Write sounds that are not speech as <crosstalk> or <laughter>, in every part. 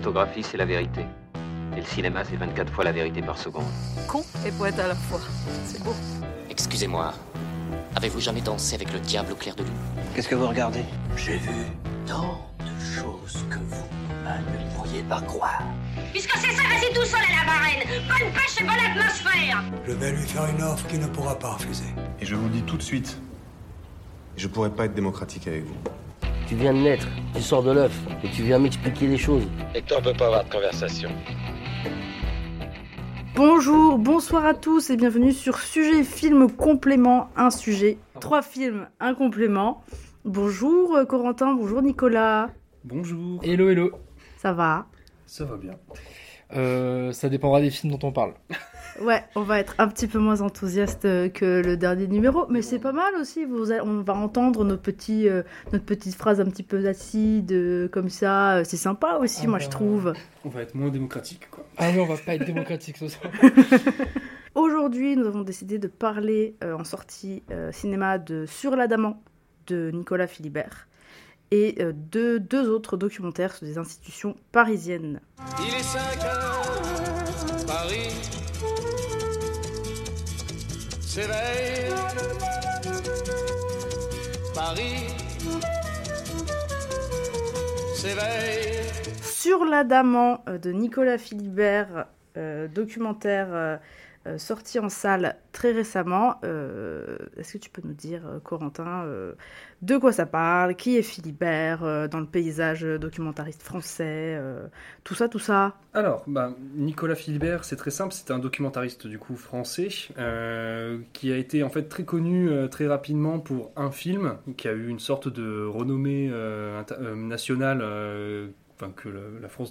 photographie, c'est la vérité. Et le cinéma, c'est 24 fois la vérité par seconde. Con et poète à la fois. C'est beau. Excusez-moi. Avez-vous jamais dansé avec le diable au clair de lune? Qu'est-ce que vous regardez? J'ai vu tant de choses que vous ne pourriez pas croire. Puisque c'est ça, vas-y tout seul à la marraine. Bonne pêche et bonne atmosphère. Je vais lui faire une offre qu'il ne pourra pas refuser. Et je vous le dis tout de suite, je pourrais pas être démocratique avec vous. Tu viens de naître, tu sors de l'œuf, et tu viens m'expliquer les choses. Et toi, on peut pas avoir de conversation. Bonjour, bonsoir à tous et bienvenue sur Sujet Film Complément, un sujet, trois films, un complément. Bonjour euh, Corentin, bonjour Nicolas. Bonjour. Hello, hello. Ça va? Ça va bien. Euh, ça dépendra des films dont on parle. <laughs> Ouais, on va être un petit peu moins enthousiaste que le dernier numéro, mais c'est pas mal aussi. Vous on va entendre nos petits, euh, notre petite phrase un petit peu acide, euh, comme ça. euh, C'est sympa aussi, Ah moi bah. je trouve. On va être moins démocratique, quoi. Ah oui, on va pas être démocratique ce soir. <laughs> Aujourd'hui, nous avons décidé de parler euh, en sortie euh, cinéma de Sur l'Adamant de Nicolas Philibert et euh, de deux autres documentaires sur des institutions parisiennes. Il est 5 heures, Paris s'éveille. Paris s'éveille. Sur l'Adamant euh, de Nicolas Philibert, euh, documentaire euh, euh, sorti en salle très récemment. Euh, Est-ce que tu peux nous dire, euh, Corentin, de quoi ça parle? Qui est Philibert dans le paysage documentariste français Tout ça, tout ça? Alors, bah, Nicolas Philibert, c'est très simple, c'est un documentariste du coup français qui a été en fait très connu très rapidement pour un film qui a eu une sorte de renommée nationale. Que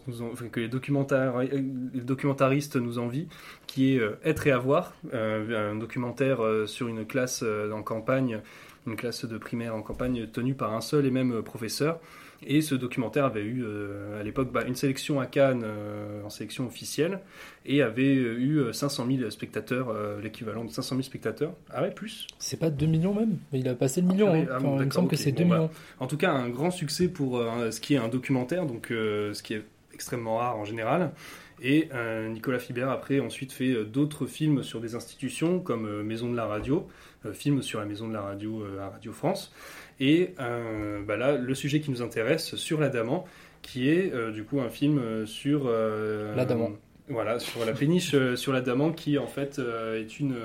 nous les, documentaires, euh, les documentaristes nous envient, qui est euh, Être et avoir, euh, un documentaire sur une classe en campagne, une classe de primaire en campagne tenue par un seul et même professeur. Et ce documentaire avait eu euh, à l'époque bah, une sélection à Cannes euh, en sélection officielle et avait euh, eu euh, 500 000 spectateurs, euh, l'équivalent de 500 000 spectateurs. Ah ouais, plus C'est pas 2 millions même? Il a passé le million. Ah oui, hein. ah Enfin, bon, il me semble que c'est 2 Bon, bah, millions. En tout cas, un grand succès pour ce qui est un documentaire, donc ce qui est extrêmement rare en général. Et Nicolas Philibert, après, ensuite fait d'autres films sur des institutions comme Maison de la Radio, film sur la Maison de la Radio à Radio France. Et euh, bah là, le sujet qui nous intéresse, sur l'Adamant, qui est euh, du coup un film euh, sur... euh, L'Adamant. Voilà, sur la péniche sur l'Adamant, qui en fait est une,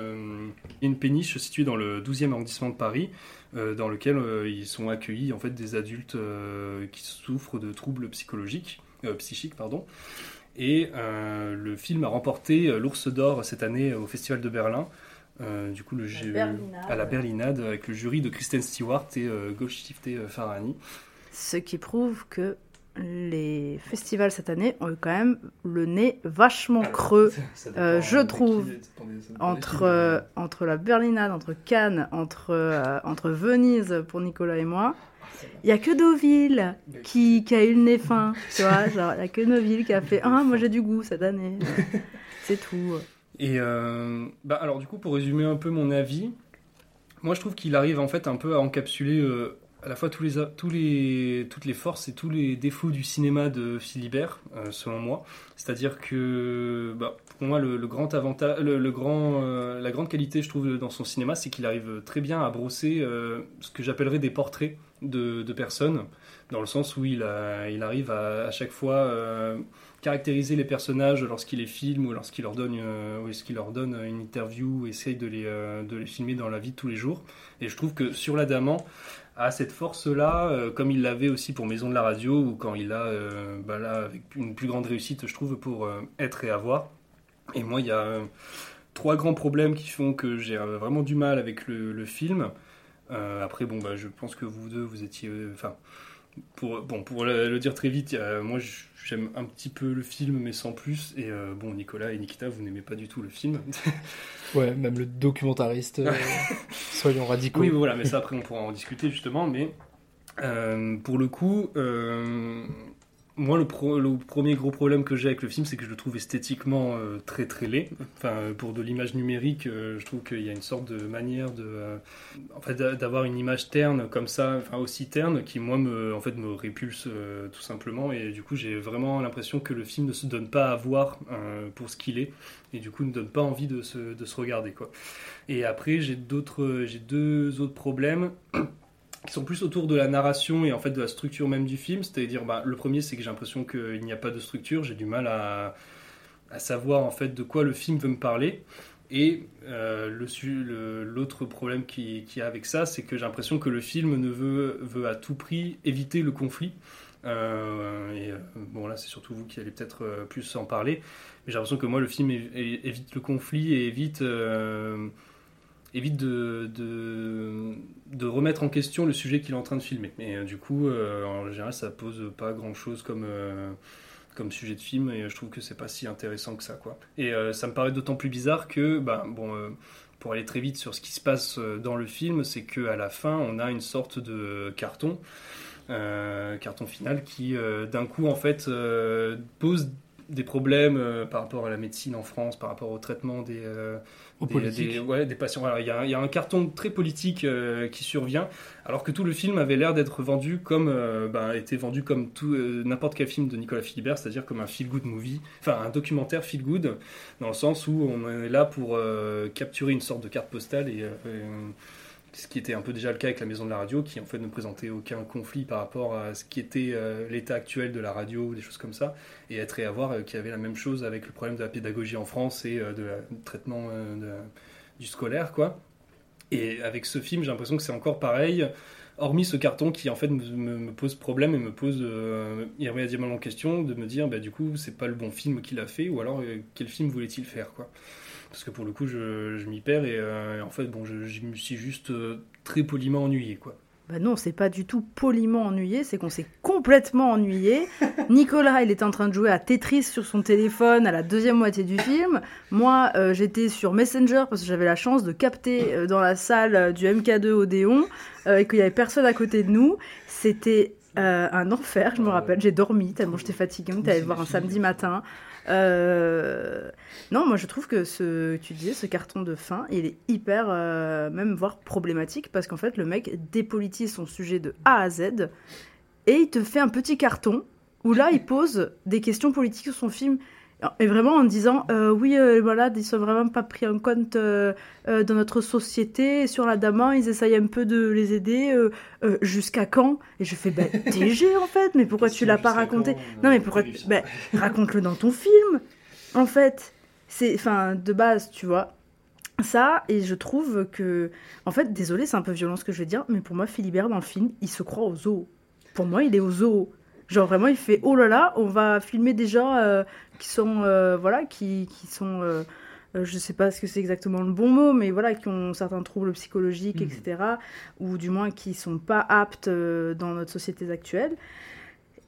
une péniche située dans le 12e arrondissement de Paris, dans lequel ils sont accueillis en fait des adultes qui souffrent de troubles psychologiques, psychiques pardon. Et le film a remporté l'Ours d'Or cette année au Festival de Berlin. Euh, du coup, le Berlinade. à la Berlinade avec le jury de Kristen Stewart et euh, Golshifteh euh, Farahani. Ce qui prouve que les festivals cette année ont eu quand même le nez vachement creux, euh, je trouve, entre, euh, entre la Berlinade, entre Cannes, entre, euh, entre Venise pour Nicolas et moi. Il y a que Deauville qui, qui a eu le nez fin, tu vois, <laughs> genre, il y a que Deauville qui a fait « Ah, moi j'ai du goût cette année <laughs> ». C'est tout. Et euh, bah alors du coup pour résumer un peu mon avis, moi je trouve qu'il arrive en fait un peu à encapsuler euh, à la fois tous les, toutes les forces et tous les défauts du cinéma de Philibert, euh, selon moi. C'est-à-dire que bah, pour moi le, grand avantage, le, grand, la grande qualité je trouve dans son cinéma, c'est qu'il arrive très bien à brosser ce que j'appellerais des portraits de, personnes, dans le sens où il, arrive à, chaque fois caractériser les personnages lorsqu'il les filme ou lorsqu'il leur donne, euh, lorsqu'il leur donne une interview ou essaye de les, euh, de les filmer dans la vie de tous les jours. Et je trouve que sur l'Adamant a cette force-là, euh, comme il l'avait aussi pour Maison de la Radio, ou quand il a, euh, bah là, avec une plus grande réussite, je trouve, pour être et avoir. Et moi, il y a trois grands problèmes qui font que j'ai vraiment du mal avec le, le film. Après, bon, bah, je pense que vous deux, vous étiez. Enfin, pour, bon, pour le, le dire très vite, a- moi j'aime un petit peu le film, mais sans plus. Et euh, bon, Nicolas et Nikita, vous n'aimez pas du tout le film. <laughs> Ouais, même le documentariste, euh, <laughs> soyons radicaux. Oui, voilà, mais ça après on pourra en discuter justement. Mais euh, pour le coup, euh, moi, le, premier gros problème que j'ai avec le film, c'est que je le trouve esthétiquement euh, très très laid. Enfin, euh, pour de l'image numérique, euh, je trouve qu'il y a une sorte de manière de, euh, d'avoir une image terne comme ça, enfin aussi terne, qui moi me, en fait, me répulse tout simplement. Et du coup, j'ai vraiment l'impression que le film ne se donne pas à voir pour ce qu'il est, et du coup, ne donne pas envie de se, de se regarder, quoi. Et après, j'ai d'autres, j'ai deux autres problèmes qui sont plus autour de la narration et en fait de la structure même du film. C'est-à-dire, bah, le premier, c'est que j'ai l'impression qu'il n'y a pas de structure. J'ai du mal à, à savoir en fait de quoi le film veut me parler. Et euh, l'autre problème qui- qu'il y a avec ça, c'est que j'ai l'impression que le film ne veut, veut à tout prix éviter le conflit. Euh, euh, bon, là, c'est surtout vous qui allez peut-être plus en parler. Mais j'ai l'impression que moi, le film évite le conflit et évite. Évite de, remettre en question le sujet qu'il est en train de filmer. Et euh, du coup, euh, en général, ça pose pas grand-chose comme, euh, comme sujet de film, et je trouve que c'est pas si intéressant que ça. Et ça me paraît d'autant plus bizarre que, bah, bon, pour aller très vite sur ce qui se passe dans le film, c'est qu'à la fin, on a une sorte de carton, carton final, qui d'un coup, en fait, pose des problèmes par rapport à la médecine en France, par rapport au traitement des, des, des- ouais, des. Alors, il y, a, il y a un carton très politique euh, qui survient, alors que tout le film avait l'air d'être vendu comme, euh, ben, était vendu comme tout euh, n'importe quel film de Nicolas Philibert, c'est-à-dire comme un feel-good movie, enfin un documentaire feel-good, dans le sens où on est là pour capturer une sorte de carte postale et, ce qui était un peu déjà le cas avec la maison de la radio, qui en fait ne présentait aucun conflit par rapport à ce qui était euh, l'état actuel de la radio des choses comme ça, et être et avoir euh, qu'il y avait la même chose avec le problème de la pédagogie en France et euh, de du traitement euh, du scolaire, quoi. Et avec ce film, j'ai l'impression que c'est encore pareil, hormis ce carton qui en fait me, pose problème et me pose euh, irrémédiablement en question de me dire, bah, du coup, c'est pas le bon film qu'il a fait, ou alors euh, quel film voulait-il faire, quoi. Parce que pour le coup, je, m'y perds et, euh, en fait, bon, je, je me suis juste euh, très poliment ennuyé, quoi. Bah non, c'est pas du tout poliment ennuyé, c'est qu'on s'est complètement ennuyé. <laughs> Nicolas, il était en train de jouer à Tetris sur son téléphone à la deuxième moitié du film. Moi, euh, j'étais sur Messenger parce que j'avais la chance de capter euh, dans la salle euh, du MK2 Odéon euh, et qu'il y avait personne à côté de nous. C'était un enfer, je me rappelle. J'ai dormi tellement j'étais fatiguée. On était allé voir un samedi matin. Euh, Non, moi je trouve que ce, tu disais, ce carton de fin, il est hyper, euh, même voire problématique, parce qu'en fait le mec dépolitise son sujet de A à Z, et il te fait un petit carton, où là il pose des questions politiques sur son film, et vraiment en disant, euh, oui, euh, voilà, ils sont vraiment pas pris en compte euh, dans notre société, et sur la Daman, ils essayent un peu de les aider, jusqu'à quand? Et je fais, <laughs> bah, TG en fait, mais pourquoi tu l'as pas raconté? Non mais pourquoi, bah, raconte-le dans ton film, en fait. C'est enfin de base tu vois. Ça et je trouve que en fait désolé c'est un peu violent ce que je vais dire mais pour moi Philibert dans le film il se croit au zoo. Pour moi il est au zoo genre vraiment il fait oh là là on va filmer des gens euh, qui sont euh, voilà qui, qui sont euh, euh, je sais pas ce que c'est exactement le bon mot, mais voilà, qui ont certains troubles psychologiques, Mhm. etc., ou du moins qui sont pas aptes euh, dans notre société actuelle.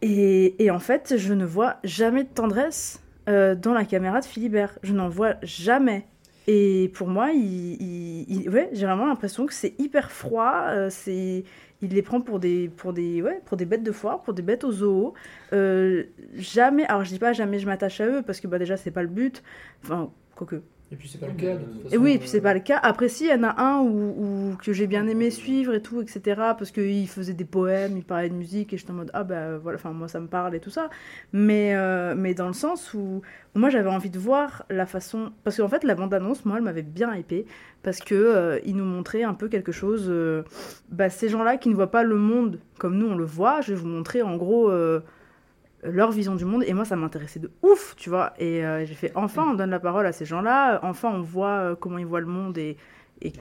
Et, et en fait, je ne vois jamais de tendresse dans la caméra de Philibert. Je n'en vois jamais. Et pour moi, il, il- il- ouais, j'ai vraiment l'impression que c'est hyper froid. c'est, il les prend pour des, pour des, ouais, pour des bêtes de foire, pour des bêtes au zoo. Euh, jamais. Alors je dis pas jamais je m'attache à eux parce que bah déjà c'est pas le but. Enfin quoique. Et puis c'est pas le cas. de toute Et façon, oui, et euh, puis c'est pas le cas. Après, si, il y en a un où, où- que j'ai bien aimé suivre et tout, etc. Parce qu'il faisait des poèmes, il parlait de musique, et j'étais en mode, ah bah voilà, enfin, moi ça me parle et tout ça. Mais, euh, mais dans le sens où, où moi j'avais envie de voir la façon. Parce qu'en fait, la bande-annonce, moi, elle m'avait bien hypé. Parce que euh, il nous montrait un peu quelque chose. euh, bah, ces gens-là qui ne voient pas le monde comme nous on le voit, je vais vous montrer en gros. Leur vision du monde et moi ça m'intéressait de ouf tu vois. Et euh, j'ai fait enfin on donne la parole à ces gens-là enfin on voit euh, comment ils voient le monde et, et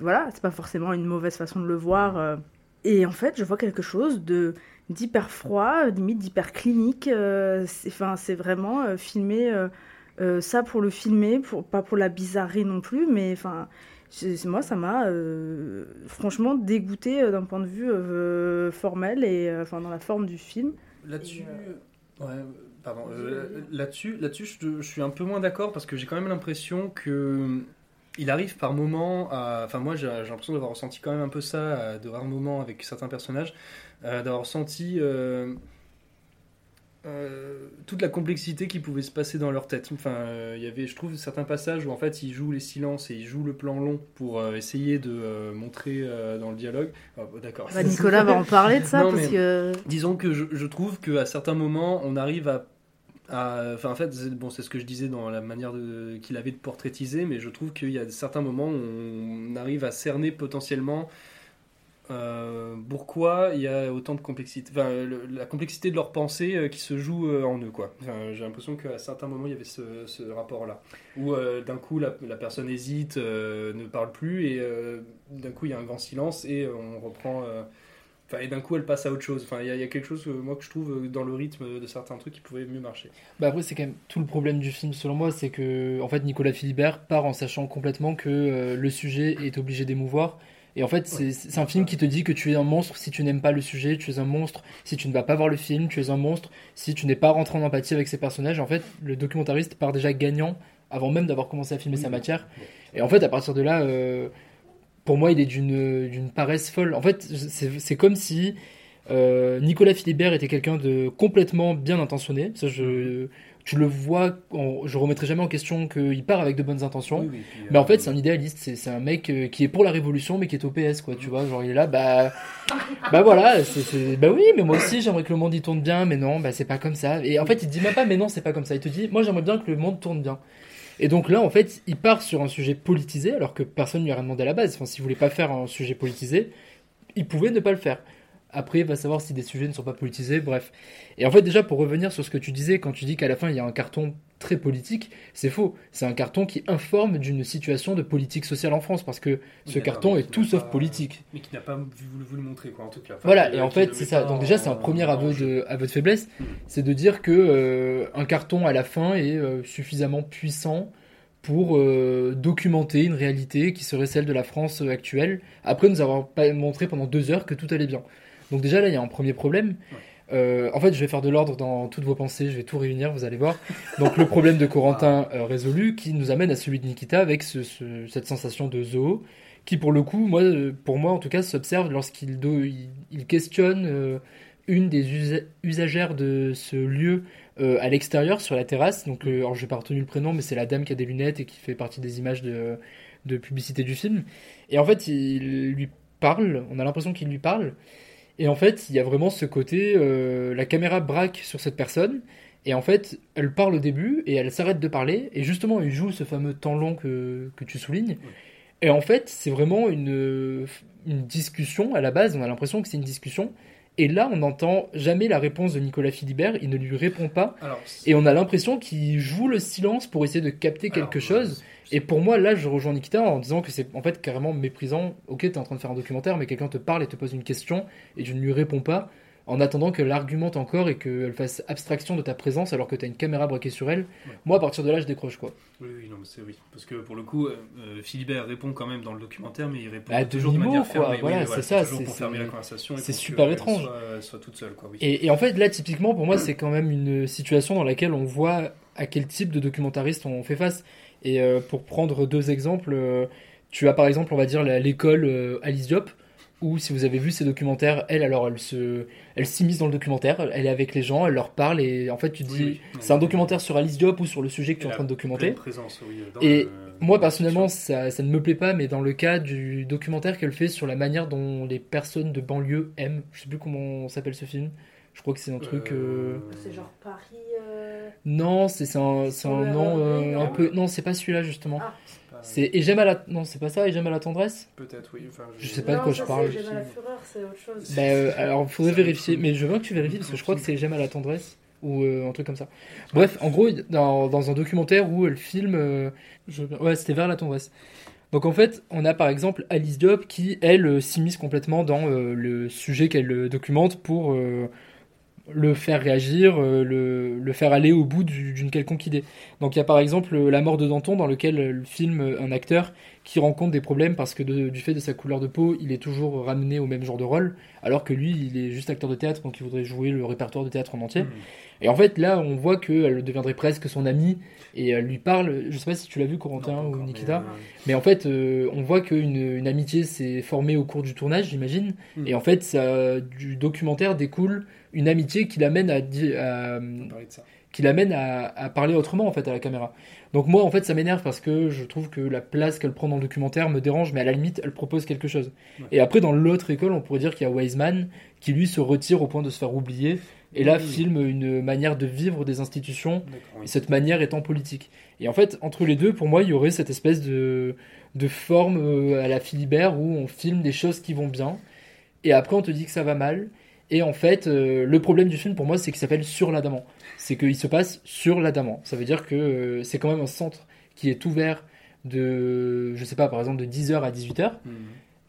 voilà c'est pas forcément une mauvaise façon de le voir euh. et en fait je vois quelque chose de d'hyper froid limite d'hyper clinique c'est enfin c'est vraiment filmer ça pour le filmer pour pas pour la bizarrerie non plus mais enfin moi ça m'a euh, franchement dégoûté d'un point de vue euh, formel et euh, enfin dans la forme du film Là-dessus, Et, ouais, pardon. euh, là-dessus, là-dessus, je, je suis un peu moins d'accord parce que j'ai quand même l'impression que il arrive par moments à. Enfin, moi, j'ai l'impression d'avoir ressenti quand même un peu ça de rares moments avec certains personnages, euh, d'avoir ressenti. euh, euh, toute la complexité qui pouvait se passer dans leur tête. Enfin, euh, il y avait, je trouve, certains passages où en fait ils jouent les silences et ils jouent le plan long pour euh, essayer de euh, montrer euh, dans le dialogue. Ah, bah, D'accord. Bah, Nicolas va en parler de ça <laughs> Non, parce mais que Disons que je, je trouve qu'à certains moments, on arrive à. Enfin, en fait, c'est bon, c'est ce que je disais dans la manière qu'il avait de portraitiser, mais je trouve qu'il y a certains moments où on arrive à cerner potentiellement euh, pourquoi il y a autant de complexité. Enfin, la complexité de leur pensée euh, qui se joue euh, en eux, quoi. J'ai l'impression qu'à certains moments, il y avait ce, rapport-là. Où d'un coup, la, personne hésite, ne parle plus, et d'un coup, il y a un grand silence, et on reprend. et d'un coup, elle passe à autre chose. Il y, a- quelque chose, euh, moi, que je trouve dans le rythme de certains trucs qui pouvait mieux marcher. Bah après, c'est quand même tout le problème du film, selon moi, c'est que en fait Nicolas Philibert part en sachant complètement que le sujet est obligé d'émouvoir. Et en fait, c'est un film qui te dit que tu es un monstre si tu n'aimes pas le sujet, tu es un monstre si tu ne vas pas voir le film, tu es un monstre si tu n'es pas rentré en empathie avec ces personnages. En fait, le documentariste part déjà gagnant avant même d'avoir commencé à filmer sa matière. Et en fait, à partir de là, euh, pour moi, il est d'une paresse folle. En fait, c'est c'est comme si euh, Nicolas Philibert était quelqu'un de complètement bien intentionné. Ça, je, tu le vois, en- je remettrai jamais en question qu'il part avec de bonnes intentions. Oui, oui, puis, mais en euh, fait, c'est un idéaliste. C'est un mec euh, qui est pour la révolution, mais qui est au PS, quoi. Tu vois, genre il est là, bah, <laughs> bah voilà, c'est, bah oui, mais moi aussi j'aimerais que le monde y tourne bien, mais non, bah c'est pas comme ça. Et en fait, il te dit même pas, mais non, c'est pas comme ça. Il te dit, moi j'aimerais bien que le monde tourne bien. Et donc là, en fait, il part sur un sujet politisé, alors que personne ne lui a rien demandé à la base. Enfin, s'il voulait pas faire un sujet politisé, il pouvait ne pas le faire. Après, va savoir si des sujets ne sont pas politisés, bref. Et en fait, déjà, pour revenir sur ce que tu disais, quand tu dis qu'à la fin, il y a un carton très politique, c'est faux. C'est un carton qui informe d'une situation de politique sociale en France, parce que ce carton est tout sauf pas- politique. Mais qui n'a pas voulu, voulu montrer, quoi, en tout cas. Enfin, Voilà, et en fait, le c'est ça. Donc déjà, c'est un premier aveu de, aveu de faiblesse, Mm. c'est de dire que euh, un carton à la fin est euh, suffisamment puissant pour euh, documenter une réalité qui serait celle de la France actuelle, après nous avoir montré pendant deux heures que tout allait bien. Donc déjà là, il y a un premier problème. Euh, en fait, je vais faire de l'ordre dans toutes vos pensées, je vais tout réunir, vous allez voir. Donc le problème de Corentin euh, résolu, qui nous amène à celui de Nikita avec ce- ce- cette sensation de zoo, qui pour le coup, moi, euh, pour moi en tout cas, s'observe lorsqu'il do- il, il questionne euh, une des usa- usagères de ce lieu à l'extérieur sur la terrasse. Donc, alors j'ai pas retenu le prénom, mais c'est la dame qui a des lunettes et qui fait partie des images de, de publicité du film. Et en fait, il lui parle, on a l'impression qu'il lui parle. Et en fait, il y a vraiment ce côté, euh, la caméra braque sur cette personne, et en fait, elle parle au début, et elle s'arrête de parler, et justement, il joue ce fameux temps long que, que tu soulignes. Et en fait, c'est vraiment une, une discussion, à la base, on a l'impression que c'est une discussion, et là, on n'entend jamais la réponse de Nicolas Philibert, il ne lui répond pas, Alors, et on a l'impression qu'il joue le silence pour essayer de capter quelque chose. Et pour moi, là, je rejoins Nikita en disant que c'est en fait carrément méprisant. Ok, t'es en train de faire un documentaire, mais quelqu'un te parle et te pose une question, et tu ne lui réponds pas, en attendant qu'elle argumente encore et qu'elle fasse abstraction de ta présence alors que t'as une caméra braquée sur elle. Moi, à partir de là, je décroche quoi. Oui, oui, non, mais c'est oui. Parce que pour le coup, euh, euh, Philibert répond quand même dans le documentaire, mais il répond À toujours de manière quoi, fermée. voilà, Oui, c'est ça, Toujours c'est- pour fermer c'est- la conversation. et c'est pour super étrange. Soit, soit toute seule, quoi. Oui. Et, et en fait, là, typiquement, pour moi, c'est quand même une situation dans laquelle on voit à quel type de documentariste on fait face. Et euh, pour prendre deux exemples, euh, tu as par exemple, on va dire, l'école euh, Alice Diop, où si vous avez vu ces documentaires, elle, alors, elle se, elle s'immisce dans le documentaire, elle est avec les gens, elle leur parle, et en fait, tu te dis, oui. c'est un documentaire sur Alice Diop ou sur le sujet que tu es en train de documenter. pleine présence, oui, dans et le- moi, personnellement, ça, ça ne me plaît pas, mais dans le cas du documentaire qu'elle fait sur la manière dont les personnes de banlieue aiment, je sais plus comment s'appelle ce film, je crois que c'est un truc. euh, c'est genre Paris. euh, Non, c'est c'est un, un nom euh, un peu. Non, c'est pas celui-là justement. Ah. C'est et j'aime à la. Non, c'est pas ça. Et j'aime à la tendresse. Peut-être, oui. Enfin, Je sais pas de quoi ça, je parle. J'aime à la fureur, c'est autre chose. Bah, euh, alors, faudrait vérifier. Mais je veux que tu vérifies parce que je crois que c'est J'aime à la tendresse ou euh, un truc comme ça. Bref, en gros, dans, dans un documentaire où elle filme. euh, je- Ouais, c'était vers la tendresse. Donc en fait, on a par exemple Alice Diop qui, elle, euh, s'immisce complètement dans euh, le sujet qu'elle documente pour euh, le faire réagir, euh, le, le faire aller au bout du- d'une quelconque idée. Donc il y a par exemple euh, La mort de Danton dans lequel elle filme euh, un acteur qui rencontre des problèmes parce que de- du fait de sa couleur de peau, il est toujours ramené au même genre de rôle, alors que lui, il est juste acteur de théâtre, donc il voudrait jouer le répertoire de théâtre en entier. Hmm. Et en fait, là, on voit qu'elle deviendrait presque son amie et elle lui parle. Je sais pas si tu l'as vu, Corentin ou Nikita, mais, euh, mais, en fait, euh, on voit qu'une une amitié s'est formée au cours du tournage, j'imagine. Mm. Et en fait, ça, du documentaire découle une amitié qui l'amène à, à- qui l'amène à, à parler autrement en fait à la caméra. Donc moi en fait ça m'énerve parce que je trouve que la place qu'elle prend dans le documentaire me dérange, mais à la limite elle propose quelque chose. Ouais. Et après dans l'autre école on pourrait dire qu'il y a Wiseman qui lui se retire au point de se faire oublier et là Oui, filme une manière de vivre des institutions D'accord, oui. et cette manière étant politique. Et en fait entre les deux pour moi il y aurait cette espèce de, de forme euh, à la Philibert où on filme des choses qui vont bien et après on te dit que ça va mal. Et en fait, euh, le problème du film pour moi, c'est qu'il s'appelle Sur l'Adamant. C'est qu'il se passe sur l'Adamant. Ça veut dire que euh, c'est quand même un centre qui est ouvert de, je sais pas, par exemple de 10h à 18h, Mhm.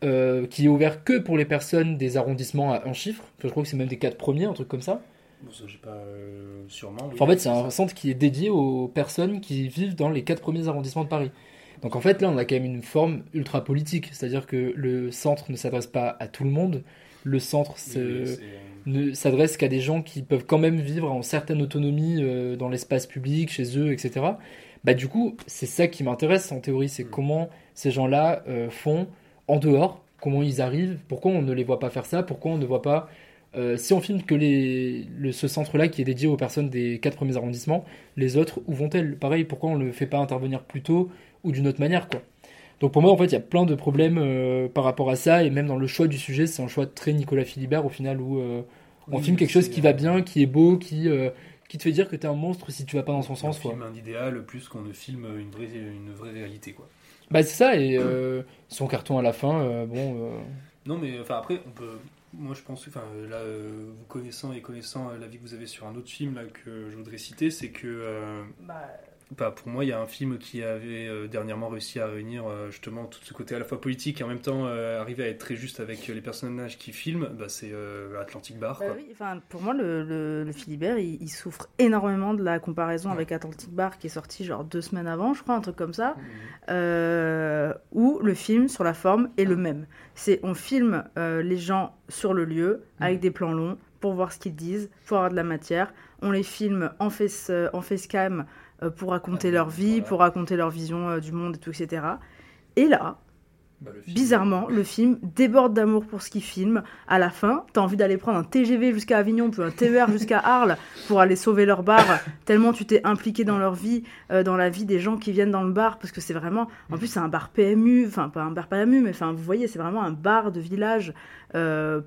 euh, qui est ouvert que pour les personnes des arrondissements à un chiffre. Enfin, je crois que c'est même des quatre premiers, un truc comme ça. Bon, ça, j'ai pas. sûrement. oui. Enfin, en fait, c'est un centre qui est dédié aux personnes qui vivent dans les quatre premiers arrondissements de Paris. Donc en fait, là, on a quand même une forme ultra politique, c'est-à-dire que le centre ne s'adresse pas à tout le monde. Le centre se- c'est- ne s'adresse qu'à des gens qui peuvent quand même vivre en certaine autonomie euh, dans l'espace public, chez eux, etc. Bah du coup, c'est ça qui m'intéresse en théorie, c'est Mm. comment ces gens-là euh, font en dehors, comment ils arrivent, pourquoi on ne les voit pas faire ça, pourquoi on ne voit pas... euh, si on filme que les, le- ce centre-là qui est dédié aux personnes des quatre premiers arrondissements, les autres, où vont-elles? Pareil, pourquoi on ne le fait pas intervenir plus tôt ou d'une autre manière, quoi? Donc pour moi, en fait, il y a plein de problèmes euh, par rapport à ça, et même dans le choix du sujet, c'est un choix très Nicolas Philibert au final, où euh, on Oui, filme quelque chose qui va euh, bien, qui est beau, qui, euh, qui te fait dire que t'es un monstre si tu vas pas dans son On sens. Quoi. filme un idéal plus qu'on ne filme une vraie, une vraie réalité, quoi. Bah c'est ça, et euh, son carton à la fin, euh, bon... euh, Non, mais enfin après, on peut. Moi, je pense, enfin là, euh, vous connaissant et connaissant euh, l'avis que vous avez sur un autre film là que je voudrais citer, c'est que, euh, bah, pour moi, il y a un film qui avait euh, dernièrement réussi à réunir euh, justement tout ce côté à la fois politique et en même temps euh, arriver à être très juste avec les personnages qui filment. Bah, c'est Atlantic Bar. Bah quoi. oui, enfin, pour moi, le, le, le Philibert, il, il souffre énormément de la comparaison avec Atlantic Bar qui est sorti genre deux semaines avant, je crois, un truc comme ça, euh, où le film sur la forme est le même. C'est on filme les gens sur le lieu avec des plans longs pour voir ce qu'ils disent, pour avoir de la matière. On les filme en face, en facecam euh, pour raconter leur vie, pour raconter leur vision euh, du monde et tout, etc. Et là, Bah, le Bizarrement, le film déborde d'amour pour ce qu'il filme. À la fin, t'as envie d'aller prendre un TGV jusqu'à Avignon, puis un TER jusqu'à Arles pour aller sauver leur bar, <laughs> tellement tu t'es impliqué dans leur vie, euh, dans la vie des gens qui viennent dans le bar, parce que c'est vraiment. En plus, c'est un bar PMU, enfin, pas un bar PMU, mais enfin, vous voyez, c'est vraiment un bar de village euh,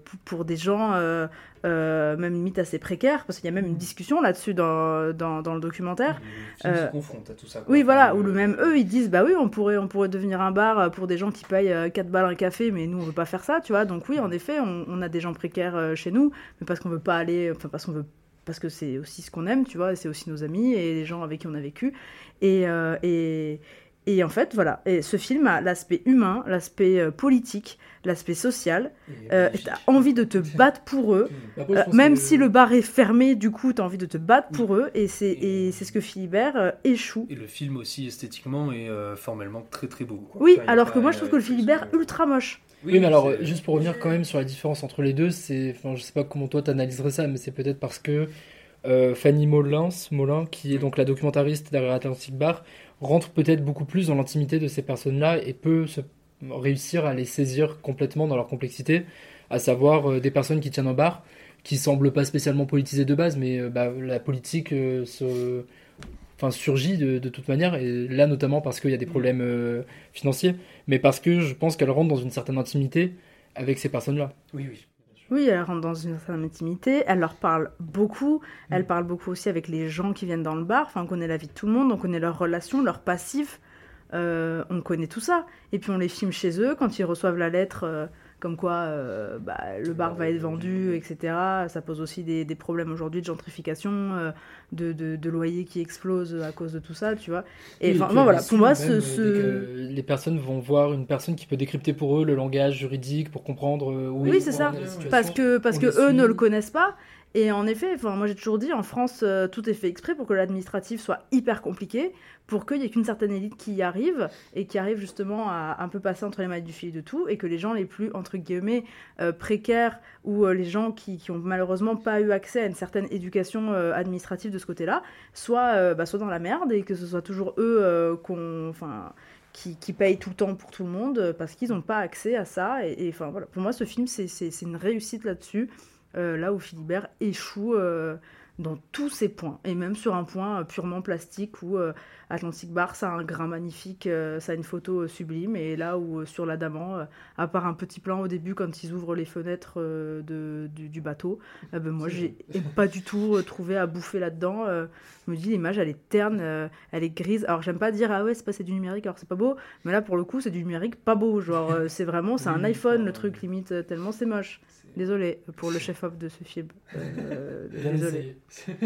pour, pour des gens, euh, euh, même limite assez précaires, parce qu'il y a même une discussion là-dessus dans, dans, dans le documentaire. Film se Euh, confronte à tout ça. quoi. Oui, voilà, où le même eux, ils disent bah oui, on pourrait, on pourrait devenir un bar euh, pour des gens qui payent euh, 4 balles un café, mais nous on veut pas faire ça, tu vois. Donc oui, en effet, on, on a des gens précaires euh, chez nous, mais parce qu'on veut pas aller, enfin parce qu'on veut, parce que c'est aussi ce qu'on aime, tu vois, et c'est aussi nos amis et les gens avec qui on a vécu. Et, euh, et, et en fait, voilà, et ce film a l'aspect humain, l'aspect euh, politique, l'aspect social. Euh, t'as envie de te battre pour eux, Euh, même si le bar est fermé, du coup, t'as envie de te battre pour eux, et c'est et c'est ce que Philibert euh, échoue. Et le film aussi esthétiquement et euh, formellement très très beau. quoi. Oui, Enfin, alors que moi je trouve que le Philibert ultra moche. Oui, mais alors, juste pour revenir quand même sur la différence entre les deux, c'est, enfin, je sais pas comment toi t'analyserais ça, mais c'est peut-être parce que euh, Fanny Molins, Molin, qui est donc la documentariste derrière Atlantic Bar, rentre peut-être beaucoup plus dans l'intimité de ces personnes-là et peut se réussir à les saisir complètement dans leur complexité, à savoir euh, des personnes qui tiennent un bar, qui semblent pas spécialement politisées de base, mais euh, bah, la politique euh, se enfin surgit de, de toute manière et là notamment parce qu'il y a des problèmes euh, financiers mais parce que je pense qu'elle rentre dans une certaine intimité avec ces personnes là Oui, oui. Oui, elle rentre dans une certaine intimité, elle leur parle beaucoup, elle parle beaucoup aussi avec les gens qui viennent dans le bar, enfin on connaît la vie de tout le monde, on connaît leurs relations, leurs passifs, euh, on connaît tout ça. Et puis on les filme chez eux quand ils reçoivent la lettre euh, comme quoi euh, bah, le bar va être vendu, etc. Ça pose aussi des, des problèmes aujourd'hui de gentrification, euh, de, de, de loyers qui explosent à cause de tout ça, tu vois. Et enfin bon, voilà, pour moi, ce... euh, ce- les personnes vont voir une personne qui peut décrypter pour eux le langage juridique pour comprendre où Oui, c'est ça. Parce que, parce On que eux ne le connaissent pas. Et en effet, moi j'ai toujours dit, en France, euh, tout est fait exprès pour que l'administratif soit hyper compliqué, pour qu'il n'y ait qu'une certaine élite qui y arrive, et qui arrive justement à un peu passer entre les mailles du fil de tout, et que les gens les plus, entre guillemets, euh, précaires, ou euh, les gens qui, qui ont malheureusement pas eu accès à une certaine éducation administrative de ce côté-là, soient, bah, soient dans la merde, et que ce soit toujours eux qu'on... Qui, qui payent tout le temps pour tout le monde parce qu'ils n'ont pas accès à ça. Et, enfin, voilà. Pour moi, ce film, c'est une réussite là-dessus. Euh, là où Philibert échoue euh, dans tous ses points, et même sur un point euh, purement plastique où euh, Atlantic Bar, ça a un grain magnifique, euh, ça a une photo euh, sublime, et là où sur l'Adamant, à part un petit plan au début quand ils ouvrent les fenêtres de, du, du bateau, euh, ben, moi j'ai pas du tout trouvé à bouffer là-dedans. je me dis l'image elle est terne, elle est grise. Alors j'aime pas dire ah ouais c'est pas c'est du numérique alors c'est pas beau, mais là pour le coup c'est du numérique pas beau, genre c'est vraiment c'est un iPhone le truc limite tellement c'est moche. Désolé pour le chef-op de ce film. Euh, <laughs> désolé. <laughs>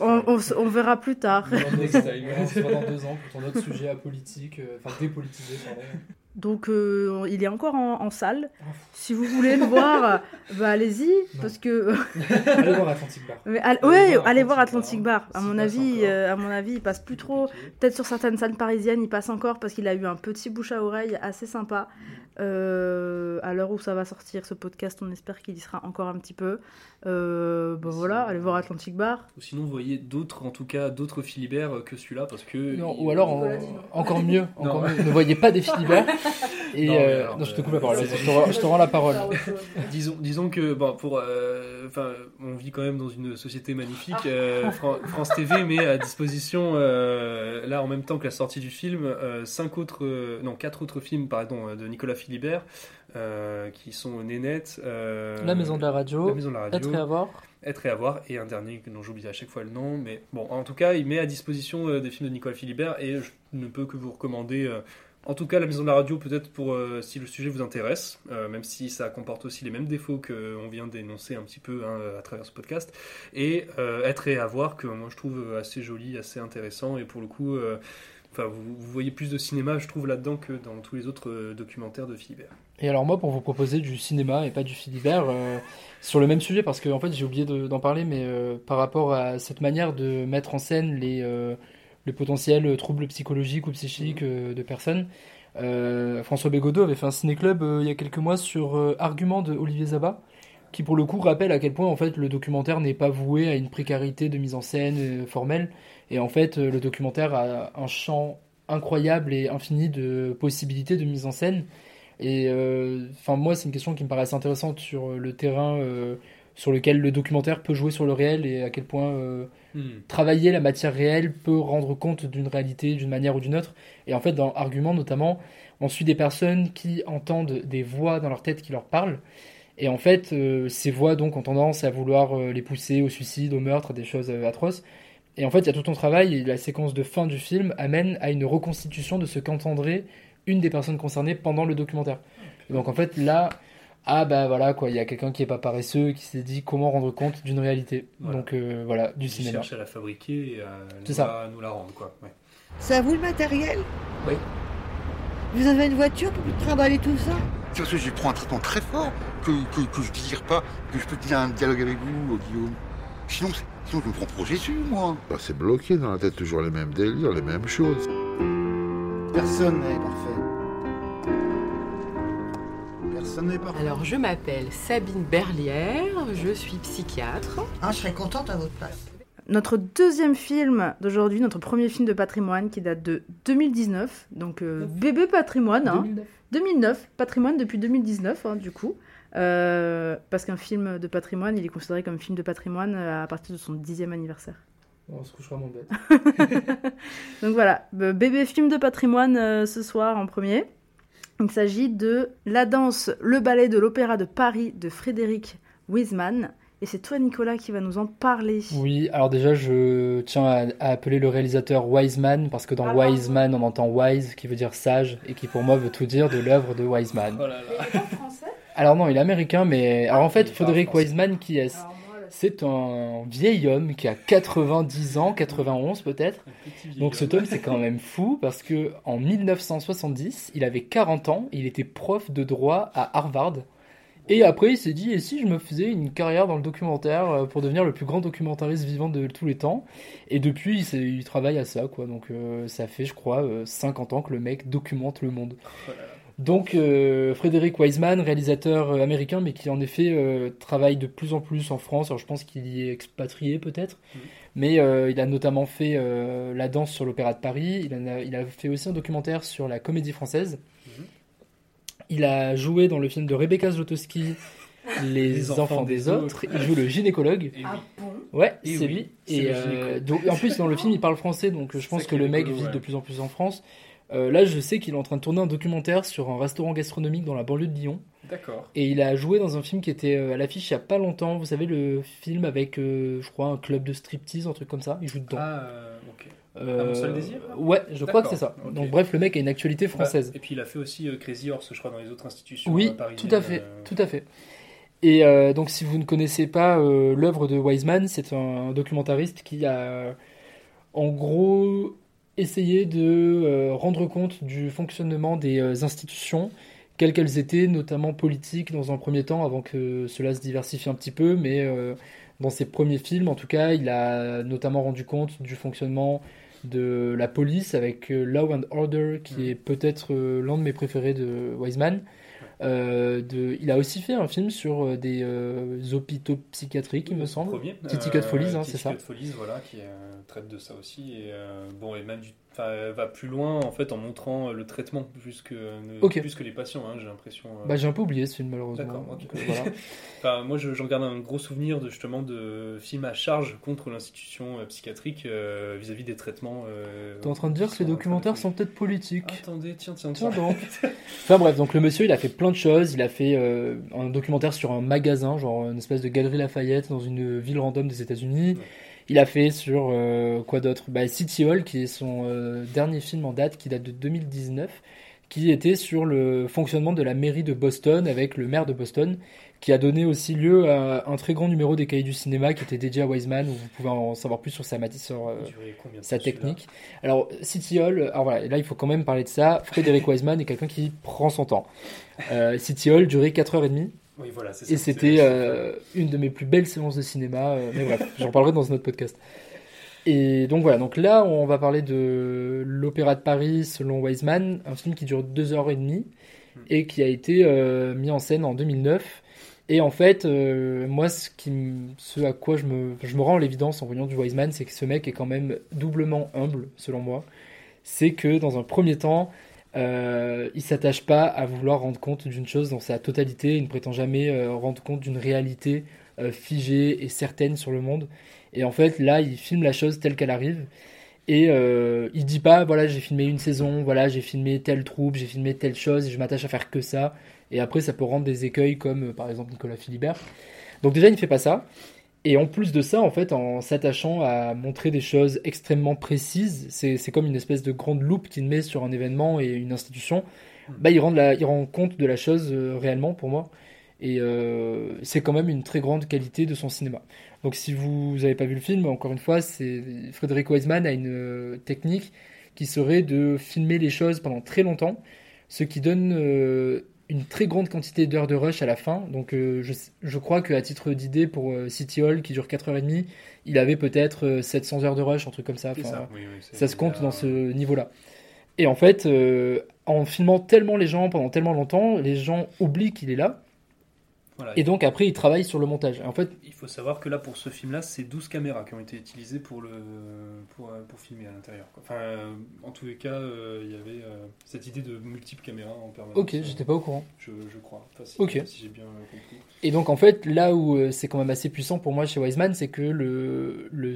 On, on verra plus tard. Dans deux ans pour ton autre sujet apolitique, euh, enfin dépolitisé, pardon. Donc euh, il est encore en, en salle. Si vous voulez le voir, bah allez-y parce que <laughs> Allez voir Atlantic Bar. Mais al- Allez ouais, voir allez voir Atlantic Bar, Bar. À mon avis, euh, à mon avis, il passe plus trop. Peut-être sur certaines salles parisiennes, il passe encore parce qu'il a eu un petit bouche à oreille assez sympa. Euh, à l'heure où ça va sortir ce podcast, on espère qu'il y sera encore un petit peu. Euh, bah voilà, allez voir Atlantic Bar. Ou sinon, vous voyez d'autres, en tout cas, d'autres Philibert que celui-là, parce que. Non, il- ou alors, en- encore mieux, encore mieux, ne voyez pas des Philibert. <laughs> Et Non, mais euh, alors, non, je te euh, coupe la parole, je te rends- je te rends la parole. <laughs> disons, disons que bon, pour, euh, enfin, on vit quand même dans une société magnifique. Ah. euh, Fran- France TV <laughs> met à disposition, euh, là en même temps que la sortie du film, euh, cinq autres, euh, non quatre autres films, pardon, de Nicolas Philibert, euh, qui sont Nénette, euh, La Maison de la Radio, La Maison de la Radio, Être et avoir. Être et avoir, et un dernier dont j'oublie à chaque fois le nom, mais bon, en tout cas, il met à disposition euh, des films de Nicolas Philibert et je ne peux que vous recommander. Euh, en tout cas, la maison de la radio, peut-être pour euh, si le sujet vous intéresse, euh, même si ça comporte aussi les mêmes défauts qu'on vient d'énoncer un petit peu hein, à travers ce podcast. Et euh, être et avoir, que moi je trouve euh, assez joli, assez intéressant, et pour le coup, euh, enfin, vous, voyez plus de cinéma, je trouve, là-dedans que dans tous les autres euh, documentaires de Philibert. Et alors moi, pour vous proposer du cinéma et pas du Philibert, euh, sur le même sujet, parce que fait j'ai oublié de- d'en parler, mais euh, par rapport à cette manière de mettre en scène les, euh, les potentiels troubles psychologiques ou psychiques euh, de personnes, euh, François Bégodeau avait fait un ciné-club euh, il y a quelques mois sur euh, Argument de Olivier Zabat, qui pour le coup rappelle à quel point en fait le documentaire n'est pas voué à une précarité de mise en scène euh, formelle, et en fait euh, le documentaire a un champ incroyable et infini de possibilités de mise en scène. Et euh, enfin, moi, c'est une question qui me paraît assez intéressante sur euh, le terrain euh, sur lequel le documentaire peut jouer sur le réel et à quel point euh, Hmm. travailler la matière réelle peut rendre compte d'une réalité d'une manière ou d'une autre. Et en fait, dans Argument notamment, on suit des personnes qui entendent des voix dans leur tête qui leur parlent. Et en fait, euh, ces voix donc ont tendance à vouloir euh, les pousser au suicide, au meurtre, à des choses atroces. Et en fait, il y a tout ton travail et la séquence de fin du film amène à une reconstitution de ce qu'entendrait une des personnes concernées pendant le documentaire. Et donc en fait, là, ah bah voilà quoi, il y a quelqu'un qui est pas paresseux, qui s'est dit comment rendre compte d'une réalité? Voilà. Donc euh, voilà, du Qui cinéma. cherche à la fabriquer et à C'est nous, ça. La, nous la rendre, quoi. Ouais. C'est à vous le matériel? Oui. Vous avez une voiture pour trimballer tout ça? C'est parce que je prends un traitement très fort que, que, que je désire pas que je peux tenir un dialogue avec vous, Guillaume. Sinon, sinon je me prends pour Jésus, moi. Bah, c'est bloqué dans la tête, toujours les mêmes délires, les mêmes choses. Personne n'est parfait. Personne n'est parfait. Alors, je m'appelle Sabine Berlière, je suis psychiatre. Ah, je serais contente à votre place. Notre deuxième film d'aujourd'hui, notre premier film de patrimoine qui date de 2019, donc euh, bébé patrimoine. hein. 2009. 2009, patrimoine depuis 2019 hein, du coup. Euh, parce qu'un film de patrimoine, il est considéré comme film de patrimoine euh, à partir de son dixième anniversaire. On se couchera mon bête. <laughs> <laughs> Donc voilà, bébé film de patrimoine euh, ce soir en premier. Il s'agit de La danse, le ballet de l'Opéra de Paris de Frédéric Wiseman. Et c'est toi Nicolas qui va nous en parler. Oui, alors déjà, je tiens à, à appeler le réalisateur Wiseman, parce que dans Ah. Wiseman, on entend wise, qui veut dire sage, et qui pour moi veut tout dire de l'œuvre de Wiseman. Oh là là. Alors non, il est américain, mais... Alors en fait, il Frédéric français. Wiseman, qui est... C'est un vieil homme qui a 90 ans, 91 peut-être. Donc cet homme, c'est quand même fou, parce que en 1970, il avait 40 ans, il était prof de droit à Harvard. Et après, il s'est dit, et si je me faisais une carrière dans le documentaire euh, pour devenir le plus grand documentariste vivant de tous les temps? Et depuis, il, travaille à ça, quoi. Donc euh, ça fait, je crois, euh, 50 ans que le mec documente le monde. Donc euh, Frédéric Wiseman, réalisateur euh, américain, mais qui en effet euh, travaille de plus en plus en France. Alors je pense qu'il y est expatrié peut-être, mais euh, il a notamment fait euh, La danse sur l'Opéra de Paris. Il, en a, il a fait aussi un documentaire sur la comédie française. Il a joué dans le film de Rebecca Zlotowski, <laughs> Les, enfants, des, autres. Il joue le gynécologue. Ah bon? Ouais, Et c'est oui, lui. Et euh, donc, en plus, dans le film, il parle français, donc je pense que le mec rigolo, vit ouais. de plus en plus en France. Euh, là, je sais qu'il est en train de tourner un documentaire sur un restaurant gastronomique dans la banlieue de Lyon. D'accord. Et il a joué dans un film qui était euh, à l'affiche il y a pas longtemps. Vous savez, le film avec, euh, je crois, un club de striptease, un truc comme ça. Il joue dedans. Ah, ok. Euh, Mon seul désir Ouais, je crois que c'est ça. Donc, bref, le mec a une actualité française. Et puis il a fait aussi Crazy Horse, je crois, dans les autres institutions Oui, parisiennes, tout à fait, tout à fait. Et donc, si vous ne connaissez pas l'œuvre de Wiseman, c'est un documentariste qui a, en gros, essayé de euh, rendre compte du fonctionnement des euh, institutions, quelles qu'elles étaient, notamment politiques dans un premier temps, avant que cela se diversifie un petit peu. Mais euh, dans ses premiers films, en tout cas, il a notamment rendu compte du fonctionnement de la police avec Law and Order, qui est peut-être l'un de mes préférés de Wiseman. Euh, de, il a aussi fait un film sur euh, des euh, hôpitaux psychiatriques, il me semble. Premier, Titi euh, Cut Follies, hein, c'est ça. Cut Follies, voilà, qui traite de ça aussi. Et bon, et même du, enfin, va plus loin en fait en montrant euh, le traitement plus que, plus que les patients, hein, j'ai l'impression. euh. Bah, j'ai un peu oublié ce film, malheureusement. D'accord, ok. Donc, voilà. <laughs> Enfin, moi, je, je regarde un gros souvenir de justement de films à charge contre l'institution euh, psychiatrique euh, vis-à-vis des traitements. euh, T'es en train de dire que les documentaires sont peut-être politiques. Attendez, tiens, tiens, Tiens donc. <laughs> Enfin bref, donc le monsieur, il a fait plein de choses. Il a fait euh, un documentaire sur un magasin, genre une espèce de galerie Lafayette dans une ville random des États-Unis. Il a fait sur euh, quoi d'autre? Bah, City Hall, qui est son euh, dernier film en date, qui date de 2019, qui était sur le fonctionnement de la mairie de Boston avec le maire de Boston, qui a donné aussi lieu à un très grand numéro des cahiers du cinéma qui était dédié à Wiseman, où vous pouvez en savoir plus sur sa, sur, euh, sa technique. Alors, City Hall, alors voilà, là il faut quand même parler de ça. Frédéric Wiseman est quelqu'un qui prend son temps. City Hall durait 4h30. Oui, voilà, c'est Et c'était euh, une de mes plus belles séances de cinéma. euh, mais bref, <laughs> j'en parlerai dans un autre podcast. Et donc voilà, donc là on va parler de l'Opéra de Paris selon Wiseman, un film qui dure 2h30 et qui a été euh, mis en scène en 2009. Et en fait, moi, ce, qui, m- ce à quoi je me, je me rends l'évidence en voyant du Wiseman, c'est que ce mec est quand même doublement humble, selon moi. C'est que dans un premier temps, euh, il s'attache pas à vouloir rendre compte d'une chose dans sa totalité. Il ne prétend jamais euh, rendre compte d'une réalité euh, figée et certaine sur le monde. Et en fait, là, il filme la chose telle qu'elle arrive. Et euh, il dit pas, voilà, j'ai filmé une saison, voilà, j'ai filmé telle troupe, j'ai filmé telle chose, et je m'attache à faire que ça. Et après, ça peut rendre des écueils comme, par exemple, Nicolas Philibert. Donc déjà, il ne fait pas ça. Et en plus de ça, en fait, en s'attachant à montrer des choses extrêmement précises, c'est comme une espèce de grande loupe qu'il met sur un événement et une institution, bah, il, rend la- il rend compte de la chose euh, réellement pour moi. Et euh, c'est quand même une très grande qualité de son cinéma. Donc si vous n'avez pas vu le film, encore une fois, Frédéric Wiseman a une euh, technique qui serait de filmer les choses pendant très longtemps, ce qui donne une très grande quantité d'heures de rush à la fin. Donc euh, je, je crois qu'à titre d'idée pour euh, City Hall qui dure 4h30, il avait peut-être euh, 700 heures de rush, un truc comme ça. Enfin, ça, oui, oui, c'est- ça se compte dans ce niveau-là. Et en fait, euh, en filmant tellement les gens pendant tellement longtemps, les gens oublient qu'il est là. Voilà. Et donc après, il travaille sur le montage. En fait, Il faut savoir que là, pour ce film-là, c'est 12 caméras qui ont été utilisées pour, le, pour, pour filmer à l'intérieur. Enfin, euh, en tous les cas, euh, il y avait euh, cette idée de multiples caméras en permanence. Ok, j'étais pas au courant. Je, je crois. Enfin, si, Ok. si j'ai bien compris. Et donc en fait, là où c'est quand même assez puissant pour moi chez Wiseman, c'est que le, le,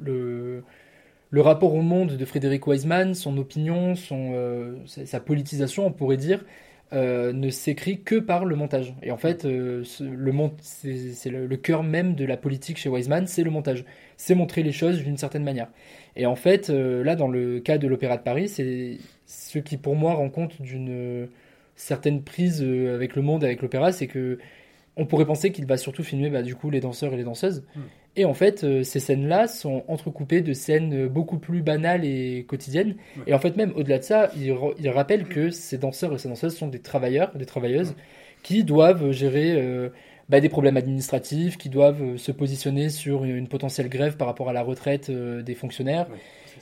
le, le rapport au monde de Frédéric Wiseman, son opinion, son, sa politisation, on pourrait dire, euh, ne s'écrit que par le montage. Et en fait, euh, le c'est le, cœur même de la politique chez Wiseman, c'est le montage. C'est montrer les choses d'une certaine manière. Et en fait, euh, là, dans le cas de l'Opéra de Paris, c'est ce qui pour moi rend compte d'une euh, certaine prise avec le monde, avec l'opéra, c'est que on pourrait penser qu'il va surtout filmer bah, du coup les danseurs et les danseuses. Hmm. Et en fait, euh, ces scènes-là sont entrecoupées de scènes euh, beaucoup plus banales et quotidiennes. Et en fait, même au-delà de ça, il, rappelle que ces danseurs et ces danseuses sont des travailleurs, des travailleuses, qui doivent gérer euh, bah, des problèmes administratifs, qui doivent se positionner sur une, une potentielle grève par rapport à la retraite euh, des fonctionnaires.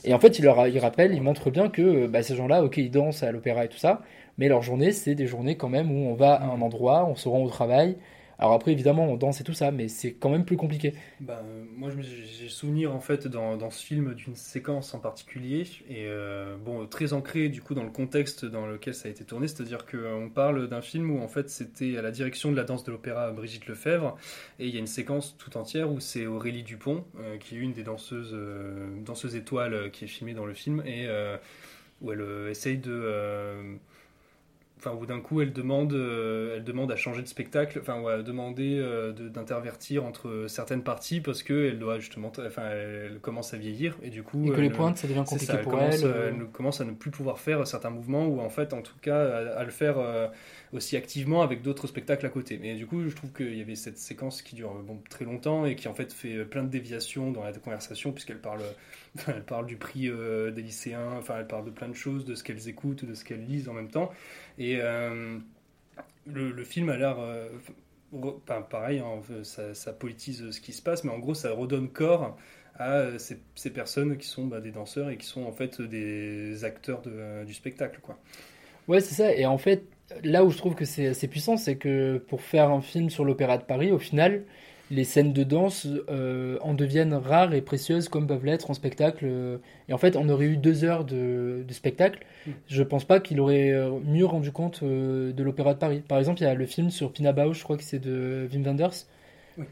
Et en fait, il leur il rappelle, il montre bien que bah, ces gens-là, ok, ils dansent à l'opéra et tout ça, mais leur journée, c'est des journées quand même où on va à un endroit, on se rend au travail, Alors après, évidemment, on danse et tout ça, mais c'est quand même plus compliqué. Bah, euh, moi, j'ai souvenir en fait dans, dans ce film d'une séquence en particulier, et euh, bon, très ancré du coup dans le contexte dans lequel ça a été tourné, c'est-à-dire qu'on parle d'un film où en fait c'était à la direction de la danse de l'opéra Brigitte Lefebvre, et il y a une séquence tout entière où c'est Aurélie Dupont, euh, qui est une des danseuses, euh, danseuses étoiles euh, qui est filmée dans le film, et euh, où elle euh, essaye de. Enfin, où d'un coup, elle demande, euh, elle demande à changer de spectacle, enfin, ou à demander euh, de- d'intervertir entre certaines parties parce qu'elle doit justement, enfin, elle commence à vieillir et du coup. Et que les elle- pointes, ça devient c'est compliqué elle pour commence, elle, euh. Elle commence à ne plus pouvoir faire certains mouvements ou en fait, en tout cas, à, à le faire aussi activement avec d'autres spectacles à côté. Mais du coup, je trouve qu'il y avait cette séquence qui dure très longtemps et qui en fait fait plein de déviations dans la conversation puisqu'elle parle, enfin, elle parle du prix euh, des lycéens, enfin, elle parle de plein de choses, de ce qu'elles écoutent, de ce qu'elles lisent en même temps. Et euh, le, film a l'air. euh, enfin, pareil, hein, ça, politise ce qui se passe, mais en gros, ça redonne corps à euh, ces, personnes qui sont bah, des danseurs et qui sont en fait des acteurs du spectacle. Quoi. Ouais, c'est ça. Et en fait, là où je trouve que c'est assez puissant, c'est que pour faire un film sur l'Opéra de Paris, au final, les scènes de danse euh, en deviennent rares et précieuses comme peuvent l'être en spectacle. euh. Et en fait, on aurait eu deux heures de, de spectacle. Je pense pas qu'il aurait euh, mieux rendu compte euh, de l'Opéra de Paris. Par exemple, il y a le film sur Pina Bausch, je crois que c'est de Wim Wenders,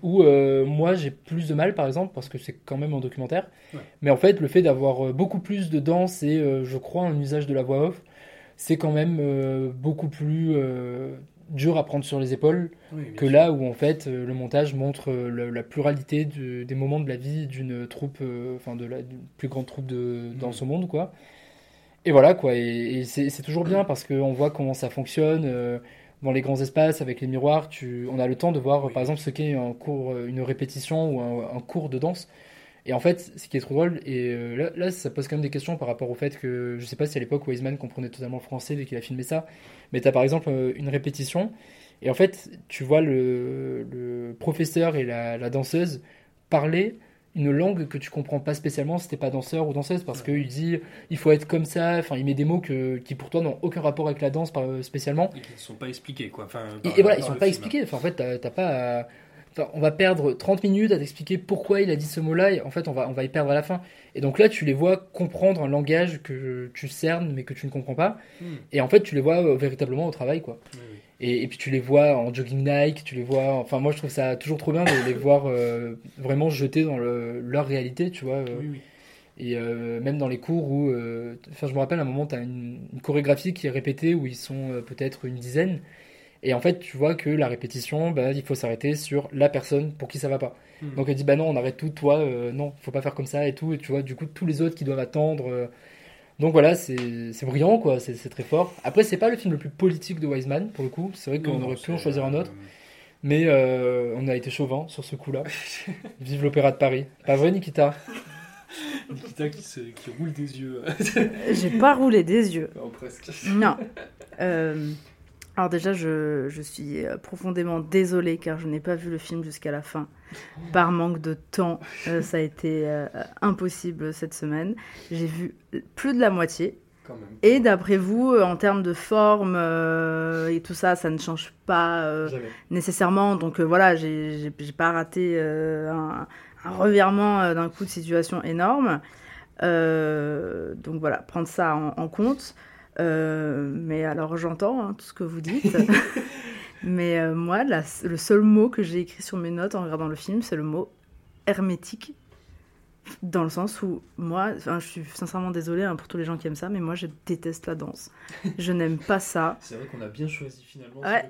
où euh, moi j'ai plus de mal, par exemple, parce que c'est quand même un documentaire. Ouais. Mais en fait, le fait d'avoir beaucoup plus de danse et, je crois, un usage de la voix off, c'est quand même euh, beaucoup plus euh, dur à prendre sur les épaules Oui, que sûr. là où en fait euh, le montage montre la, la pluralité de- des moments de la vie d'une troupe, enfin de la plus grande troupe de danse au monde quoi. Et voilà quoi, et, et c'est toujours bien parce qu'on voit comment ça fonctionne dans les grands espaces avec les miroirs. Tu, on a le temps de voir par exemple ce qu'est un cours, une répétition ou un, un cours de danse. Et en fait, ce qui est trop drôle, et euh, là, là, ça pose quand même des questions par rapport au fait que je sais pas si à l'époque Wiseman comprenait totalement le français dès qu'il a filmé ça, mais tu as par exemple euh, une répétition, et en fait, tu vois le, le professeur et la, la danseuse parler une langue que tu comprends pas spécialement si t'es pas danseur ou danseuse, parce qu'il dit il faut être comme ça, enfin il met des mots que, qui pour toi n'ont aucun rapport avec la danse par- spécialement. Et qui ne sont pas expliqués. Quoi. Enfin, Et, voilà, ils sont pas film. expliqués. Enfin, en fait, t'as t'as pas. à- enfin, on va perdre 30 minutes à t'expliquer pourquoi il a dit ce mot-là, et en fait, on va, on va y perdre à la fin. Et donc là, tu les vois comprendre un langage que tu cernes, mais que tu ne comprends pas. Hmm. Et en fait, tu les vois euh, véritablement au travail, quoi. Et, et puis tu les vois en jogging Nike, tu les vois. Enfin, moi, je trouve ça toujours trop bien de les voir euh, vraiment jetés dans le- leur réalité, tu vois. euh. Oui, oui. Et même dans les cours où. Enfin, je me rappelle à un moment, tu as une, une chorégraphie qui est répétée où ils sont peut-être une dizaine. Et en fait, tu vois que la répétition, bah, il faut s'arrêter sur la personne pour qui ça va pas. Hmm. Donc elle dit, bah non, on arrête tout, toi, euh, non, faut pas faire comme ça et tout. Et tu vois, du coup, tous les autres qui doivent attendre. euh, Donc voilà, c'est c'est brillant, quoi, c'est très fort. Après, c'est pas le film le plus politique de Wiseman, pour le coup. C'est vrai qu'on aurait pu en choisir un euh, autre. Mais euh, on a été chauvin sur ce coup-là. <laughs> Vive l'Opéra de Paris. Pas vrai, Nikita? Nikita qui, se- qui roule des yeux. J'ai pas roulé des yeux. Non, presque. Non. Euh, alors déjà, je, je suis euh, profondément désolée car je n'ai pas vu le film jusqu'à la fin. Par manque de temps, euh, ça a été euh, impossible cette semaine. J'ai vu plus de la moitié. Quand même. Et d'après vous, en termes de forme euh, et tout ça, ça ne change pas nécessairement. Donc voilà, j'ai pas raté un, un revirement d'un coup de situation énorme. Donc voilà, prendre ça en, en compte. Euh, mais alors j'entends hein, tout ce que vous dites. <laughs> mais euh, moi, la- le seul mot que j'ai écrit sur mes notes en regardant le film, c'est le mot hermétique. Dans le sens où moi, je suis sincèrement désolée hein, pour tous les gens qui aiment ça, mais moi je déteste la danse. Je n'aime pas ça. <laughs> C'est vrai qu'on a bien choisi finalement Ouais.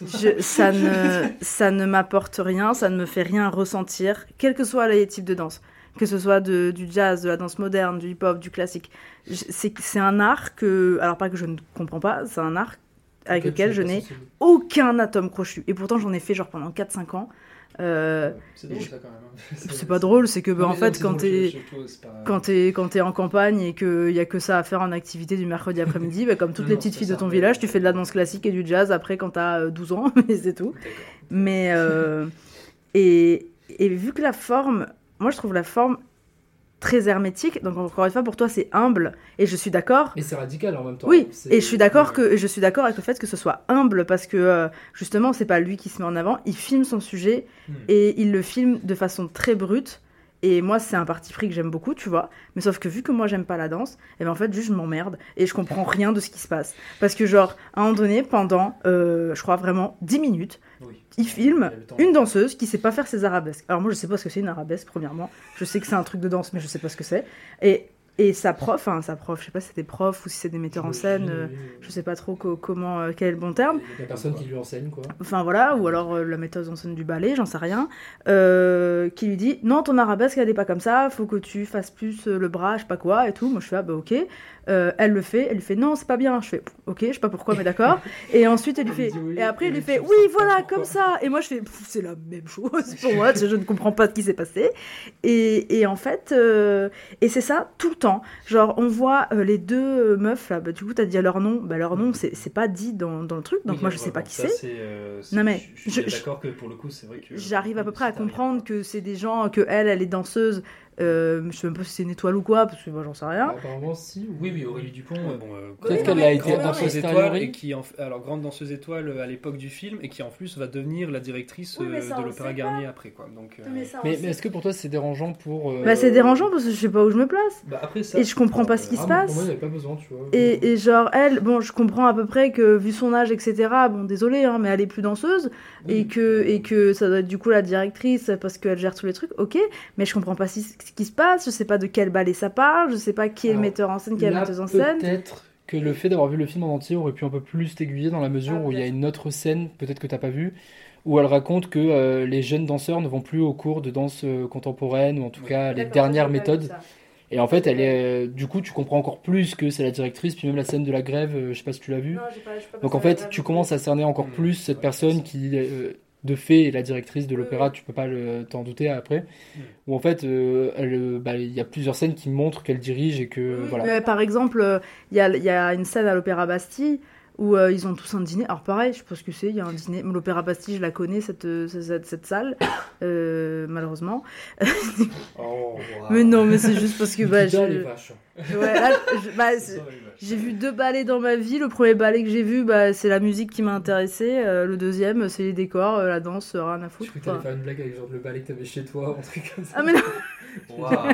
Je- ça <laughs> ne, ça ne m'apporte rien, ça ne me fait rien ressentir, quels que soient les types de danse. Que ce soit de- du jazz, de la danse moderne, du hip-hop, du classique. C'est un art que. Alors, pas que je ne comprends pas, c'est un art avec lequel je n'ai aucun atome crochu. Et pourtant, j'en ai fait genre pendant 4-5 ans. Euh, C'est drôle je- ça quand même. hein. <laughs> c'est pas drôle, c'est que bah, en fait, quand t'es quand quand t'es en campagne et qu'il y a que ça à faire en activité du mercredi après-midi, bah, comme toutes Non, les petites filles ça, de ton village, tu fais de la danse classique et du jazz après quand t'as euh, 12 ans, <laughs> mais c'est tout. Mais euh, et, et vu que la forme, moi je trouve la forme très hermétique. Donc encore une fois, pour toi, c'est humble, et je suis d'accord. Et c'est radical en même temps. Oui, et je suis d'accord que je suis d'accord avec le fait que ce soit humble parce que euh, justement, c'est pas lui qui se met en avant. Il filme son sujet Hmm. et il le filme de façon très brute. Et moi, c'est un parti pris que j'aime beaucoup, tu vois. Mais sauf que vu que moi, j'aime pas la danse, et ben en fait, juste je m'emmerde et je comprends rien de ce qui se passe. Parce que, genre, à un moment donné, pendant, euh, je crois vraiment 10 minutes, il filme une danseuse qui sait pas faire ses arabesques. Alors, moi, je sais pas ce que c'est une arabesque, premièrement. Je sais que c'est un truc de danse, mais je sais pas ce que c'est. Et. Et sa prof, hein, sa prof, je sais pas si c'est des profs ou si c'est des metteurs en scène, euh, je sais pas trop co- comment, euh, quel est le bon terme. La personne qui lui enseigne, quoi. Enfin voilà, ou alors euh, la metteuse en scène du ballet, j'en sais rien, euh, qui lui dit non ton arabesque elle est pas comme ça, faut que tu fasses plus le bras, je sais pas quoi et tout. Moi je fais ah bah ok. Euh, elle le fait, elle lui fait non c'est pas bien. Je fais ok, je sais pas pourquoi mais d'accord. et ensuite elle lui <laughs> fait et après il lui fait oui voilà comme ça. Et moi je fais c'est la même chose pour <laughs> moi, je ne comprends pas ce qui s'est passé. Et, et en fait euh, et c'est ça tout le temps. Genre on voit euh, les deux meufs là, bah, du coup t'as dit leur nom, bah leur nom c'est pas dit dans, dans le truc donc Oui, moi je sais pas qui c'est. non mais je suis d'accord que pour le coup, c'est vrai que. J'arrive à peu près à comprendre que c'est des gens, que elle, elle est danseuse. Euh, je sais même pas si c'est une étoile ou quoi, parce que moi j'en sais rien. Apparemment, si. Oui, oui, Aurélie Dupont, euh, bon, euh, Peut-être qu'elle a été danseuse étoile et qui en alors grande danseuse étoile euh, à l'époque du film et qui en plus va devenir la directrice Oui, mais ça, de l'Opéra Garnier après quoi. Donc euh, Mais ça, Mais, mais est-ce que pour toi c'est dérangeant pour. euh, Bah c'est dérangeant parce que je sais pas où je me place. Bah, après ça- et je comprends pas ce qui se Pour passe. moi, il n'y avait pas besoin, tu vois. Et, et genre, elle, bon, je comprends à peu près que vu son âge, etc., bon, désolé, hein, mais elle est plus danseuse, et, que, et que ça doit être du coup la directrice parce qu'elle gère tous les trucs, ok, mais je comprends pas si- ce qui se passe, je sais pas de quel ballet ça parle, je sais pas qui est le metteur en scène, qui est la metteuse en scène. Peut-être que le fait d'avoir vu le film en entier aurait pu un peu plus t'aiguiller dans la mesure où il y a une autre scène, peut-être que t'as pas vu, où elle raconte que euh, les jeunes danseurs ne vont plus au cours de danse euh, contemporaine, ou en tout cas les dernières méthodes. Et en fait, elle est, euh, du coup, tu comprends encore plus que c'est la directrice, puis même la scène de la grève, je sais pas si tu l'as vu. Non, j'ai pas- j'ai pas Donc en fait, tu commences à cerner encore plus cette personne qui, de fait, la directrice de l'opéra, tu peux pas le- t'en douter après. Où en fait, euh, euh, bah, il y a plusieurs scènes qui montrent qu'elle dirige et que, voilà. Mais par exemple, euh, il y, a, il y a une scène à l'Opéra Bastille où euh, ils ont tous un dîner. Alors pareil, je sais pas ce que c'est, il y a un dîner. L'Opéra Bastille, je la connais, cette, euh, cette, cette salle, <coughs> euh, malheureusement. <laughs> <laughs> Mais non, mais c'est juste parce que... Bah, Putain, je- les vaches. Ouais, là, je- bah, j'ai vu deux ballets dans ma vie. Le premier ballet que j'ai vu, bah, c'est la musique qui m'a intéressé. Euh, le deuxième, c'est les décors, euh, la danse, euh, rien à Je foutre. crois que t'allais Enfin, faire une blague avec genre le balai que t'avais chez toi, un truc comme ça. Ah mais non <laughs> Waouh.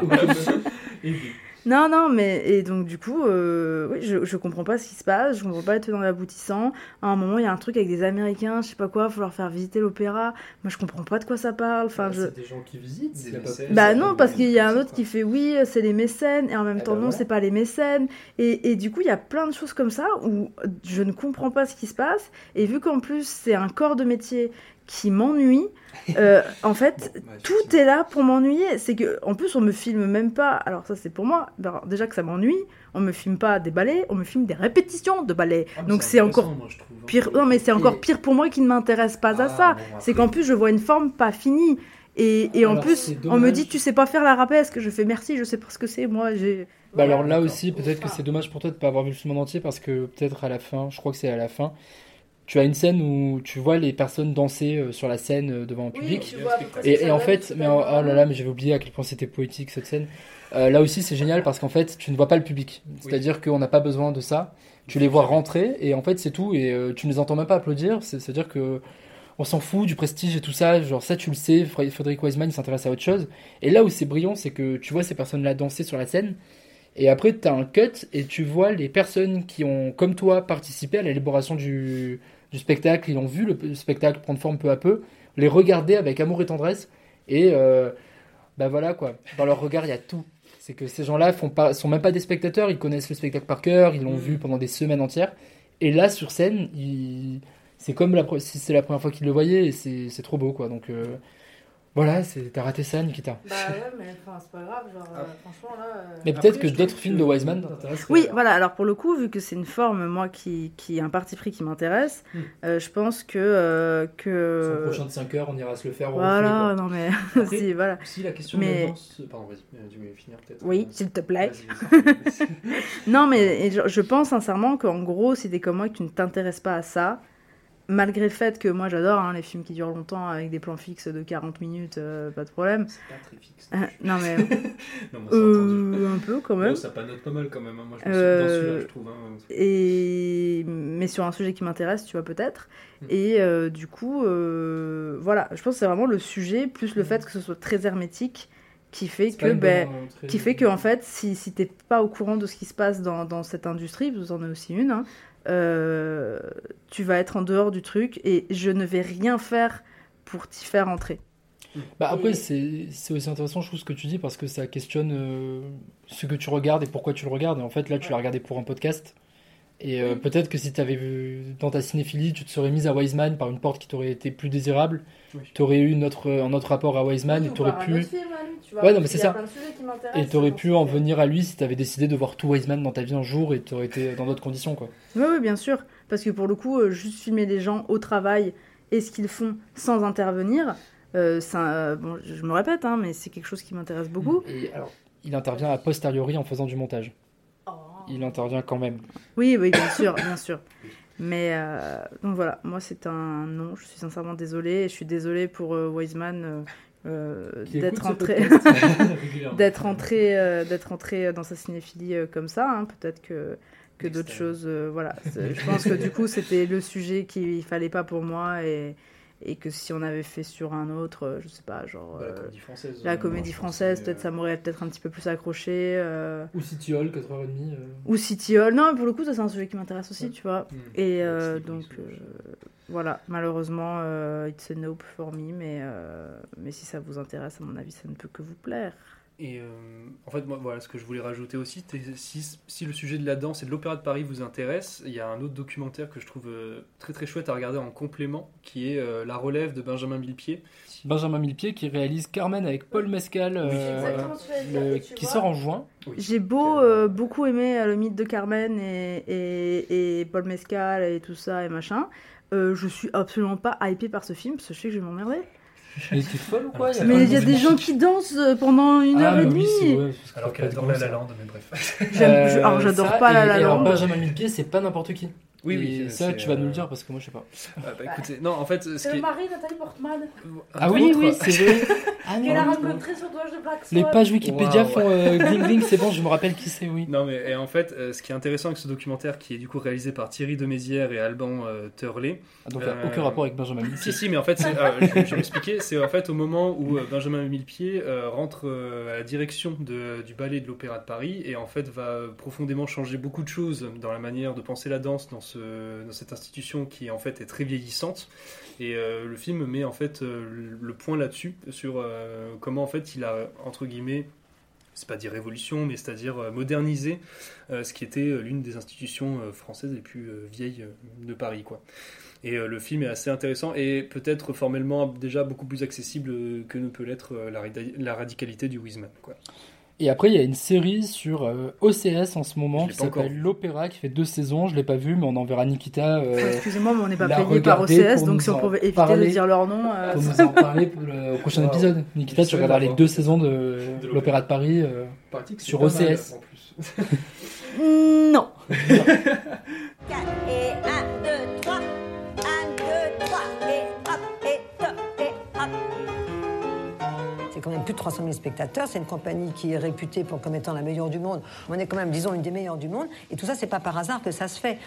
Et puis, Non, non, mais et donc du coup, euh, oui, je, je comprends pas ce qui se passe, je comprends pas être dans l'aboutissant. À un moment, il y a un truc avec des Américains, je sais pas quoi, faut leur faire visiter l'opéra. Moi, je comprends pas de quoi ça parle. Enfin, je... C'est des gens qui visitent. pas plus, Bah non, parce qu'il y a un autre qui fait oui, c'est les mécènes, et en même Eh temps ben non, voilà. c'est pas les mécènes. Et, et du coup, il y a plein de choses comme ça où je ne comprends pas ce qui se passe. Et vu qu'en plus, c'est un corps de métier qui m'ennuie, euh, en fait, tout est là pour m'ennuyer. C'est que, en plus, on me filme même pas. Alors ça, c'est pour moi. Alors, déjà que ça m'ennuie. On me filme pas des ballets, on me filme des répétitions de ballets. Ah, Donc c'est encore intéressant, moi, je trouve, hein. pire. Non, mais c'est encore pire pour moi qui ne m'intéresse pas à Ah, ça. bon, c'est qu'en plus, je vois une forme pas finie. Et, et en plus, on me dit, tu sais pas faire l'arabesque. Je fais merci, je sais pas ce que c'est. Moi, j'ai. Bah alors là aussi, peut-être que c'est dommage pour toi de pas avoir vu le film en entier parce que peut-être à la fin, je crois que c'est à la fin, tu as une scène où tu vois les personnes danser euh, sur la scène euh, devant un public. vois et, en fait, mais oh, oh là là, mais j'avais oublié à quel point c'était poétique cette scène. Euh, là aussi, c'est génial parce qu'en fait, tu ne vois pas le public. C'est-à-dire qu'on n'a pas besoin de ça. Tu les vois rentrer et en fait, c'est tout. Et euh, tu ne les entends même pas applaudir. C'est- C'est-à-dire que on s'en fout du prestige et tout ça. Genre, ça, tu le sais. Fr- Frédéric Wiseman, il s'intéresse à autre chose. Et là où c'est brillant, c'est que tu vois ces personnes-là danser sur la scène. Et après, tu as un cut et tu vois les personnes qui ont, comme toi, participé à l'élaboration du, du spectacle. Ils ont vu le, le spectacle prendre forme peu à peu, les regarder avec amour et tendresse. Et euh, bah voilà quoi. Dans leur regard, il y a tout. C'est que ces gens-là font pas, sont même pas des spectateurs. Ils connaissent le spectacle par cœur. Ils l'ont vu pendant des semaines entières. Et là, sur scène, ils- c'est comme la, si c'est la première fois qu'ils le voyaient. Et c'est c'est trop beau quoi. Donc euh, voilà, t'as raté ça, Nikita. Bah ouais, mais enfin, c'est pas grave. Genre, euh, franchement, là. euh, Mais peut-être que d'autres films de Wiseman t'intéressent. Oui, voilà. Alors pour le coup, vu que c'est une forme, moi, qui, qui un parti pris qui m'intéresse, Hmm. euh, je pense que euh, que. Son prochain de 5 heures, on ira se le faire. au Voilà, reflet, non mais Après, <laughs> si voilà. Si la question de mais danse. Pardon, vas-y, tu veux finir peut-être oui, s'il te plaît. <laughs> non mais je pense sincèrement qu'en gros, si t'es comme moi et que tu ne t'intéresses pas à ça, malgré le fait que moi j'adore hein, les films qui durent longtemps avec des plans fixes de 40 minutes, euh, pas de problème. C'est pas très fixe. non mais <laughs> Non, c'est euh, un peu quand même. Ça panote pas mal quand même. hein. Moi, je dans celui-là, je trouve. hein. Et mais sur un sujet qui m'intéresse, tu vois peut-être. Mm. Et euh, du coup, euh, voilà, je pense que c'est vraiment le sujet plus le fait que ce soit très hermétique qui fait que ben, qui fait que en fait, si si t'es pas au courant de ce qui se passe dans, dans cette industrie, vous en avez aussi une, hein, euh, tu vas être en dehors du truc et je ne vais rien faire pour t'y faire entrer. Bah Et- après, c'est c'est aussi intéressant, je trouve, ce que tu dis, parce que ça questionne euh, ce que tu regardes et pourquoi tu le regardes. Et en fait, là, tu l'as regardé pour un podcast. Et euh, peut-être que si tu avais vu dans ta cinéphilie, tu te serais mise à Wiseman par une porte qui t'aurait été plus désirable. Oui. Tu aurais eu une autre, un autre rapport à Wiseman et tu aurais pu. hein, Ouais, non, mais c'est ça. Et tu aurais pu en venir à lui si tu avais décidé de voir tout Wiseman dans ta vie un jour et tu aurais été dans d'autres conditions, quoi. Oui, oui, bien sûr. Parce que pour le coup, euh, juste filmer les gens au travail et ce qu'ils font sans intervenir, euh, ça, euh, bon, je je me répète, hein, mais c'est quelque chose qui m'intéresse beaucoup. Et alors, il intervient a posteriori en faisant du montage. Il intervient quand même. Oui, oui, bien <coughs> sûr, bien sûr. Mais euh, donc voilà, moi c'est un non, je suis sincèrement désolée. Et je suis désolée pour euh, Wiseman euh, euh, Qui d'être entré, <laughs> d'être entré, euh, d'être entré dans sa cinéphilie euh, comme ça. hein. Peut-être que que d'autres choses, euh, voilà. <laughs> Je pense que du coup c'était le sujet qu'il fallait pas pour moi et et que si on avait fait sur un autre, euh, je sais pas, genre Bah, la euh, comédie française, la euh, comédie française, peut-être ça m'aurait peut-être un petit peu plus accroché. euh, Ou City Hall, 4h30. euh. ou City Hall. Non, mais pour le coup, ça c'est un sujet qui m'intéresse aussi, tu vois. Mm. Et donc, voilà, malheureusement, it's a nope for me, mais, mais si ça vous intéresse, à mon avis, ça ne peut que vous plaire. Et euh, en fait, moi, voilà, ce que je voulais rajouter aussi, si, si le sujet de la danse et de l'opéra de Paris vous intéresse, il y a un autre documentaire que je trouve euh, très très chouette à regarder en complément, qui est euh, La Relève de Benjamin Millepied. Benjamin Millepied qui réalise Carmen avec Paul Mescal, euh, qui vois. sort en juin. J'ai beau euh, beaucoup euh, le mythe de Carmen et, et, et Paul Mescal et tout ça et machin, euh, je suis absolument pas hypée par ce film parce que je sais que je vais m'emmerder. Mais t'es folle ou quoi Alors, Mais il y a des gens qui dansent euh, pendant une heure Ah, et oui, c'est demie. Alors qu'elle adore La La comme Land, mais bref. Je- alors, Euh, j'adore pas La et- La et alors. Benjamin Millepied, c'est pas n'importe qui. Oui, Et oui, ça, tu vas nous euh, le dire parce que moi, je sais pas. Ah, bah, écoutez, non, en fait, ce C'est qui le est... mari de Nathalie Portman. Ah oui, oui, <laughs> c'est vrai. <laughs> Ah Qu'elle a non. rencontré sur Doge de Black Les Swan. pages Wikipédia Wow. font euh, gling gling, c'est bon, je me rappelle qui c'est, oui. Non, mais et en fait, euh, ce qui est intéressant avec ce documentaire, qui est du coup réalisé par Thierry de Mézières et Alban euh, Turlet. Ah, donc, aucun rapport avec Benjamin Millepied. Si, si, mais en fait, <laughs> euh, je, je vais m'expliquer. C'est en fait au moment où euh, Benjamin Millepied euh, rentre euh, à la direction de- du ballet de l'Opéra de Paris et en fait va euh, profondément changer beaucoup de choses dans la manière de penser la danse dans, ce, dans cette institution qui en fait est très vieillissante. Et euh, le film met en fait euh, le point là-dessus sur euh, comment en fait il a entre guillemets c'est pas dire révolution, mais c'est-à-dire moderniser ce qui était l'une des institutions françaises les plus vieilles de Paris, quoi. Et le film est assez intéressant et peut-être formellement déjà beaucoup plus accessible que ne peut l'être la, radi- la radicalité du Wiseman. Et après, il y a une série sur euh, OCS en ce moment qui s'appelle. L'Opéra, qui fait deux saisons. Je l'ai pas vu, mais on enverra Nikita. euh, Ah, Excusez-moi, mais on n'est pas payé par OCS, donc si on pouvait éviter parler. de dire leur nom. euh, Pour <laughs> nous en parler pour le- au prochain Wow. épisode. Nikita, tu regarderas les d'abord. deux saisons de, De l'Opéra de Paris euh, sur mal, OCS. en plus. <laughs> Non. <laughs> Et 1, 2, 3, 1, 2, quand même plus de 300 000 spectateurs. C'est une compagnie qui est réputée pour comme étant la meilleure du monde. On est quand même, disons, une des meilleures du monde. Et tout ça, c'est pas par hasard que ça se fait.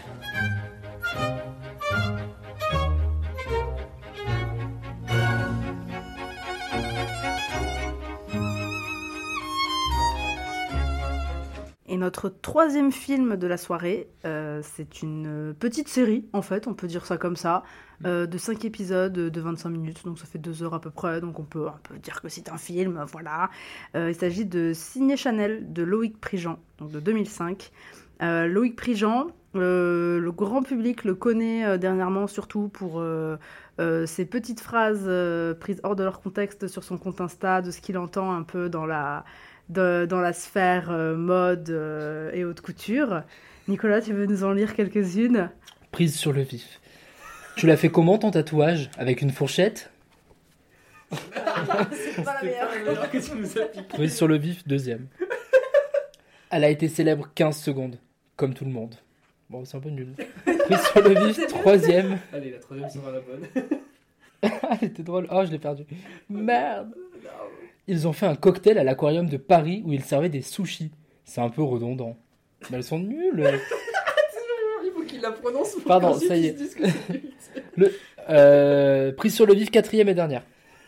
Et notre troisième film de la soirée, euh, c'est une petite série, en fait, on peut dire ça comme ça, euh, de 5 épisodes de 25 minutes, donc ça fait 2 heures à peu près, donc on peut, on peut dire que c'est un film, voilà. Euh, il s'agit de Signé Chanel de Loïc Prigent, donc de 2005. Euh, Loïc Prigent, le grand public le connaît dernièrement surtout pour ces petites phrases prises hors de leur contexte sur son compte Insta, de ce qu'il entend un peu dans la, de- dans la sphère euh, mode euh, et haute couture. Nicolas, tu veux nous en lire quelques-unes? Prise sur le vif. Tu l'as fait comment ton tatouage? Avec une fourchette? <laughs> C'est pas la meilleure. que tu nous as piqué. Prise sur le vif, deuxième. Elle a été célèbre 15 secondes, comme tout le monde. Bon, c'est un peu nul. Pris sur le vif, <laughs> troisième. Allez, la troisième sera la bonne. <laughs> Elle était drôle. Oh, je l'ai perdu. Merde. Ils ont fait un cocktail à l'aquarium de Paris où ils servaient des sushis. C'est un peu redondant. Mais elles sont nulles. <laughs> Il faut qu'il la prononce. pour Pardon, ça y est. que. Le, euh, prise sur le vif, quatrième et dernière.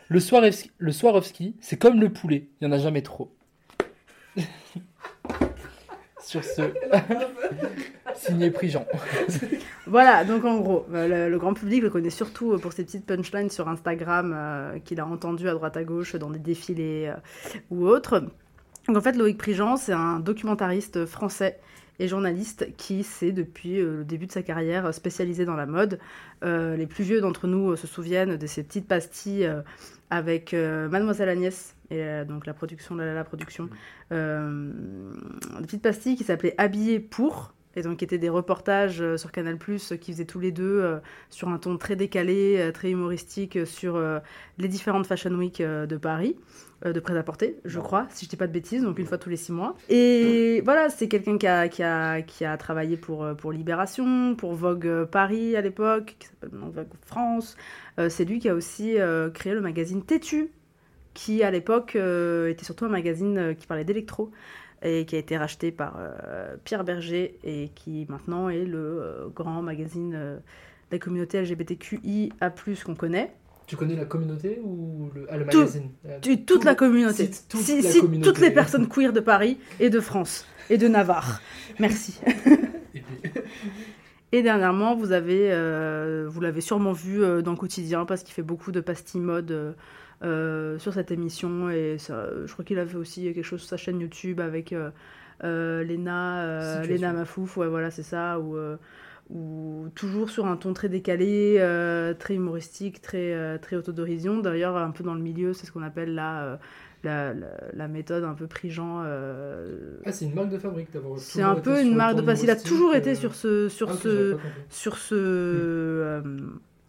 Le, Swarovski, le Swarovski, c'est comme le poulet, il n'y en a jamais trop. Sur ce, <laughs> signé Prigent. <laughs> Voilà, donc en gros, euh, le, le grand public le connaît surtout euh, pour ses petites punchlines sur Instagram euh, qu'il a entendues à droite à gauche dans des défilés euh, ou autres. Donc en fait, Loïc Prigent, c'est un documentariste français et journaliste qui s'est depuis euh, le début de sa carrière euh, spécialisé dans la mode. Euh, les plus vieux d'entre nous euh, se souviennent de ces petites pastilles avec Mademoiselle Agnès et donc la production, la, la, la production, euh, des petites pastilles qui s'appelaient Habillé pour et donc étaient des reportages euh, sur Canal+, euh, qui faisaient tous les deux euh, sur un ton très décalé, très humoristique, sur les différentes Fashion Week de Paris, de prêt-à-porter, je crois, si je dis pas de bêtises, donc une fois tous les six mois. Et voilà, c'est quelqu'un qui a, qui, a, qui a travaillé pour, pour Libération, pour Vogue Paris à l'époque, qui s'appelle Vogue France. C'est lui qui a aussi créé le magazine Têtu, qui à l'époque était surtout un magazine qui parlait d'électro et qui a été racheté par euh, Pierre Berger et qui maintenant est le euh, grand magazine euh, de la communauté LGBTQIA+, qu'on connaît. Tu connais la communauté ou le, ah, le Tout- magazine tu- toute la communauté. cite toute Si- la cite communauté. toutes les personnes queer de Paris et de France et de Navarre. Merci. <laughs> Et dernièrement, vous avez, euh, vous l'avez sûrement vu euh, dans le quotidien parce qu'il fait beaucoup de pastilles mode euh, sur cette émission et ça, je crois qu'il a fait aussi quelque chose sur sa chaîne YouTube avec euh, euh, Léna, euh. Léna Mafouf, ouais voilà c'est ça, ou ou toujours sur un ton très décalé, euh, très humoristique, très euh, très autodérision. D'ailleurs un peu dans le milieu, c'est ce qu'on appelle la, euh, la, la, la méthode un peu prigent. Ah, c'est une marque de fabrique d'avoir. c'est un peu une marque de passe. Il a toujours été sur ce, sur Ah, ce, sur ce, euh,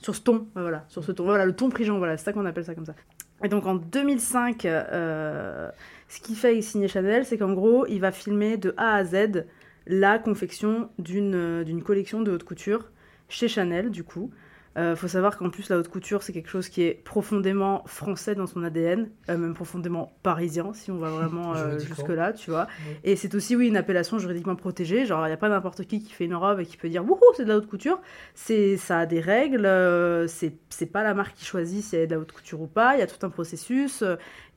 sur ce ton. Voilà, sur ce ton. Voilà, le ton prigent. Voilà, c'est ça qu'on appelle ça comme ça. Et donc en 2005, euh, ce qu'il fait signer Chanel, c'est qu'en gros, il va filmer de A à Z la confection d'une euh, collection de haute couture chez Chanel, du coup. Euh, faut savoir qu'en plus, la haute couture, c'est quelque chose qui est profondément français dans son ADN, euh, même profondément parisien, si on va vraiment <laughs> euh, jusque-là, tu vois. Et c'est aussi, oui, une appellation juridiquement protégée. Genre, il n'y a pas n'importe qui qui fait une robe et qui peut dire Wouhou, c'est de la haute couture. C'est, ça a des règles. euh, c'est, c'est pas la marque qui choisit si elle est de la haute couture ou pas. Il y a tout un processus.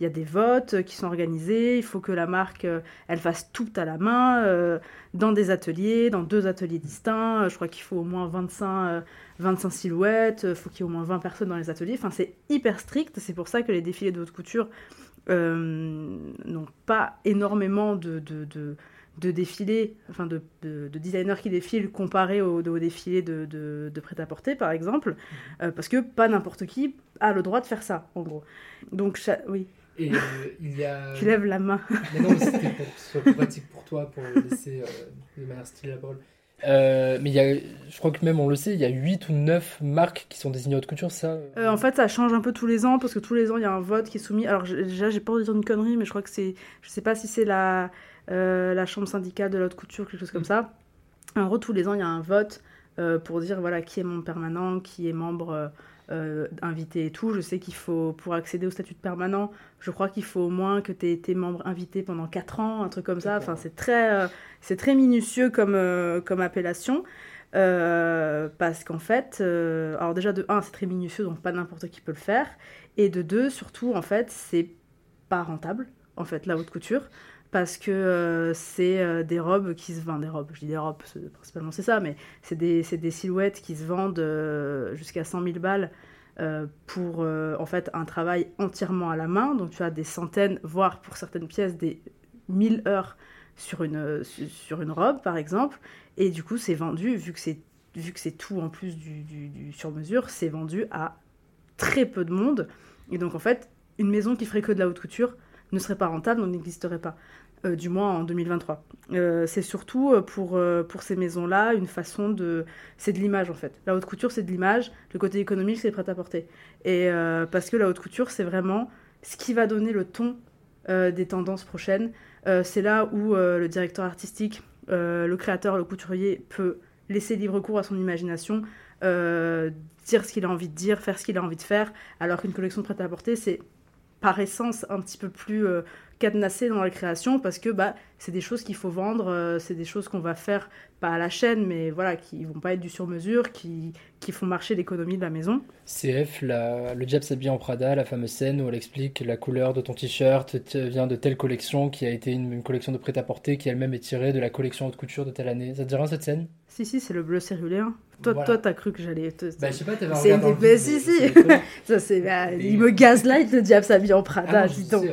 Il y a des votes euh, qui sont organisés. Il faut que la marque, euh, elle fasse tout à la main, euh, dans des ateliers, dans deux ateliers distincts. Je crois qu'il faut au moins 25, euh, 25 silhouettes. Il faut qu'il y ait au moins 20 personnes dans les ateliers. Enfin, c'est hyper strict. C'est pour ça que les défilés de haute couture euh, n'ont pas énormément de, de, de, de défilés, enfin de, de, de designers qui défilent comparé aux, défilés de, de, de prêt-à-porter par exemple, euh, parce que pas n'importe qui a le droit de faire ça en gros. Donc, oui. Et euh, il y a. Tu lèves la main. Mais non, c'était pour que ce soit pratique pour toi, pour laisser euh, de manière stylée la parole. Euh, mais il y a, je crois que même on le sait, il y a 8 ou 9 marques qui sont désignées haute couture, ça. Euh, en fait, ça change un peu tous les ans parce que tous les ans il y a un vote qui est soumis. Alors déjà, j'ai pas envie de dire une connerie, mais je crois que c'est, je sais pas si c'est la euh, la chambre syndicale de la haute couture, quelque chose comme ça. En gros, tous les ans il y a un vote pour dire voilà qui est membre permanent, qui est membre euh, invité et tout. Je sais qu'il faut pour accéder au statut de permanent, je crois qu'il faut au moins que tu aies été membre invité pendant 4 ans, un truc comme ça. Enfin, c'est très euh, c'est très minutieux comme euh, comme appellation. Euh, parce qu'en fait, euh, alors déjà de 1, c'est très minutieux, donc pas n'importe qui peut le faire. Et de 2, surtout, en fait, c'est pas rentable, en fait, la haute couture. Parce que euh, c'est euh, des robes qui se vendent, des robes, je dis des robes, principalement c'est ça, mais c'est des, des silhouettes qui se vendent euh, jusqu'à 100 000 balles pour en fait un travail entièrement à la main. Donc tu as des centaines, voire pour certaines pièces, des 1000 heures sur une, su- sur une robe, par exemple. Et du coup, c'est vendu, vu que c'est tout en plus du, du, du sur-mesure, c'est vendu à très peu de monde. Et donc, en fait, une maison qui ferait que de la haute couture ne serait pas rentable, donc n'existerait pas. Euh, du moins en 2023. Euh, c'est surtout euh, pour, pour ces maisons-là une façon de... C'est de l'image en fait. La haute couture c'est de l'image, le côté économique c'est le prêt-à-porter. Et euh, parce que la haute couture c'est vraiment ce qui va donner le ton des tendances prochaines. C'est là où le directeur artistique, le créateur, le couturier peut laisser libre cours à son imagination, dire ce qu'il a envie de dire, faire ce qu'il a envie de faire, alors qu'une collection de prêt-à-porter, c'est par essence un petit peu plus euh, cadenassé dans la création parce que bah, c'est des choses qu'il faut vendre, euh, c'est des choses qu'on va faire pas à la chaîne, mais voilà, qui vont pas être du sur-mesure, qui, qui font marcher l'économie de la maison. CF, la, le diable s'habille en Prada, la fameuse scène où elle explique la couleur de ton t-shirt vient de telle collection qui a été une, une collection de prêt-à-porter qui elle-même est tirée de la collection haute couture de telle année. Ça te rien cette scène? Si, si, c'est le bleu céruléen. Toi, Voilà. toi, t'as cru que j'allais. te- Bah, je sais pas, t'avais C'est regardé le mais si, si. <laughs> Ça, c'est. bah, il me gaslight, le diable s'habille en Prada, Ah non, dis donc.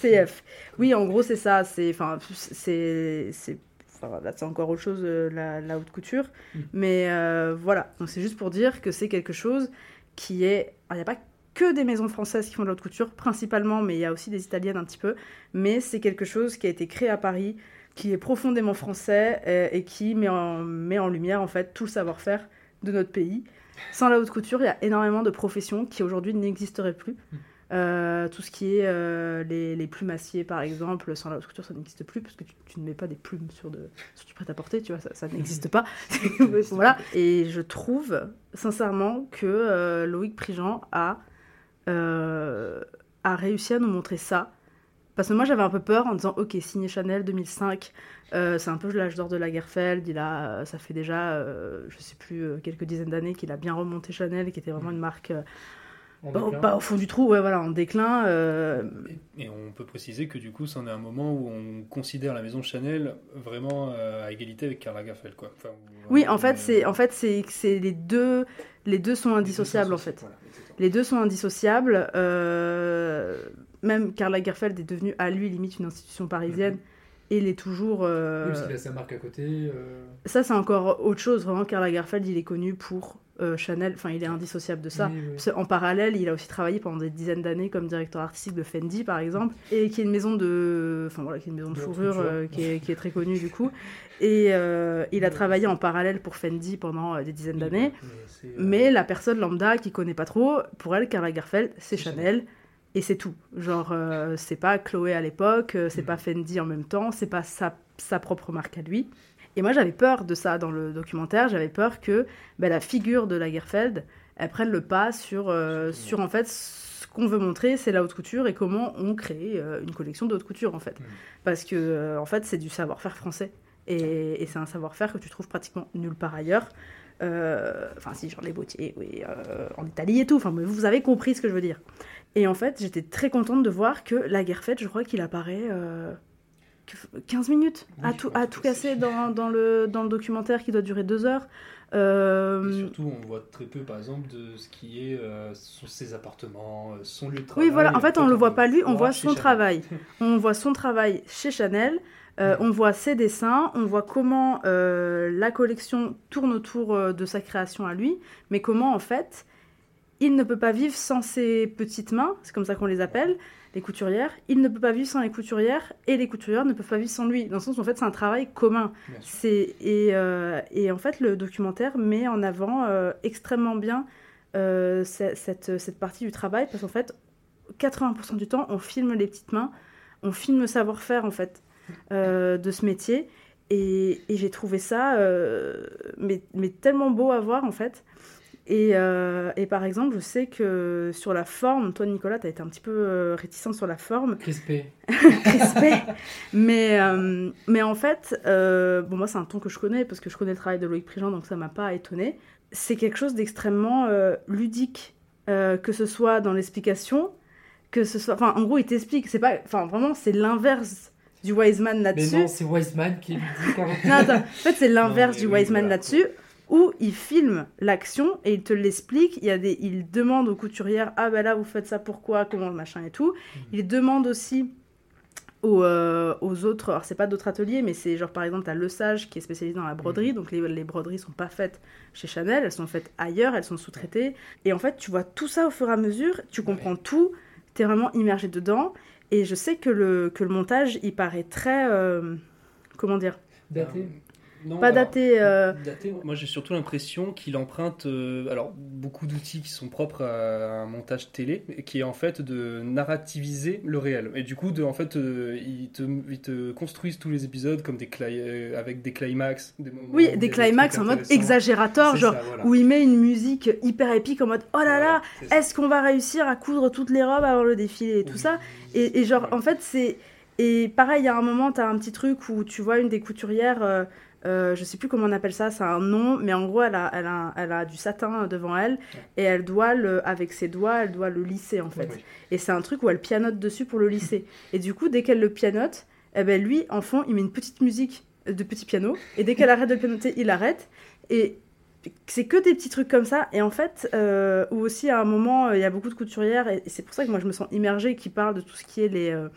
CF. <laughs> Oui, en gros, c'est ça. C'est. Enfin, c'est. c'est- enfin, là, c'est encore autre chose, euh, la, la haute couture. Mm. Mais euh, voilà. Donc, c'est juste pour dire que c'est quelque chose qui est. Il n'y a pas que des maisons françaises qui font de la haute couture, principalement, mais il y a aussi des italiennes un petit peu. Mais c'est quelque chose qui a été créé à Paris, qui est profondément français euh, et qui met en, met en lumière, en fait, tout le savoir-faire de notre pays. Sans la haute couture, il y a énormément de professions qui aujourd'hui n'existeraient plus. Euh, tout ce qui est euh, les, les plumassiers, par exemple, sans la haute couture, ça n'existe plus parce que tu, tu ne mets pas des plumes sur, de, sur du prêt-à-porter, tu vois, ça, ça n'existe pas. <laughs> voilà. Et je trouve, sincèrement, que euh, Loïc Prigent a, a réussi à nous montrer ça. Parce que moi, j'avais un peu peur en disant, ok, signé Chanel 2005, euh, c'est un peu l'âge d'or de Lagerfeld. Il a, ça fait déjà, euh, je sais plus, euh, quelques dizaines d'années qu'il a bien remonté Chanel, qui était vraiment une marque déclin. pas au fond du trou, ouais, voilà, en déclin. Et on peut préciser que du coup, c'en est un moment où on considère la maison Chanel vraiment à égalité avec Karl Lagerfeld, quoi. Enfin, Oui, en fait, c'est en fait c'est c'est les deux les deux sont indissociables en fait. Les deux sont indissociables. euh, même Karl Lagerfeld est devenu à lui limite une institution parisienne et il est toujours. euh, Oui, parce qu'il a sa marque à côté. euh, Ça, c'est encore autre chose. Vraiment, Karl Lagerfeld, il est connu pour euh, Chanel. Enfin, il est indissociable de ça. Oui, oui. Parce En parallèle, il a aussi travaillé pendant des dizaines d'années comme directeur artistique de Fendi, par exemple, et qui est une maison de, enfin voilà, qui est une maison de De fourrure qui, est, qui est très connue du coup. Et il a travaillé en parallèle pour Fendi pendant des dizaines d'années. Mais la personne lambda qui connaît pas trop, pour elle, Karl Lagerfeld, c'est Chanel. Et c'est tout. Genre, euh, c'est pas Chloé à l'époque, euh, c'est pas Fendi en même temps, c'est pas sa, sa propre marque à lui. Et moi, j'avais peur de ça dans le documentaire. J'avais peur que ben, la figure de Lagerfeld, elle prenne le pas sur, euh, sur en fait, ce qu'on veut montrer, c'est la haute couture et comment on crée euh, une collection de haute couture, en fait. Parce que, en fait, c'est du savoir-faire français. Et, et c'est un savoir-faire que tu trouves pratiquement nulle part ailleurs. Euh, Enfin, si, genre les boutiers, oui, euh, en Italie et tout. Enfin, vous avez compris ce que je veux dire. Et en fait, j'étais très contente de voir que Lagerfeld, je crois qu'il apparaît euh, que- 15 minutes à tout, à tout casser dans, dans le, dans le documentaire qui doit durer deux heures. Euh, Et surtout, on voit très peu, par exemple, de ce qui est euh, son- ses appartements, euh, son lieu de travail. Oui, voilà. En fait, on le voit pas lui, on voit son Chanel. travail. <laughs> On voit son travail chez Chanel. Euh, On voit ses dessins, on voit comment euh, la collection tourne autour euh, de sa création à lui, mais comment en fait il ne peut pas vivre sans ses petites mains, c'est comme ça qu'on les appelle, les couturières. Il ne peut pas vivre sans les couturières et les couturières ne peuvent pas vivre sans lui. Dans le sens où en fait c'est un travail commun. C'est et, euh, et en fait le documentaire met en avant extrêmement bien ce- cette, cette partie du travail parce qu'en fait 80% du temps on filme les petites mains, on filme le savoir-faire en fait euh, de ce métier et, et j'ai trouvé ça euh, mais, mais tellement beau à voir en fait. Et, euh, et par exemple, je sais que sur la forme, toi Nicolas, tu as été un petit peu réticent sur la forme. Crispé. <laughs> Crispé. mais, mais en fait, bon, moi c'est un ton que je connais parce que je connais le travail de Loïc Prigent, donc ça m'a pas étonné. C'est quelque chose d'extrêmement ludique, que ce soit dans l'explication, que ce soit. Enfin, en gros, il t'explique. C'est pas. Enfin, vraiment, c'est l'inverse du Wiseman Mais là-dessus. non, c'est Wiseman qui lui dit quand Non, attends. En fait, c'est l'inverse mais du oui, Wiseman voilà. là-dessus, où il filme l'action et il te l'explique. Il, y a des... il demande aux couturières Ah, ben là, vous faites ça pourquoi Comment machin et tout. Il demande aussi aux, euh, aux autres. Alors, c'est pas d'autres ateliers, mais c'est genre par exemple, t'as Le Sage qui est spécialisé dans la broderie. Donc, les, les broderies sont pas faites chez Chanel, elles sont faites ailleurs, elles sont sous-traitées. Et en fait, tu vois tout ça au fur et à mesure, tu comprends tout, t'es vraiment immergé dedans. Et je sais que le, que le montage, il paraît très. euh, comment dire? Daté. Non, pas daté. euh, Daté, moi j'ai surtout l'impression qu'il emprunte euh, alors beaucoup d'outils qui sont propres à un montage télé, qui est en fait de narrativiser le réel. Et du coup, de, en fait, euh, ils, te, ils te construisent tous les épisodes comme des avec des climax. Des moments où Oui, des climax en mode exagérateur, genre ça, voilà. où il met une musique hyper épique en mode oh là là, est-ce qu'on va réussir à coudre toutes les robes avant le défilé et tout ça. Et, et genre, en fait, c'est. Et pareil, il y a un moment, t'as un petit truc où tu vois une des couturières, euh, euh, je sais plus comment on appelle ça, c'est un nom, mais en gros, elle a, elle a, elle a du satin devant elle et elle doit, le, avec ses doigts, elle doit le lisser en fait. Oui. Et c'est un truc où elle pianote dessus pour le lisser. Et du coup, dès qu'elle le pianote, eh ben lui, en fond, il met une petite musique de petit piano. Et dès qu'elle arrête de pianoter, il arrête. Et c'est que des petits trucs comme ça. Et en fait, euh, ou aussi à un moment, euh, il y a beaucoup de couturières, et, et c'est pour ça que moi je me sens immergée, qui parlent de tout ce qui est les. euh,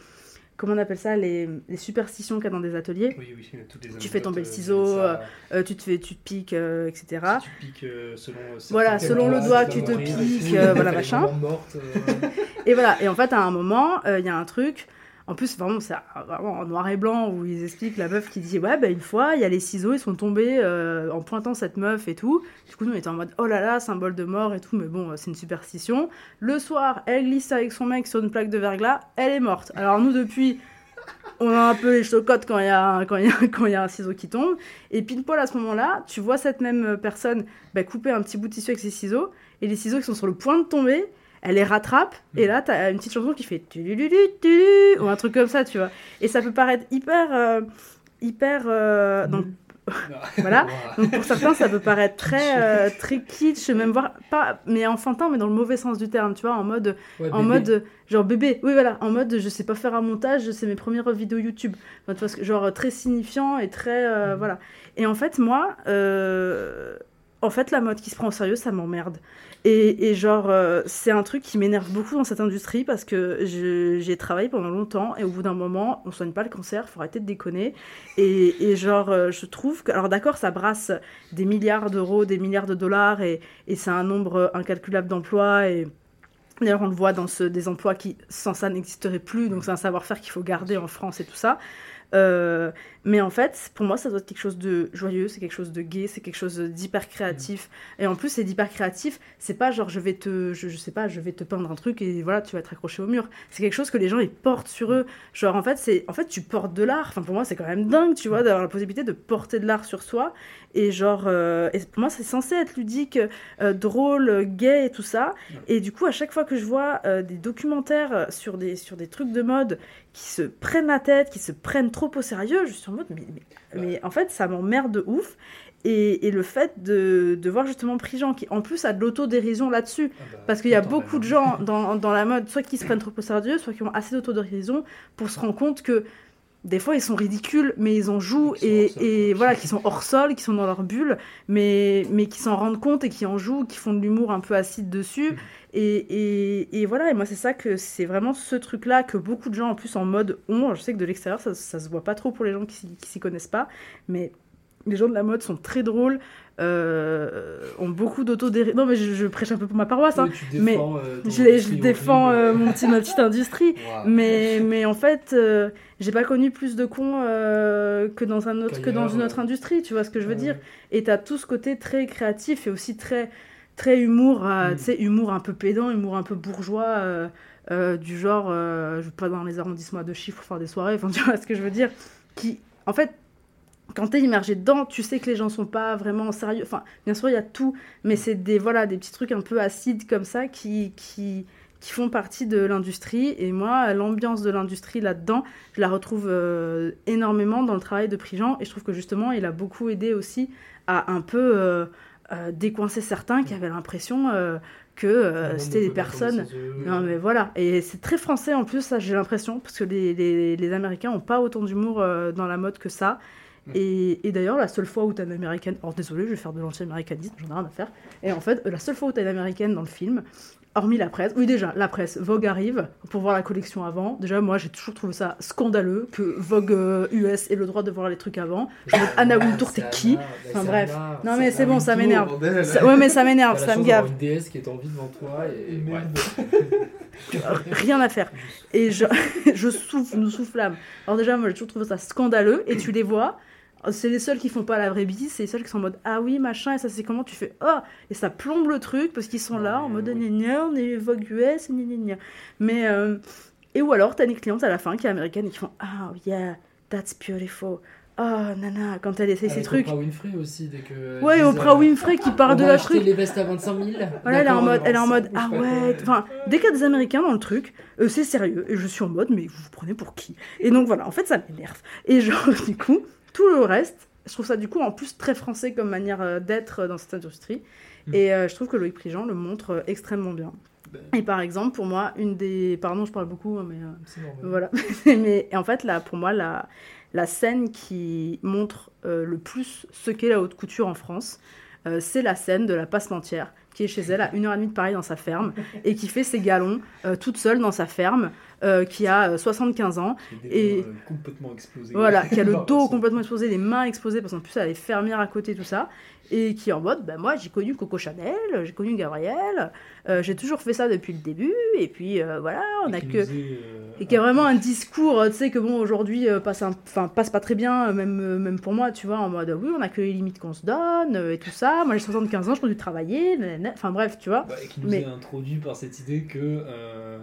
comment on appelle ça les, les superstitions qu'il y a dans des ateliers. Oui, oui, il y a toutes les tu fais tomber le anecdotes, euh, ciseau, ça. euh, tu, te fais, tu te piques, euh, etc. Si tu piques euh, selon euh, Voilà, selon le doigt, tu te piques, euh, voilà, <laughs> machin. morte, euh. Et voilà, et en fait, à un moment, euh, il y a un truc. En plus, vraiment, c'est vraiment en noir et blanc où ils expliquent la meuf qui dit Ouais, bah, une fois, il y a les ciseaux, ils sont tombés euh, en pointant cette meuf et tout. Du coup, nous, on était en mode Oh là là, symbole de mort et tout, mais bon, euh, c'est une superstition. Le soir, elle glisse avec son mec sur une plaque de verglas, elle est morte. Alors, nous, depuis. On a un peu les chocottes quand il y a, y y a un ciseau qui tombe. Et pile poil à ce moment-là, tu vois cette même personne bah, couper un petit bout de tissu avec ses ciseaux. Et les ciseaux qui sont sur le point de tomber, elle les rattrape. Et là, t'as une petite chanson qui fait ou un truc comme ça, tu vois. Et ça peut paraître hyper. euh, hyper. euh, donc, <laughs> <laughs> voilà. Donc pour certains, ça peut paraître très, <laughs> euh, très kitsch, même voir pas, mais enfantin, mais dans le mauvais sens du terme, tu vois, en mode, Ouais, en bébé. mode, genre bébé, oui voilà, en mode, je sais pas faire un montage, c'est mes premières vidéos YouTube, Enfin, genre très signifiant et très, euh, voilà. Et en fait, moi, euh, en fait, la mode qui se prend au sérieux, ça m'emmerde. Et, et genre, euh, c'est un truc qui m'énerve beaucoup dans cette industrie parce que j'ai travaillé pendant longtemps et au bout d'un moment, on soigne pas le cancer, faut arrêter de déconner. Et, et genre, euh, je trouve que, alors d'accord, ça brasse des milliards d'euros, des milliards de dollars et, et c'est un nombre incalculable d'emplois et. D'ailleurs, on le voit dans ce, des emplois qui, sans ça, n'existeraient plus. Donc, c'est un savoir-faire qu'il faut garder en France et tout ça. Euh, mais en fait, pour moi, ça doit être quelque chose de joyeux, c'est quelque chose de gai, c'est quelque chose d'hyper créatif. Et en plus, c'est d'hyper créatif. C'est pas genre je vais te, je, je sais pas, je vais te peindre un truc et voilà, tu vas être accroché au mur. C'est quelque chose que les gens ils portent sur eux. Genre en fait, c'est, en fait, tu portes de l'art. Enfin, pour moi, c'est quand même dingue, tu vois, d'avoir la possibilité de porter de l'art sur soi. Et genre, euh, et pour moi, c'est censé être ludique, euh, drôle, gay et tout ça. Et du coup, à chaque fois que je vois euh, des documentaires sur des, sur des trucs de mode qui se prennent la tête, qui se prennent trop au sérieux, je suis en mode, mais, mais, mais en fait, ça m'emmerde de ouf. Et, et le fait de, de voir justement Prigent qui en plus a de l'autodérision là-dessus, parce qu'il y a beaucoup de gens dans, dans la mode, soit qui se <coughs> prennent trop au sérieux, soit qui ont assez d'autodérision pour se rendre compte que des fois ils sont ridicules, mais ils en jouent et, et voilà, qui sont hors sol, qui sont dans leur bulle, mais, mais qui s'en rendent compte et qui en jouent, qui font de l'humour un peu acide dessus. Et, et, et voilà, et moi c'est ça que c'est vraiment ce truc-là que beaucoup de gens en plus en mode ont. Je sais que de l'extérieur ça, ça se voit pas trop pour les gens qui, qui s'y connaissent pas, mais les gens de la mode sont très drôles, euh, ont beaucoup dauto Non mais je, je prêche un peu pour ma paroisse, hein, Oui, mais euh, je, défends horrible. euh, mon petit, ma petite industrie. <laughs> Wow. Mais, mais en fait, euh, j'ai pas connu plus de cons euh, que dans un autre que dans une autre industrie, tu vois ce que je veux Ouais, dire? Et t'as tout ce côté très créatif et aussi très très humour, euh, Mm. tu sais, humour un peu pédant, humour un peu bourgeois, euh, euh, du genre, euh, je vais pas dans les arrondissements de chiffres faire des soirées, enfin tu vois ce que je veux dire? Qui, en fait, quand t'es immergé dedans, tu sais que les gens sont pas vraiment sérieux. Enfin, bien sûr, il y a tout, mais c'est des voilà des petits trucs un peu acides comme ça qui qui qui font partie de l'industrie. Et moi, l'ambiance de l'industrie là-dedans, je la retrouve euh, énormément dans le travail de Prigent. Et je trouve que justement, il a beaucoup aidé aussi à un peu euh, euh, décoincer certains qui avaient l'impression que euh, monde c'était des personnes. Non, mais voilà. Et c'est très français en plus, ça, j'ai l'impression, parce que les, les, les Américains ont pas autant d'humour euh, dans la mode que ça. Et, et d'ailleurs, la seule fois où t'as une américaine, alors désolé, je vais faire de l'anti-américanisme, j'en ai rien à faire. Et en fait, la seule fois où t'as une américaine dans le film, hormis la presse, oui déjà, la presse, Vogue arrive pour voir la collection avant. Déjà, moi, j'ai toujours trouvé ça scandaleux que Vogue euh, US ait le droit de voir les trucs avant. Je me dis, Anna Wintour, t'es qui bah, Enfin bref. Anna, non mais c'est bon, ça m'énerve. Ouais, mais ça m'énerve, ça me gave. une déesse qui est en vie devant toi et <laughs> rien à faire. Et je, <laughs> je souffle, nous soufflâmes. Alors déjà, moi, j'ai toujours trouvé ça scandaleux. Et tu les vois, c'est les seuls qui font pas la vraie bise, c'est les seuls qui sont en mode ah oui machin et ça c'est comment tu fais oh et ça plombe le truc parce qu'ils sont là en mode gna gna, on est Vogue US gna mais euh, et ou alors t'as une cliente à la fin qui est américaine et qui font ah yeah that's beautiful oh nana quand elle essaie ces Avec trucs Oprah Winfrey aussi, dès que. Ouais, Oprah euh, Winfrey qui part on de va la truc. les vestes à 25 000. Voilà, elle est en mode, elle est en mode, ah ouais, enfin, dès qu'il y a des Américains dans le truc, euh, c'est sérieux, et je suis en mode, mais vous vous prenez pour qui? Et donc voilà, en fait, ça m'énerve. Et genre, <laughs> du coup, tout le reste, je trouve ça du coup en plus très français comme manière euh, d'être dans cette industrie, et euh, je trouve que Loïc Prigent le montre euh, extrêmement bien. Et par exemple, pour moi, une des. Pardon, je parle beaucoup, hein, mais. euh, voilà. <laughs> mais en fait, là, pour moi, la, la scène qui montre euh, le plus ce qu'est la haute couture en France, euh, c'est la scène de la passementière qui est chez elle à une heure et demie de Paris dans sa ferme <laughs> et qui fait ses galons euh, toute seule dans sa ferme, euh, qui a euh, 75 ans. Et euh, complètement explosé. voilà, qui a le <laughs> dos complètement explosé, les mains explosées parce qu'en plus elle est fermière à côté tout ça. Et qui est en mode bah moi j'ai connu Coco Chanel, j'ai connu Gabriel, euh, j'ai toujours fait ça depuis le début. Et puis euh, voilà on a que est, euh, et qui a vraiment un discours euh, tu sais que bon aujourd'hui euh, passe un- enfin passe pas très bien euh, même euh, même pour moi tu vois en mode oui on a que les limites qu'on se donne euh, et tout ça. Moi j'ai 75 ans je continue de travailler enfin bref tu vois. Bah, et qui nous mais est introduit par cette idée que euh,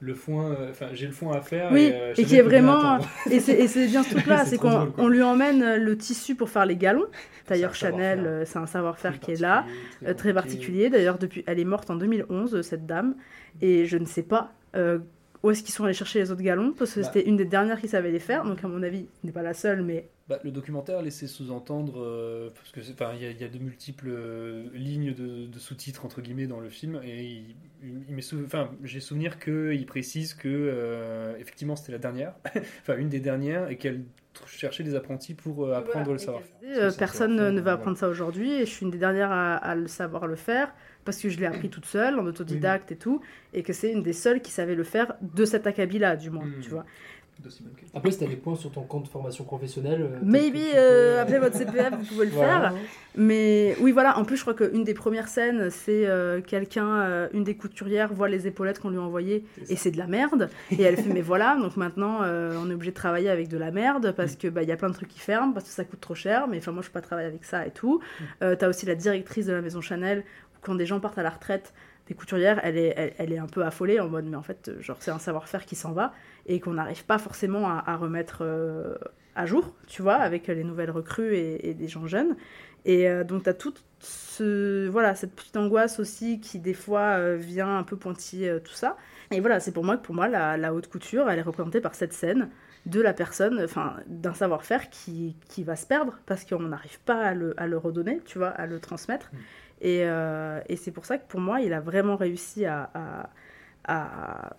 le foin, euh, enfin j'ai le foin à faire. Oui, et, euh, et qui est vraiment. Et c'est bien ce <laughs> truc-là, C'est qu'on on lui emmène euh, le tissu pour faire les galons. D'ailleurs, Chanel, c'est un savoir-faire qui est là, très très particulier. D'ailleurs, depuis, elle est morte en 2011, euh, cette dame, et je ne sais pas euh, où est-ce qu'ils sont allés chercher les autres galons, parce que Bah. c'était une des dernières qui savait les faire. Donc, à mon avis, n'est pas la seule, mais Bah, le documentaire laissait sous-entendre, euh, parce que il y, a- il y a de multiples euh, lignes de, de sous-titres entre guillemets dans le film, et il, il- il m'est sou- enfin, j'ai souvenir qu'il précise que euh, effectivement c'était la dernière, <laughs> enfin une des dernières, et qu'elle cherchait des apprentis pour euh, apprendre le savoir-faire. Euh, personne ne, ne va apprendre ça aujourd'hui et je suis une des dernières à, à le savoir le faire parce que je l'ai appris toute seule en autodidacte et tout et que c'est une des seules qui savait le faire de cet acabit-là du moins tu vois Après, si t'as des points sur ton compte formation professionnelle. euh, peut-être Maybe, tu euh, peux- appelez votre CPF, vous pouvez le <laughs> Voilà. faire. Mais oui, voilà, en plus, je crois qu'une des premières scènes, c'est euh, quelqu'un, euh, une des couturières voit les épaulettes qu'on lui a envoyées et c'est de la merde. Et elle fait, mais voilà, donc maintenant, euh, on est obligé de travailler avec de la merde parce que bah, il y a plein de trucs qui ferment, parce que ça coûte trop cher. Mais enfin, moi, je peux pas travailler avec ça et tout. Euh, T'as aussi la directrice de la maison Chanel, quand des gens partent à la retraite, des couturières, elle est, elle, est un peu affolée en mode, mais en fait, genre, c'est un savoir-faire qui s'en va et qu'on n'arrive pas forcément à, remettre euh, à jour, tu vois, avec les nouvelles recrues et, et des gens jeunes. Et euh, donc, tu as toute voilà, cette petite angoisse aussi qui, des fois, euh, vient un peu pointiller euh, tout ça. Et voilà, c'est pour moi que pour moi, la, haute couture, elle est représentée par cette scène de la personne, enfin, d'un savoir-faire qui, qui va se perdre parce qu'on n'arrive pas à le, à le redonner, tu vois, à le transmettre. Et, euh, et c'est pour ça que pour moi, il a vraiment réussi à, à, à,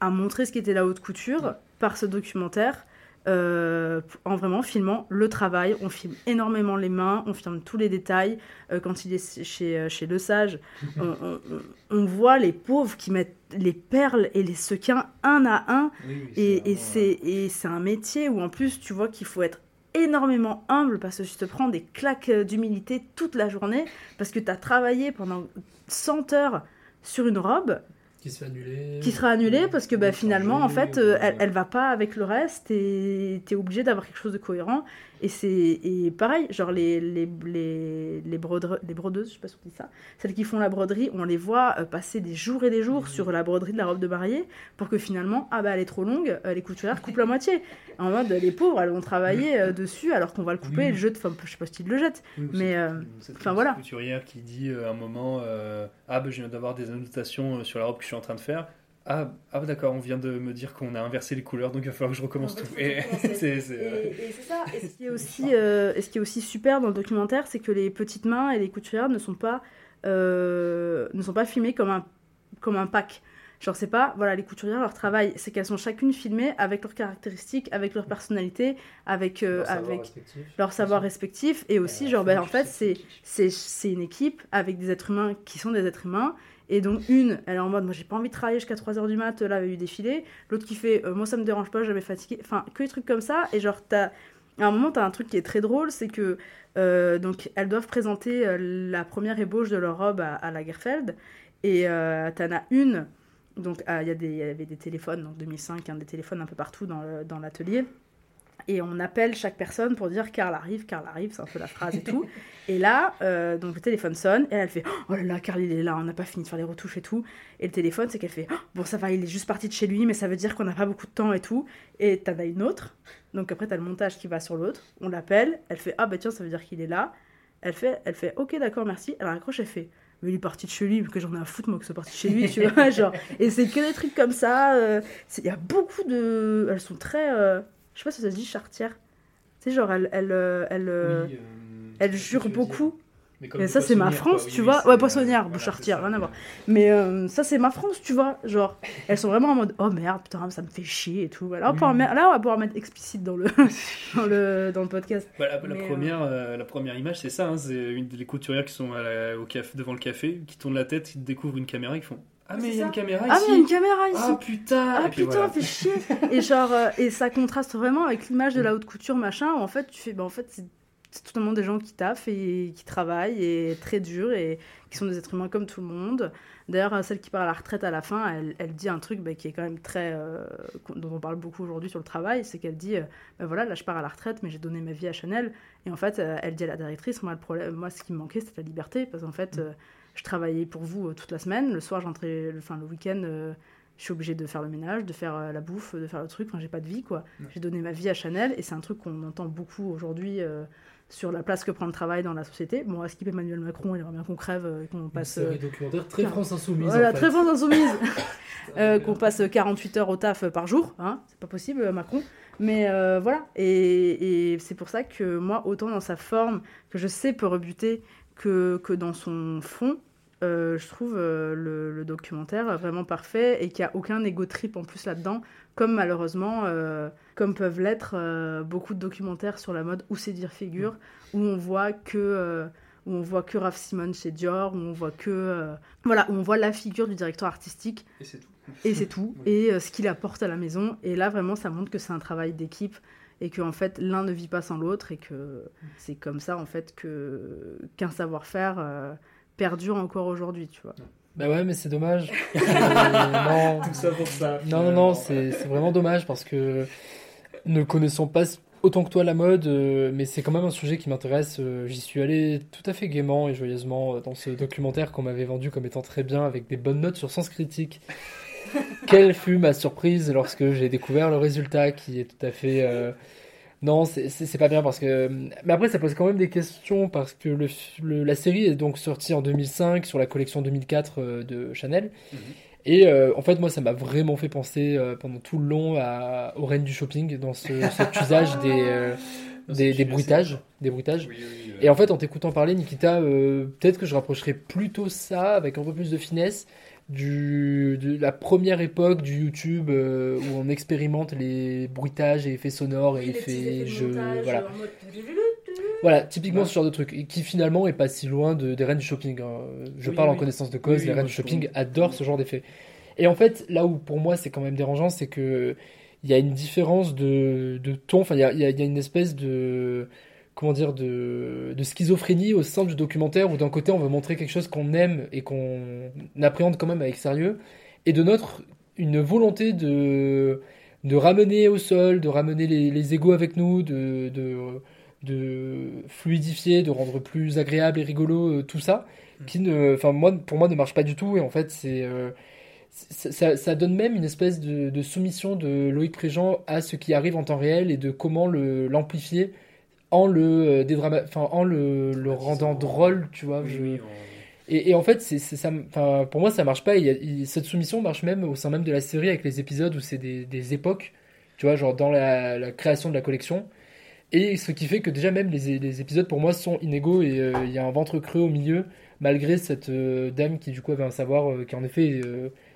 à montrer ce qu'était la haute couture par ce documentaire. euh, en vraiment filmant le travail, on filme énormément les mains, on filme tous les détails. Euh, quand il est chez, chez Le Sage, <laughs> on, on- on- on voit les pauvres qui mettent les perles et les sequins un à un. et c'est un métier où en plus tu vois qu'il faut être énormément humble parce que tu te prends des claques euh, d'humilité toute la journée parce que tu as travaillé pendant 100 heures sur une robe Qui se fait annuler. qui sera annulée parce que bah, finalement en fait euh, elle, elle va pas avec le reste et t'es obligé d'avoir quelque chose de cohérent et c'est et pareil genre les les, les, les, les brodeuses je sais pas si on dit ça celles qui font la broderie on les voit euh, passer des jours et des jours sur la broderie de la robe de mariée pour que finalement ah bah elle est trop longue euh, les couturières coupent la moitié en mode les pauvres elles vont travailler euh, dessus alors qu'on va le couper Oui. et le jeter enfin je sais pas si le jettent Oui, mais cette- euh, enfin voilà couturière qui dit à un moment euh, Ah, ben je viens d'avoir des annotations sur la robe que je suis en train de faire. Ah, ah d'accord, on vient de me dire qu'on a inversé les couleurs, donc il va falloir que je recommence tout. <laughs> Et c'est. c'est, Et, et c'est ça. Et ce qui est aussi, euh, et ce qui est aussi super dans le documentaire, c'est que les petites mains et les couturières ne sont pas, euh, ne sont pas filmées comme un, comme un pack. Genre, c'est pas, voilà, les couturières, leur travail, c'est qu'elles sont chacune filmées avec leurs caractéristiques, avec leur personnalité, avec, euh, Leur savoir avec respectif. leur savoir respectif. Et aussi, genre, ben, en fait, c'est, c'est, c'est une équipe avec des êtres humains qui sont des êtres humains. Et donc, une, elle est en mode, moi, j'ai pas envie de travailler jusqu'à 3h du mat, là, y a eu défilé. L'autre qui fait, euh, moi, ça me dérange pas, jamais fatigué. Enfin, que des trucs comme ça. Et genre, t'as. À un moment, t'as un truc qui est très drôle, c'est que euh, donc elles doivent présenter euh, la première ébauche de leur robe à, à Lagerfeld, et euh, t'en as une, donc ah, il y, y avait des téléphones, donc 2005, hein, des téléphones un peu partout dans l'atelier. Et on appelle chaque personne pour dire Carl arrive, Carl arrive, c'est un peu la phrase et tout. <laughs> Et là, euh, donc le téléphone sonne, et elle fait Oh là là, Carl il est là, on n'a pas fini de faire les retouches et tout. Et le téléphone, c'est qu'elle fait oh, Bon, ça va, il est juste parti de chez lui, mais ça veut dire qu'on n'a pas beaucoup de temps et tout. Et t'en as une autre. Donc après, t'as le montage qui va sur l'autre. On l'appelle, elle fait Ah bah tiens, ça veut dire qu'il est là. Elle fait, elle fait Ok, d'accord, merci. Elle raccroche, elle fait mais il est parti de chez lui, mais que j'en ai à foutre, moi, que c'est parti de chez lui, tu <laughs> vois, genre. Et c'est que des trucs comme ça. euh, Il y a beaucoup de. Elles sont très. euh, Je sais pas si ça se dit chartière. Tu sais, genre, elle, elle, euh, elle, euh, Oui, euh, elle jure beaucoup. Mais Et ça, c'est ma France, quoi. tu Oui, vois. ouais, poissonnière, voilà, rien à voir. Mais euh, ça, c'est ma France, tu vois. Genre, elles sont vraiment en mode Oh merde, putain, ça me fait chier et tout. Là, on, mettre- là, on va pouvoir mettre explicite dans le, <laughs> dans le, dans le podcast. Bah, la, Mais, première, euh, la première image, c'est ça. hein, c'est une des couturières qui sont à la- au café, devant le café, qui tournent la tête, qui découvrent une caméra, qui font Ah, mais il y a une caméra Ah, ici. mais il y a une caméra ici. Ah, putain. Ah putain, voilà. fais chier. et genre, euh, et ça contraste vraiment avec l'image de la haute couture, machin, où en fait, tu fais, bah en fait, c'est tout le monde des gens qui taffent et qui travaillent et très durs et qui sont des êtres humains comme tout le monde. D'ailleurs, euh, celle qui part à la retraite à la fin, elle, elle dit un truc bah, qui est quand même très. euh, dont on parle beaucoup aujourd'hui sur le travail, c'est qu'elle dit euh, bah voilà, là je pars à la retraite, mais j'ai donné ma vie à Chanel. Et en fait, euh, elle dit à la directrice moi, le problème, moi ce qui me manquait, c'était la liberté, parce qu'en fait, euh, je travaillais pour vous euh, toute la semaine. Le soir, j'entrais, enfin le week-end, euh, je suis obligée de faire le ménage, de faire euh, la bouffe, de faire le truc. Enfin, j'ai pas de vie, quoi. J'ai donné ma vie à Chanel, et c'est un truc qu'on entend beaucoup aujourd'hui euh, sur la place que prend le travail dans la société. Bon, à skip Emmanuel Macron, il aimerait bien qu'on crève, euh, qu'on passe. série documentaire très France Insoumise, Voilà, en fait. très France Insoumise. <laughs> <laughs> Euh, qu'on passe 48 heures au taf par jour, hein. c'est pas possible, Macron. Mais voilà, et, et c'est pour ça que moi, autant dans sa forme, que je sais peut rebuter, que, que dans son fond, euh, je trouve euh, le, le documentaire vraiment parfait et qu'il n'y a aucun ego trip en plus là-dedans, comme malheureusement, euh, comme peuvent l'être beaucoup de documentaires sur la mode où c'est dire figure, où on voit que. où on voit que Raph Simon chez Dior, où on voit que voilà, où on voit la figure du directeur artistique Et c'est tout. et c'est tout <laughs> et ce qu'il apporte à la maison et là vraiment ça montre que c'est un travail d'équipe et que en fait l'un ne vit pas sans l'autre et que c'est comme ça en fait que qu'un savoir-faire euh, perdure encore aujourd'hui, tu vois. Bah ouais, mais c'est dommage. <laughs> Euh, non. Tout ça pour ça, Non, non, non, c'est vraiment dommage parce que ne connaissons pas autant que toi la mode, euh, mais c'est quand même un sujet qui m'intéresse. Euh, J'y suis allé tout à fait gaiement et joyeusement dans ce documentaire qu'on m'avait vendu comme étant très bien avec des bonnes notes sur Sens Critique. <laughs> Quelle fut ma surprise lorsque j'ai découvert le résultat qui est tout à fait. euh, Non, c'est- pas bien parce que. Mais après, ça pose quand même des questions parce que le, le- la série est donc sortie en 2005 sur la collection 2004 euh, de Chanel. Et euh, en fait, moi, ça m'a vraiment fait penser euh, pendant tout le long à, aux reines du shopping, dans ce, <laughs> cet usage des, euh, des, des bruitages. Des bruitages. Et en fait, en t'écoutant parler, Nikita, peut-être que je rapprocherais plutôt ça, avec un peu plus de finesse, du, de la première époque du YouTube euh, où on expérimente les bruitages et effets sonores et effets jeux. Voilà. Voilà, typiquement ce genre de truc, et qui finalement est pas si loin de, des reines du shopping. hein. Je Oui, parle en connaissance de cause, Oui, les reines du shopping adorent ce genre d'effet. Et en fait, là où pour moi c'est quand même dérangeant, c'est que il y a une différence de, de ton, enfin il y a, il y a- il y a une espèce de comment dire de, de schizophrénie au sein du documentaire où d'un côté on veut montrer quelque chose qu'on aime et qu'on appréhende quand même avec sérieux, et de notre une volonté de de ramener au sol, de ramener les, les égos avec nous, de, de, de fluidifier, de rendre plus agréable et rigolo euh, tout ça, qui ne, enfin moi, pour moi ne marche pas du tout et en fait c'est, euh, ça, ça donne même une espèce de, de soumission de Loïc Préjean à ce qui arrive en temps réel et de comment le l'amplifier en le euh, dédrama- enfin en le, le rendant drôle, tu vois. je- et, et en fait, c'est, ça, enfin, pour moi, ça marche pas. Et il y a- il- cette soumission marche même au sein même de la série avec les épisodes où c'est des, des époques, tu vois, genre dans la, la création de la collection. Et ce qui fait que déjà même les, les épisodes pour moi sont inégaux et euh, il y a un ventre creux au milieu, malgré cette euh, dame qui du coup avait un savoir qui en effet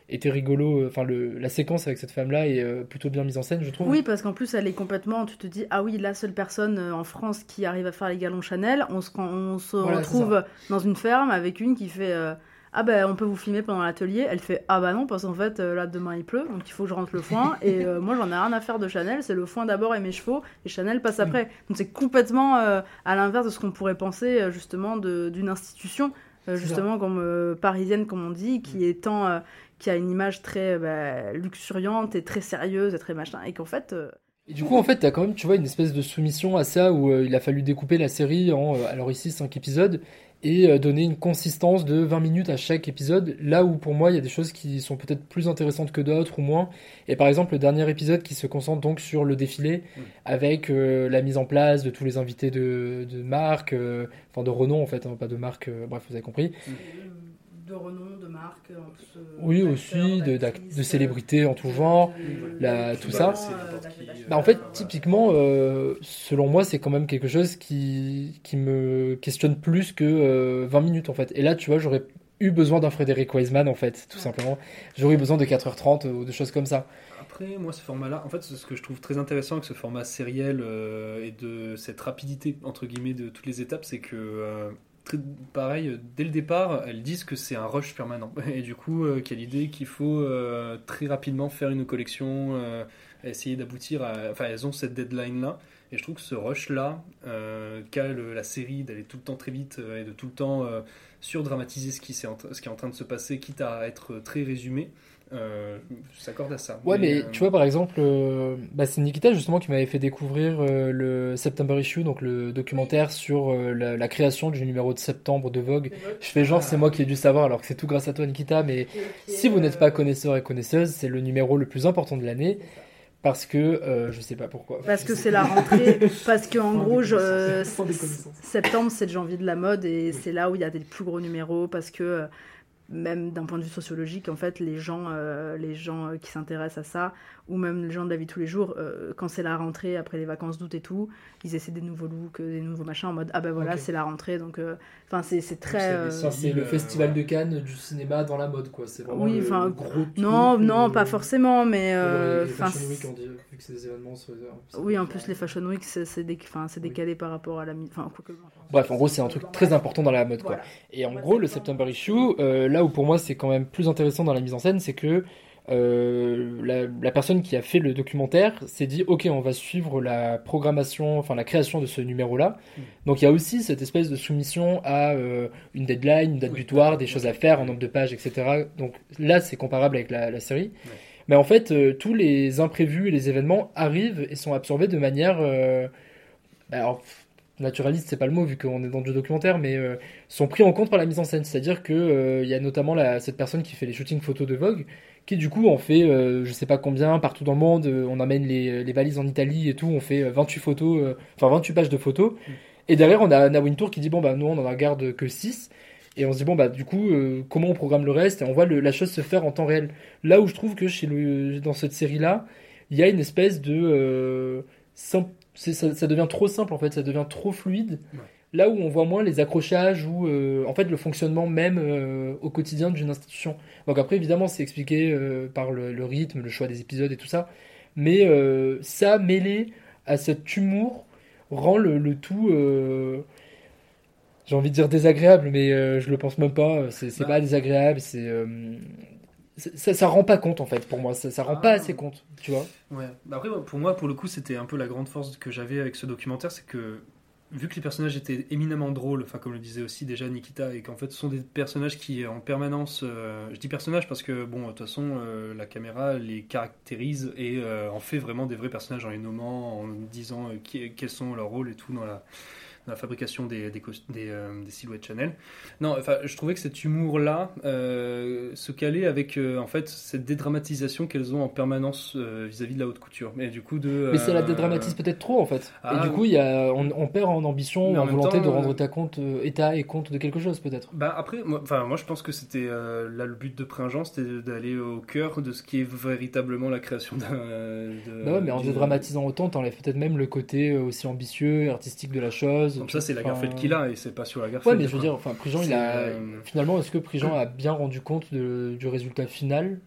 était rigolo. Enfin, le, la séquence avec cette femme-là est euh, plutôt bien mise en scène, je trouve. Oui, parce qu'en plus, elle est complètement. Tu te dis, ah oui, la seule personne euh, en France qui arrive à faire les galons Chanel, on se, rend- on se Voilà, c'est retrouve dans une ferme avec une qui fait. euh, ah ben on peut vous filmer pendant l'atelier. Elle fait ah bah non parce qu'en fait euh, là demain il pleut donc il faut que je rentre le foin <laughs> et euh, moi j'en ai rien à faire de Chanel c'est le foin d'abord et mes chevaux et Chanel passe après donc c'est complètement euh, à l'inverse de ce qu'on pourrait penser euh, justement d'une institution euh, justement comme euh, parisienne comme on dit qui est tant euh, qui a une image très euh, bah, luxuriante et très sérieuse et très machin et qu'en fait euh, Et du coup, en fait, t'as quand même, tu vois, une espèce de soumission à ça où euh, il a fallu découper la série en, euh, alors ici, 5 épisodes et euh, donner une consistance de 20 minutes à chaque épisode. Là où pour moi, il y a des choses qui sont peut-être plus intéressantes que d'autres ou moins. Et par exemple, le dernier épisode qui se concentre donc sur le défilé avec euh, la mise en place de tous les invités de, de marque, euh, enfin de renom en fait, hein, pas de marque, euh, bref, vous avez compris. De renom, de marque. euh, Oui, aussi, de, célébrités en tout genre, la, tout ça. Bah, en fait, typiquement, euh, selon moi, c'est quand même quelque chose qui, qui me questionne plus que euh, 20 minutes, en fait. Et là, tu vois, j'aurais eu besoin d'un Frédéric Wiseman, en fait, tout simplement. J'aurais eu besoin de 4h30 ou de choses comme ça. Après, moi, ce format-là, en fait, ce que je trouve très intéressant avec ce format sériel euh, et de cette rapidité, entre guillemets, de toutes les étapes, c'est que, euh, pareil, euh, dès le départ, elles disent que c'est un rush permanent. <laughs> Et du coup, euh, a l'idée qu'il faut euh, très rapidement faire une collection, euh, essayer d'aboutir à. Enfin, elles ont cette deadline-là. Et je trouve que ce rush-là, qu'a la série d'aller tout le temps très vite et de tout le temps surdramatiser ce qui, ce qui est en train de se passer, quitte à être très résumé, euh, s'accorde à ça. Ouais, mais euh, tu vois, par exemple, euh, bah, c'est Nikita justement qui m'avait fait découvrir euh, le September Issue, donc le documentaire sur euh, la, la création du numéro de septembre de Vogue. Je fais genre, c'est moi qui ai dû savoir, alors que c'est tout grâce à toi, Nikita, mais si vous n'êtes pas connaisseur et connaisseuse, c'est le numéro le plus important de l'année. Parce que euh, je sais pas pourquoi. Parce que c'est la rentrée, <laughs> parce que en gros, je- euh, septembre c'est le janvier de la mode et c'est là où il y a des plus gros numéros parce que euh, même d'un point de vue sociologique, en fait, les gens, euh, les gens euh, qui s'intéressent à ça, ou même les gens de la vie tous les jours, euh, quand c'est la rentrée, après les vacances d'août et tout, ils essaient des nouveaux looks, euh, des nouveaux machins en mode ah ben voilà, c'est la rentrée, donc euh, enfin c'est c'est très. euh, Ça, c'est le festival de Cannes du cinéma dans la mode, quoi. C'est vraiment oui, le enfin, gros truc, non, non, euh, pas forcément, mais. Les- euh, les enfin, Fashion Week, on dit, vu que c'est des événements oui, en plus, les Fashion Week, c'est dé- enfin, c'est décalé par rapport à la. mi- Enfin, quoi que- Bref, en gros, c'est un truc très important dans la mode, quoi. Voilà. Et en gros, le September Issue, euh, là où pour moi c'est quand même plus intéressant dans la mise en scène, c'est que euh, la, la personne qui a fait le documentaire s'est dit, ok, on va suivre la programmation, enfin la création de ce numéro-là. Donc il y a aussi cette espèce de soumission à euh, une deadline, une date butoir, des choses à faire, un nombre de pages, etc. Donc là, c'est comparable avec la, la série. Mais en fait, euh, tous les imprévus et les événements arrivent et sont absorbés de manière... bah, alors, naturaliste, c'est pas le mot vu qu'on est dans du documentaire, mais euh, sont pris en compte par la mise en scène. C'est-à-dire que euh, il y a notamment la- cette personne qui fait les shootings photos de Vogue, qui du coup en fait euh, je sais pas combien partout dans le monde. euh, on emmène les, les valises en Italie et tout, on fait euh, 28 photos, euh, enfin 28 pages de photos. Et derrière on a Wintour qui dit bon bah nous on en garde que 6 et on se dit bon bah du coup comment on programme le reste? Et on voit le- la chose se faire en temps réel. Là où je trouve que chez le, dans cette série là il y a une espèce de ça devient trop simple en fait, ça devient trop fluide. Là où on voit moins les accrochages ou euh, en fait le fonctionnement même euh, au quotidien d'une institution. Donc après évidemment c'est expliqué euh, par le, le rythme, le choix des épisodes et tout ça, mais ça mêlé à cet humour rend le, le tout j'ai envie de dire désagréable mais je le pense même pas c'est Bah. pas désagréable c'est ça, ça rend pas compte en fait pour moi ça, ça rend pas assez compte tu vois Ouais. Bah Après, pour moi, pour le coup, c'était un peu la grande force que j'avais avec ce documentaire, c'est que vu que les personnages étaient éminemment drôles, enfin comme le disait aussi déjà Nikita, et qu'en fait ce sont des personnages qui en permanence, euh, je dis personnages parce que bon, de toute façon, euh, la caméra les caractérise et euh, en fait vraiment des vrais personnages en les nommant, en disant euh, quels sont leurs rôles et tout dans la la fabrication des, des, cos- des, euh, des silhouettes Chanel. Non, enfin, je trouvais que cet humour-là euh, se calait avec euh, en fait cette dédramatisation qu'elles ont en permanence vis-à-vis de la haute couture. Mais du coup, de. Mais ça la dédramatise peut-être trop en fait. Ah, et du coup, il y a, on, on perd en ambition, en en volonté temps, de rendre ta compte, état et compte de quelque chose peut-être. Bah après, moi, enfin, moi je pense que c'était là le but de Pringent, c'était d'aller au cœur de ce qui est véritablement la création d'un. Bah ouais, mais en dédramatisant autant, t'enlèves peut-être même le côté aussi ambitieux, et artistique de la chose. Donc ça, c'est Enfin, Lagerfeld qui l'a et c'est pas sur Ouais, Lagerfeld. mais je veux quoi. dire, enfin, Prigent, il a. Finalement, est-ce que Prigent a bien rendu compte de- du résultat final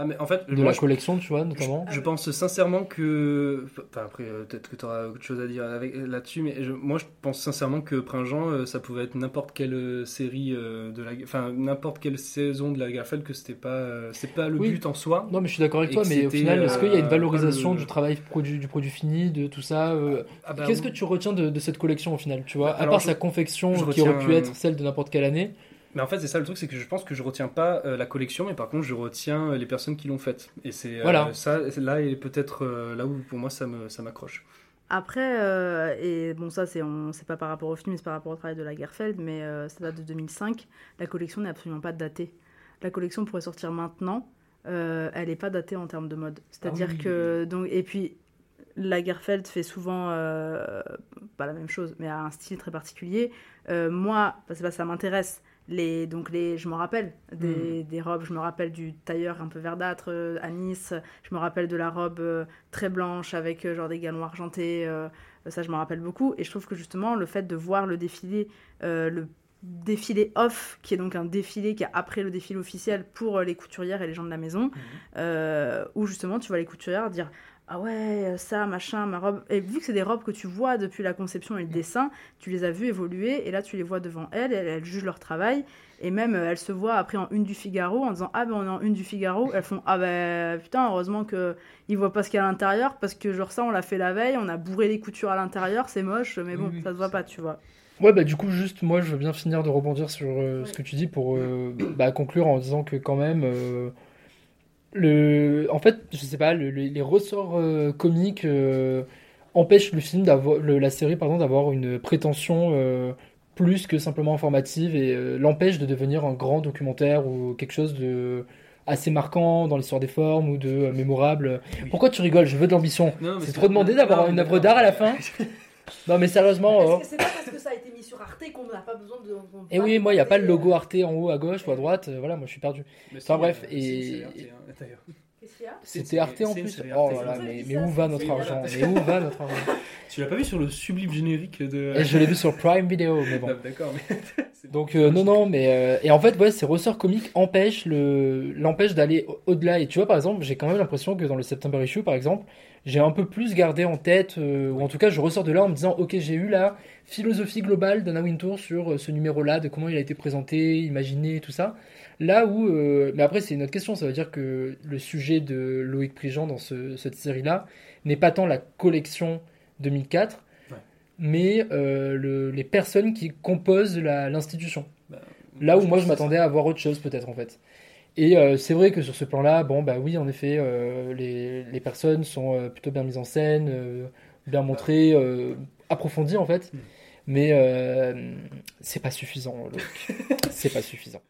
Ah, mais en fait, de moi, la je- collection, tu vois, notamment Je pense sincèrement que. Enfin, après, euh, peut-être que tu auras autre chose à dire avec- là-dessus, mais je- moi, je pense sincèrement que Pringent, euh, ça pouvait être n'importe quelle euh, série euh, de la. Enfin, n'importe quelle saison de la Garfield, que c'était pas, euh, c'est pas le Oui. but en soi. Non, mais je suis d'accord avec toi, mais au final, est-ce qu'il y a une euh, valorisation le- du travail produit, du produit fini, de tout ça euh, Ah bah, Qu'est-ce que tu retiens de, de cette collection au final, tu vois? À part sa confection qui aurait pu être celle de n'importe quelle année. Mais en fait, c'est ça le truc, c'est que je pense que je retiens pas euh, la collection, mais par contre, je retiens euh, les personnes qui l'ont faite. Et c'est euh, Voilà. ça, là est peut-être euh, là où pour moi ça me ça m'accroche. Après, euh, et bon, ça, c'est on- c'est pas par rapport au film, mais c'est par rapport au travail de Lagerfeld, mais euh, ça date de 2005. La collection n'est absolument pas datée. La collection pourrait sortir maintenant, euh, elle n'est pas datée en termes de mode. C'est-à-dire Ah oui. que. Donc, et puis, Lagerfeld fait souvent euh, pas la même chose, mais a un style très particulier. Euh, moi, parce que ça m'intéresse. Les, donc les, je me rappelle des, des robes, je me rappelle du tailleur un peu verdâtre euh, à Nice, je me rappelle de la robe euh, très blanche avec euh, genre des galons argentés, ça je me rappelle beaucoup. Et je trouve que justement le fait de voir le défilé, le défilé off, qui est donc un défilé qui est après le défilé officiel pour les couturières et les gens de la maison, euh, où justement tu vois les couturières dire ah ouais, ça, machin, ma robe. Et vu que c'est des robes que tu vois depuis la conception et le dessin, tu les as vues évoluer et là tu les vois devant elles, elles, elles jugent leur travail. Et même euh, elles se voient après en une du Figaro en disant Ah ben on est en une du Figaro. Elles font Ah ben putain, heureusement qu'ils voient pas ce qu'il y a à l'intérieur parce que genre ça on l'a fait la veille, on a bourré les coutures à l'intérieur, c'est moche, mais bon, ça se voit pas, tu vois. Ouais, bah du coup, juste moi, je veux bien finir de rebondir sur euh, ce que tu dis pour euh, bah, conclure en disant que quand même, euh, le, en fait, je sais pas, le- le- les ressorts euh, comiques euh, empêchent le film d'avoir, la série pardon, d'avoir une prétention euh, plus que simplement informative et euh, l'empêche de devenir un grand documentaire ou quelque chose de assez marquant dans l'histoire des formes ou de euh, mémorable. Pourquoi tu rigoles? Je veux de l'ambition. C'est trop demandé d'avoir une œuvre d'art à la fin. <laughs> Non mais sérieusement. oh. c'est pas parce que ça a été mis sur Arte qu'on n'a pas besoin de. Et oui, moi, il n'y a pas le logo Arte en haut à gauche ou à droite. euh, voilà, moi, je suis perdu. Enfin bref, euh, et Arte, d'ailleurs. Qu'est-ce qu'il y a c'était Arte en plus. Oh là là, mais, où va notre argent. Mais où va notre argent <laughs> Tu l'as pas vu sur le sublime générique de. Et je l'ai vu sur Prime Video, mais bon. <laughs> Ah, D'accord, mais. <laughs> Donc euh, non non mais euh, et en fait ouais ces ressorts comiques empêchent le l'empêchent d'aller au- au-delà et tu vois par exemple j'ai quand même l'impression que dans le September issue par exemple j'ai un peu plus gardé en tête euh, ou en tout cas je ressors de là en me disant ok j'ai eu la philosophie globale d'Anna Wintour sur euh, ce numéro là de comment il a été présenté imaginé tout ça là où euh, mais après c'est une autre question ça veut dire que le sujet de Loïc Prigent dans ce- cette série là n'est pas tant la collection 2004 mais euh, le- les personnes qui composent l'institution. Bah, Là où moi je m'attendais à voir autre chose peut-être en fait. Et euh, c'est vrai que sur ce plan-là, bon bah oui en effet, euh, les, les personnes sont euh, plutôt bien mises en scène, bien montrées, approfondies en fait. Mais euh, c'est pas suffisant, <laughs> c'est pas suffisant.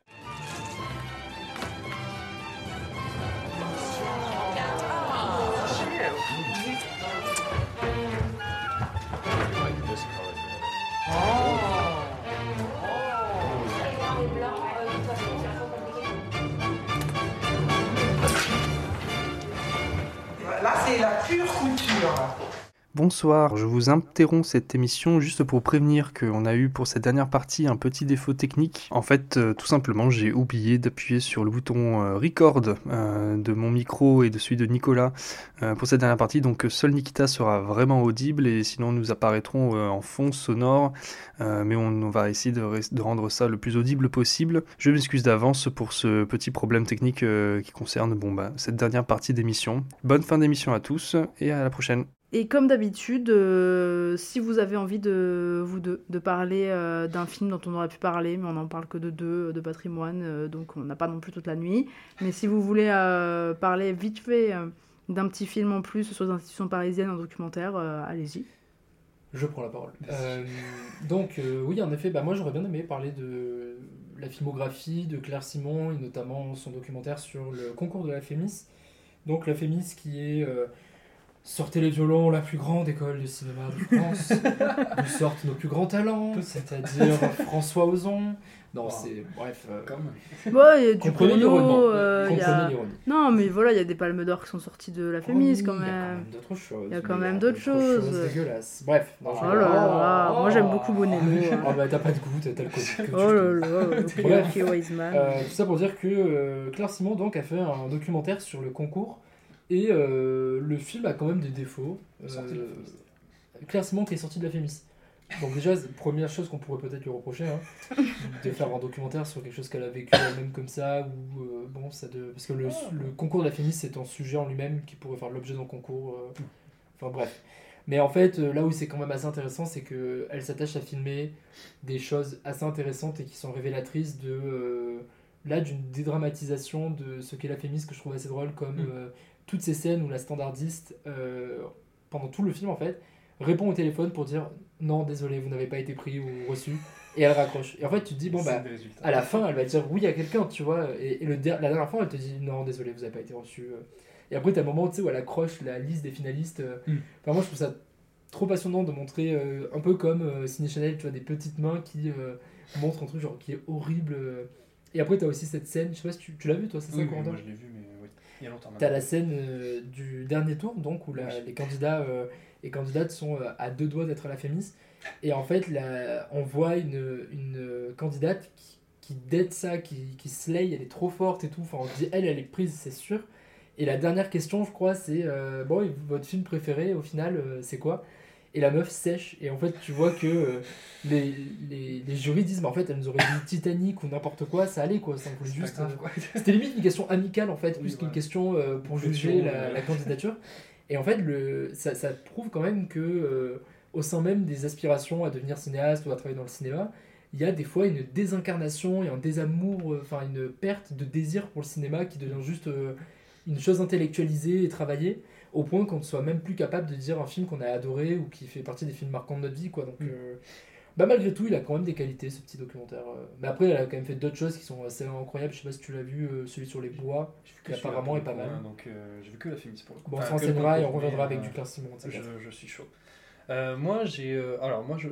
Couture. Bonsoir, je vous interromps cette émission juste pour prévenir qu'on a eu pour cette dernière partie un petit défaut technique. En fait, euh, tout simplement, j'ai oublié d'appuyer sur le bouton euh, record euh, de mon micro et de celui de Nicolas pour cette dernière partie, donc seul Nikita sera vraiment audible et sinon nous apparaîtrons en fond sonore, mais on, va essayer de, rendre ça le plus audible possible. Je m'excuse d'avance pour ce petit problème technique qui concerne bah, cette dernière partie d'émission. Bonne fin d'émission à tous et à la prochaine. Et comme d'habitude, euh, si vous avez envie de vous deux de parler euh, d'un film dont on aurait pu parler, mais on n'en parle que de deux, de patrimoine, euh, donc on n'a pas non plus toute la nuit. Mais si vous voulez euh, parler vite fait euh, d'un petit film en plus sur les institutions parisiennes en documentaire, euh, allez-y. Je prends la parole. Euh, donc, euh, oui, en effet, bah, moi j'aurais bien aimé parler de la filmographie de Claire Simon et notamment son documentaire sur le concours de la Fémis. Donc, la Fémis qui est euh, Sortez les violons, la plus grande école de cinéma de France, <laughs> d'où sortent nos plus grands talents, c'est-à-dire <laughs> François Ozon. Non, c'est. Bref. euh, Ouais, il y a du porno, euh, il y a- Comprenez l'ironie. Non, mais voilà, il y a des palmes d'or qui sont sorties de la Fémis oui, quand il y a quand même. même d'autres choses, Il y a quand même d'autres choses. choses dégueulasses. Bref. non, Oh là là là, Oh. moi j'aime beaucoup Bonello. hein. Oh bah t'as pas de goût, t'as le côté que tu Oh là là. Euh, tout ça pour dire que euh, Claire Simon donc a fait un documentaire sur le concours et euh, le film a quand même des défauts. Euh, Sorti de la Claire Simon qui est sortie de la Fémis. Donc déjà, première chose qu'on pourrait peut-être lui reprocher, hein, <laughs> de faire un documentaire sur quelque chose qu'elle a vécu elle-même comme ça, ou euh, bon, ça de... parce que le, le concours de la Fémis c'est un sujet en lui-même qui pourrait faire l'objet d'un concours. euh, Enfin bref. Mais en fait, là où c'est quand même assez intéressant, c'est qu'elle s'attache à filmer des choses assez intéressantes et qui sont révélatrices de. euh, là, d'une dédramatisation de ce qu'est la féminisme que je trouve assez drôle, comme Mm. Toutes ces scènes où la standardiste, euh, pendant tout le film en fait, répond au téléphone pour dire non, désolé, vous n'avez pas été pris ou reçu. Et elle raccroche. Et en fait, tu te dis, bon, bah, à la fin, elle va dire oui à quelqu'un, tu vois. Et, et le der- la dernière fois, elle te dit non, désolé, vous n'avez pas été reçu. euh. Et après, tu as un moment tu sais, où elle accroche la liste des finalistes. euh. Mm. Enfin, moi, je trouve ça trop passionnant de montrer, euh, un peu comme euh, Ciné Chanel, tu vois, des petites mains qui montrent un truc genre, qui est horrible. Et après, tu as aussi cette scène, je sais pas si tu, tu l'as vu, toi, c'est ça, Oui, oui, Corentin? moi je l'ai vu, mais il y a longtemps. T'as la scène euh, du dernier tour, donc, où la- les candidats euh, et candidates sont euh, à deux doigts d'être à la Fémis. Et en fait, là, on voit une, une candidate qui, qui date ça, qui, qui slay, elle est trop forte et tout. Enfin, on dit, elle, elle est prise, c'est sûr. Et la dernière question, je crois, c'est euh, Bon, votre film préféré, au final, euh, c'est quoi? Et la meuf sèche. Et en fait, tu vois que euh, les, les, les jurys disent Mais en fait, elle nous aurait dit Titanic ou n'importe quoi, ça allait quoi. Ça juste. euh. <laughs> C'était limite une question amicale en fait, Oui, plus qu'une question euh, pour juger question, la, la candidature. Et en fait, le, ça, ça prouve quand même que euh, au sein même des aspirations à devenir cinéaste ou à travailler dans le cinéma, il y a des fois une désincarnation et un désamour, enfin une perte de désir pour le cinéma qui devient juste une chose intellectualisée et travaillée, au point qu'on ne soit même plus capable de dire un film qu'on a adoré ou qui fait partie des films marquants de notre vie. Quoi. Donc, euh, bah, malgré tout, il a quand même des qualités, ce petit documentaire. euh. Mais après, elle a quand même fait d'autres choses qui sont assez incroyables. Je sais pas si tu l'as vu, euh, celui sur les bois, qui apparemment est pas mal. donc euh, j'ai vu que la Fémis pour le coup. Bon, on Enfin, s'en que le renseignera et on reviendra avec euh, du Simon, je suis chaud. Euh, moi, j'ai. euh, alors, moi, je,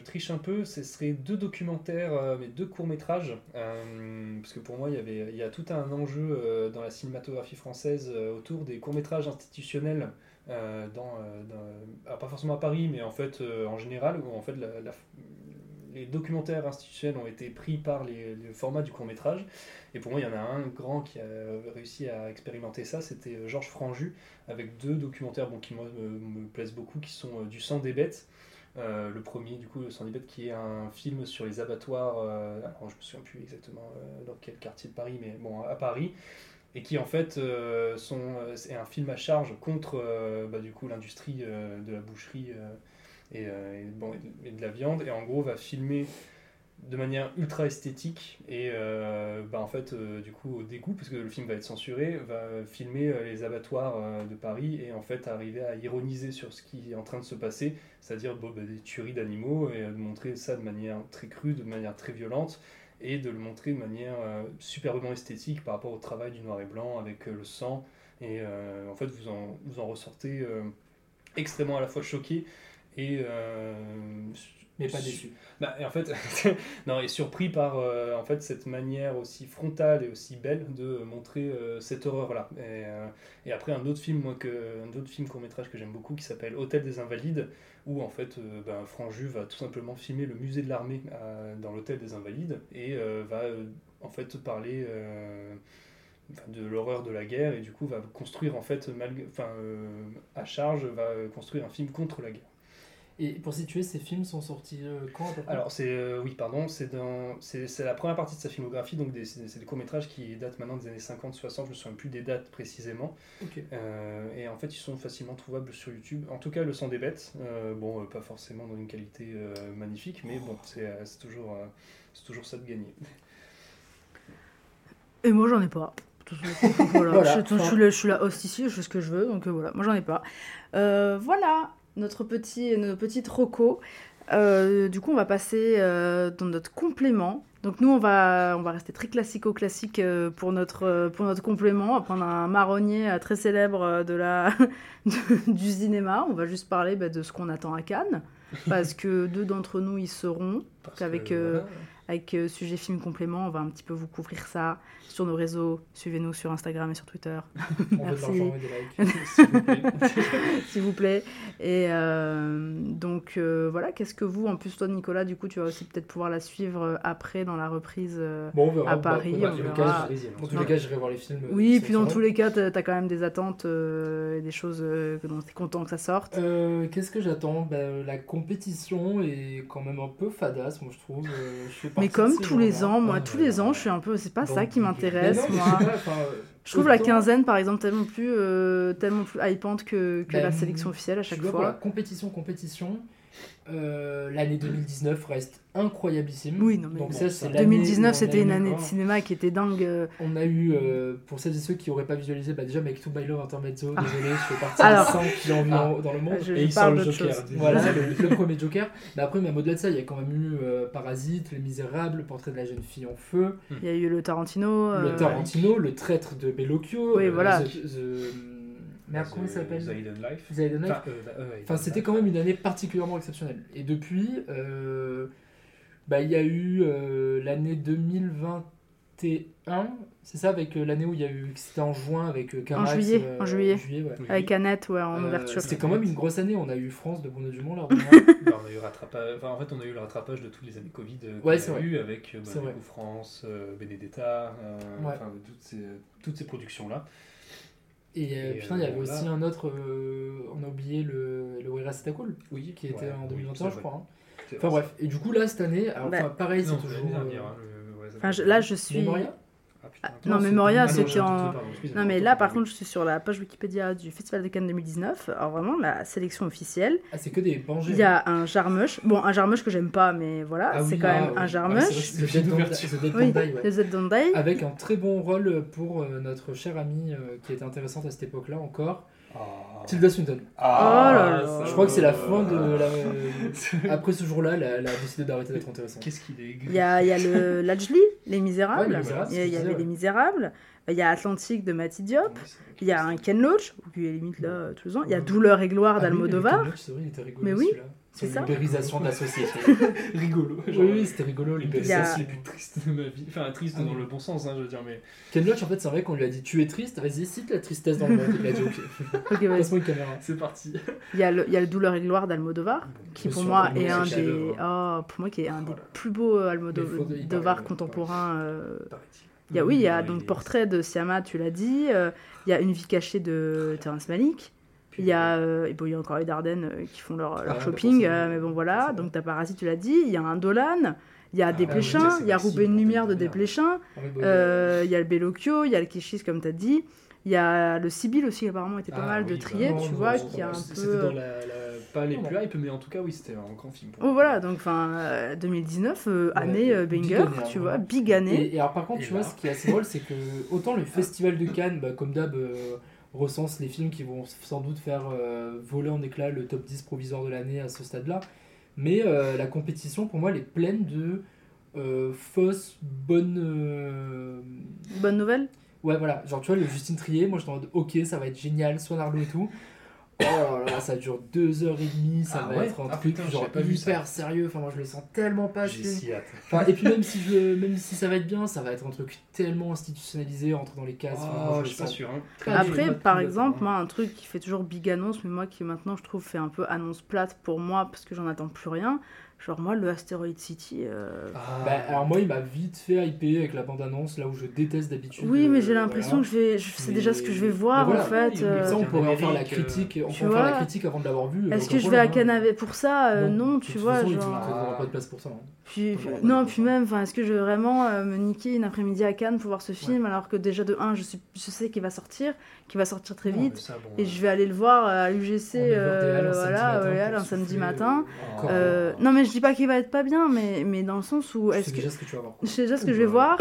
triche un peu. Ce serait deux documentaires, euh, mais deux courts-métrages. euh, parce que pour moi, il y, avait, il y a tout un enjeu dans la cinématographie française autour des institutionnels. euh, dans- alors, pas forcément à Paris, mais en fait, en général, où en fait, la- les documentaires institutionnels ont été pris par les, le format du court-métrage. Et pour moi, il y en a un grand qui a réussi à expérimenter ça, c'était euh, Georges Franju, avec deux documentaires qui me, plaisent beaucoup, qui sont euh, Du sang des bêtes. Euh, le premier, du coup, Le sang des bêtes, qui est un film sur les abattoirs, euh, alors je me souviens plus exactement dans quel quartier de Paris, mais bon, à Paris, et qui en fait euh, sont, c'est un film à charge contre bah, du coup l'industrie de la boucherie et, euh, et, bon, et de- la viande, et en gros va filmer de manière ultra esthétique et euh, bah, en fait euh, du coup au dégoût parce que le film va être censuré va filmer euh, les abattoirs de Paris et en fait arriver à ironiser sur ce qui est en train de se passer c'est-à-dire bah, des tueries d'animaux et de montrer ça de manière très crue de manière très violente et de le montrer de manière superbement esthétique par rapport au travail du noir et blanc avec le sang et en fait vous en, vous en ressortez extrêmement à la fois choqué et euh, Mais pas déçu. bah, en fait, <laughs> non, et surpris par euh, en fait cette manière aussi frontale et aussi belle de montrer euh, cette horreur-là. Et, euh, et après un autre film, moi que un autre film court métrage que j'aime beaucoup qui s'appelle Hôtel des Invalides, où en fait ben, Franju va tout simplement filmer le musée de l'armée dans l'hôtel des Invalides et va en fait parler. de l'horreur de la guerre et du coup va construire en fait malgré, enfin, à charge va construire un film contre la guerre. Et pour situer, ces films sont sortis euh, quand à peu près? Alors c'est euh, oui pardon c'est dans c'est c'est la première partie de sa filmographie donc des- c'est c'est des courts métrages qui datent maintenant des années 50-60 je me souviens plus des dates précisément. Euh, et en fait ils sont facilement trouvables sur YouTube en tout cas le sang des bêtes euh, bon euh, pas forcément dans une qualité euh, magnifique mais bon c'est euh, c'est toujours euh, c'est toujours ça de gagner Et moi, j'en ai pas. voilà, <laughs> Voilà. Je, je suis la, je suis la host ici, je fais ce que je veux, donc euh, voilà, moi j'en ai pas. Euh, voilà, notre petit, roco. Euh, du coup, on va passer euh, dans notre complément. Donc nous, on va, on va rester très classico-classique euh, pour, notre, pour notre complément. On va prendre un marronnier très célèbre de la, <laughs> de- du cinéma. On va juste parler bah, de ce qu'on attend à Cannes. Parce que deux d'entre nous y seront. Donc avec, que, voilà. Avec euh, sujet film complément, on va un petit peu vous couvrir ça sur nos réseaux. Suivez-nous sur Instagram et sur Twitter. <laughs> On veut de l'argent et des likes, s'il vous plaît. <laughs> S'il vous plaît. Et euh, donc euh, voilà, qu'est-ce que vous, en plus toi Nicolas, du coup tu vas aussi peut-être pouvoir la suivre euh, après dans la reprise Bon, on verra. à Bah, Paris. dans on tous les verra. cas, Dans tous les cas, j'irai voir les films. Oui, puis dans tous les cas, t'as as quand même des attentes et des choses que- dont t'es content que ça sorte. Qu'est-ce que j'attends? Bah, La compétition est quand même un peu fadasse, moi je trouve. Je sais Mais comme tous les ans, moi, tous les ans, je suis un peu. C'est pas ça qui m'intéresse, moi. je trouve la quinzaine, par exemple, tellement plus, euh, tellement plus hypante que, que Ben, la sélection officielle à tu chaque vois, pour la fois. compétition, compétition, euh, l'année 2019 reste incroyabissime. Oui, non, mais Donc ça, c'est l'année où 2019, on a c'était une année de cinéma qui était dingue. euh. On a eu, euh, pour celles et ceux qui n'auraient pas visualisé, bah déjà Make to My Love Intermezzo, Ah. désolé, je fais partie Alors. des 100 qui en ont Ah. dans le monde. Je- Et je il parle sort le Joker. Voilà, le, le premier Joker. Mais après, même au-delà de ça, il y a quand même eu euh, Parasite, Les Misérables, Portrait de la jeune fille en feu, Il y a eu le Tarantino. Le euh, Tarantino, Le traître de Bellocchio. Oui, euh, voilà. The- the- Merde, comment il s'appelle The Hidden Life. Life. Enfin, euh, euh, Enfin, c'était quand même une année particulièrement exceptionnelle. Et depuis, euh, bah, il y a eu euh, l'année 2021, c'est ça, avec euh, l'année où il y a eu, c'était en juin avec euh, En Carax, juillet, euh, en juillet. ouais. Avec Annette, ouais, en Euh, ouverture. C'était quand même une grosse année. On a eu France de Bruno Dumont là. Romain. <laughs> Bah, on a eu rattrapage... enfin, en fait, on a eu le rattrapage de toutes les années Covid euh, qu'on Ouais, a eu avec euh, bah, coup, France, euh, Benedetta, euh, Ouais. enfin, toutes ces, toutes ces productions-là. Et, euh, Et, putain, il y euh, avait voilà. aussi un autre. euh, on a oublié le, le Cool. Oui, Qui était ouais, en oui, 2021, c'est je crois. hein. Enfin bref. Et du coup, là, cette année, alors, Bah, enfin, pareil, c'est toujours. euh, hein, Enfin, je- là, je suis. Memoria Ah, putain, Ah, non, Memoria, ah, non, c'était j'ai en. Non, mais là, par contre, je suis sur la page Wikipédia du Festival de Cannes 2019. Alors, vraiment, la sélection officielle. Ah, c'est que des bangers. Il y a un jarmusch. Bon, un jarmusch que j'aime pas, mais voilà, Ah c'est oui, quand ah, même oui. un c'est Le Dead. Don't- Die. Avec un très bon rôle pour euh, notre chère amie euh, qui était intéressante à cette époque-là encore. Tilda Swinton. Oh là là. Je crois que c'est la fin de la. <laughs> Après ce jour-là, elle a, elle a décidé d'arrêter d'être intéressante. Qu'est-ce qu'il est. Il y a, il y a le <laughs> Lajli, Les Misérables. Ouais, Les Misérables, il y avait Les Misérables. Il y a Atlantique de Matty Diop. Il y a un Ken Loach, qui est limite là tous les ans. Il y a Douleur et gloire Ah oui, d'Almodovar. mais Ken Loach, c'est vrai, il était rigolo, Mais oui. C'est. L'ubérisation de la société. <laughs> rigolo. Oui, oui, c'était rigolo, l'ubérisation. les plus tristes de ma vie. Enfin, triste Ah dans oui. le bon sens, hein, je veux dire, mais. Ken Loach, en fait, c'est vrai qu'on lui a dit Tu es triste, vas-y, cite la tristesse dans le monde. Il a dit Ok. <laughs> Ok, vas-y. Passe-moi une caméra. C'est parti. Il y a le, il y a le Douleur et gloire d'Almodovar, qui pour moi est un des, oh, pour moi qui est un des plus beaux euh, Almodovar contemporains. euh. Il y a, oui, il y a donc Portrait de Siama, tu l'as dit. euh, il y a Une vie cachée de Terrence Malick. Il y a, euh, et bon, il y a encore les Dardennes euh, qui font leur, leur bah, shopping, forcément. euh, mais bon voilà. Donc t'as Parasite, tu l'as dit. Il y a un Dolan. Il y a Ah, Desplechin, oui, il y a Roubaix lumière de. Desplechin. Ah bah, Euh, il y a le Bellocchio, il y a le Kichis, comme tu as dit. Il y a le Sibyl aussi, qui apparemment était pas Ah, mal de oui, trier, bah, tu vois, qui a un peu. dans la, la- pas les plus hype, mais en tout cas, oui, c'était un grand film. Oh voilà, donc enfin euh, 2019, euh, Ouais, année euh, banger, année, hein, tu vois, big année. Et, et alors par contre, Et tu vois, ce qui est assez drôle, c'est que autant le <laughs> festival de Cannes, bah, comme d'hab, euh, recense les films qui vont sans doute faire euh, voler en éclats le top 10 provisoire de l'année à ce stade-là, mais euh, la compétition, pour moi, elle est pleine de euh, fausses, bonnes... euh, Bonne nouvelle Ouais, voilà, genre tu vois, le Justine Trier, moi j'étais en mode ok, ça va être génial, soit Narlo et tout. Oh là là, ça dure deux heures et demie, ça Ah va ouais être un Ah truc putain, genre j'avais pas vu ça. hyper sérieux. Enfin, moi je le sens tellement pas. Si hâte. Enfin, et puis même <laughs> si, je, même si ça va être bien, ça va être un truc tellement institutionnalisé, entre dans les cases. Enfin, moi, Oh, je suis pas sûr. hein. Après, par exemple, moi, un truc qui fait toujours big annonce, mais moi qui maintenant je trouve fait un peu annonce plate pour moi parce que j'en attends plus rien. Genre, moi, le Asteroid City. euh, Ah, Bah, alors moi il m'a vite fait hyper avec la bande-annonce, là où je déteste d'habitude. Oui, mais euh, j'ai l'impression voilà. que je vais. Je sais Mais- déjà ce que je vais voir voilà, en fait. oui, euh, Ça, on pourrait en faire la euh, critique, on en faire la vois. critique avant de l'avoir vu. Est-ce que je vais à problème, hein. Canavé pour ça Euh, Non, tu toute vois. façon, il genre... donnera pas de place pour ça. hein. Puis, non, puis même, enfin, est-ce que je vais vraiment euh, me niquer une après-midi à Cannes pour voir ce film alors que déjà de 1, je, suis, je sais qu'il va sortir, qu'il va sortir très Non, vite, mais ça, bon, et euh, je vais aller le voir à l'UGC, voilà, un samedi euh, matin. Euh, non, mais je dis pas qu'il va être pas bien, mais, mais dans le sens où Je est-ce sais que déjà ce que tu vas voir. je sais déjà ce que je vais euh, voir.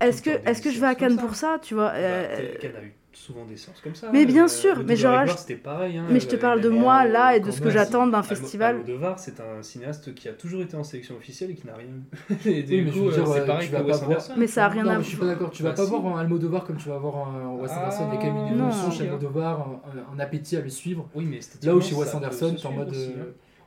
Est-ce que est-ce que je vais à Cannes pour ça. tu vois Bah, euh, Cannes a eu souvent des séances comme ça. Mais hein, bien euh, sûr, le mais genre, je- c'était pareil. hein, mais je te euh, parle de moi là et de ce que j'attends d'un Almo- festival. Almodovar, c'est un cinéaste qui a toujours été en sélection officielle et qui n'a rien eu. <laughs> Oui, et du mais je coup, veux dire, c'est euh, pareil tu pour vas Wes pas voir- Anderson. Mais ça a rien non, à mais je suis pas d'accord. Tu vas Bah, pas si. voir un Almodovar comme tu vas voir un Wes Ah, Anderson. Il y a quand même une non. émotion chez. Almodovar, un, un- appétit à le suivre. Oui, mais Là où chez Wes Anderson, t'es en mode.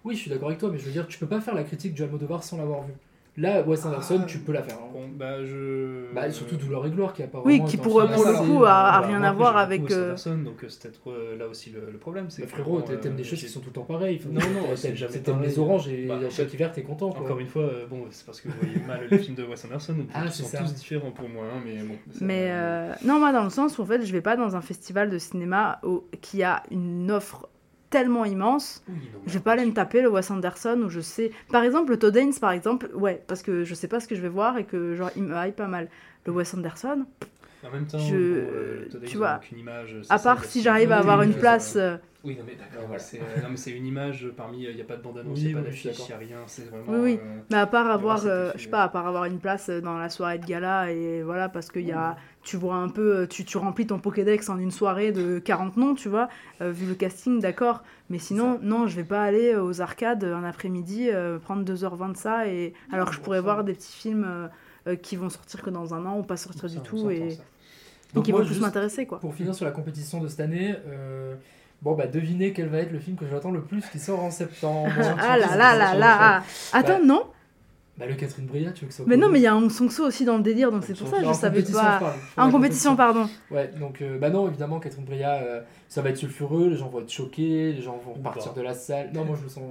Euh. Oui, je suis d'accord avec toi, mais je veux dire, tu peux pas faire la critique du Almodovar sans l'avoir vu. Là, Wes Anderson, Ah, tu peux la faire. hein. Bon, bah, je. Bah, surtout Douleur et Gloire qui a pas Oui, qui pour- le coup, a- a euh, rien moi, à voir avec, beaucoup Wes euh, Anderson, donc euh, c'est peut-être euh, là aussi le, le problème. c'est Bah, frérot, t'aimes euh, des choses qui sont tout le temps pareilles. Enfin, Non, non, t'aimes- c'est jamais t'aimes les oranges et Bah, à chaque hiver, t'es content. Quoi. Encore une fois, euh, bon, c'est parce que vous voyez mal les films de Wes Anderson, donc Ah, ils c'est sont ça. tous différents pour moi, hein, mais bon. Mais euh, non, moi, dans le sens où en fait, je vais pas dans un festival de cinéma qui a une offre tellement immense, je vais pas aller me taper le Wes Anderson où je sais. Par exemple, le Todd Haynes, par exemple, ouais, parce que je sais pas ce que je vais voir et que genre il me hype pas mal. Le Wes Anderson. En même temps, je... bon, euh, tu vois, image, à part si j'arrive à Oui, avoir oui, une oui, place. euh, Oui, non mais d'accord, c'est euh, non, mais c'est une image parmi, il n'y a pas de bande-annonce, Oui, il n'y a pas oui, je suis d'affiche, il n'y a rien, c'est vraiment... Oui, oui. euh, Mais à part avoir, euh, je sais pas, à part avoir une place dans la soirée de gala et voilà, parce que y a, tu vois un peu, tu, tu remplis ton Pokédex en une soirée de 40 noms, tu vois, euh, vu le casting, d'accord. Mais sinon, non, je vais pas aller aux arcades un après-midi, euh, prendre 2h20 de ça, et alors que je pourrais voir des petits films euh, qui vont sortir que dans un an ou pas sortir du tout, et, qui moi, vont plus m'intéresser, quoi. Pour finir sur la compétition de cette année, euh, bon bah devinez quel va être le film que j'attends le plus qui sort en septembre. <laughs> Ah là là là là Attends, Bah, non Bah le Catherine Breillat, tu veux que ça Mais non, mais il y a un Songso aussi dans le délire, donc c'est pour ça que je En savais compétition, pas. Ah, en compétition, pardon. Ouais, donc euh, bah non, évidemment, Catherine Breillat, euh, ça va être sulfureux, les gens vont être choqués, les gens vont partir de la salle. Non, moi je le sens.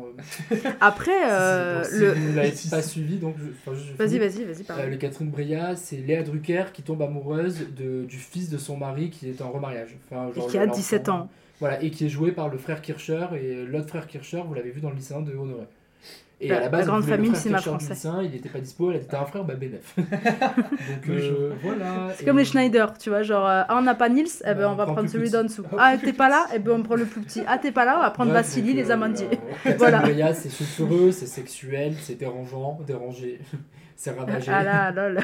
euh, <laughs> Après, si, si, euh, donc, si le- vous ne <laughs> l'avez pas suivi, donc je- enfin, je- je Vas-y, vas-y, vas-y, pardon. Euh, le Catherine Breillat, c'est Léa Drucker qui tombe amoureuse de, du fils de son mari qui est en remariage. Enfin, Et qui a l'enfant- 17 ans. Voilà, et qui est joué par le frère Kircher, et l'autre frère Kircher, vous l'avez vu dans le lycéen de Honoré. Et à la base, la grande famille frère cinéma français. lycéen, il n'était pas dispo, elle était un frère, bah bénef. <laughs> Donc euh, voilà. C'est comme les Schneider, tu vois, genre, euh, ah, on n'a pas Nils, eh ben, on va prendre celui d'en dessous. Ah, t'es pas là, eh ben, on prend le plus petit. Ah, t'es pas là, on va prendre Vassili, les euh, amandiers. euh, <laughs> voilà. C'est sulfureux, c'est sexuel, c'est dérangeant, dérangé, c'est ravagé. Ah là, <laughs> lol.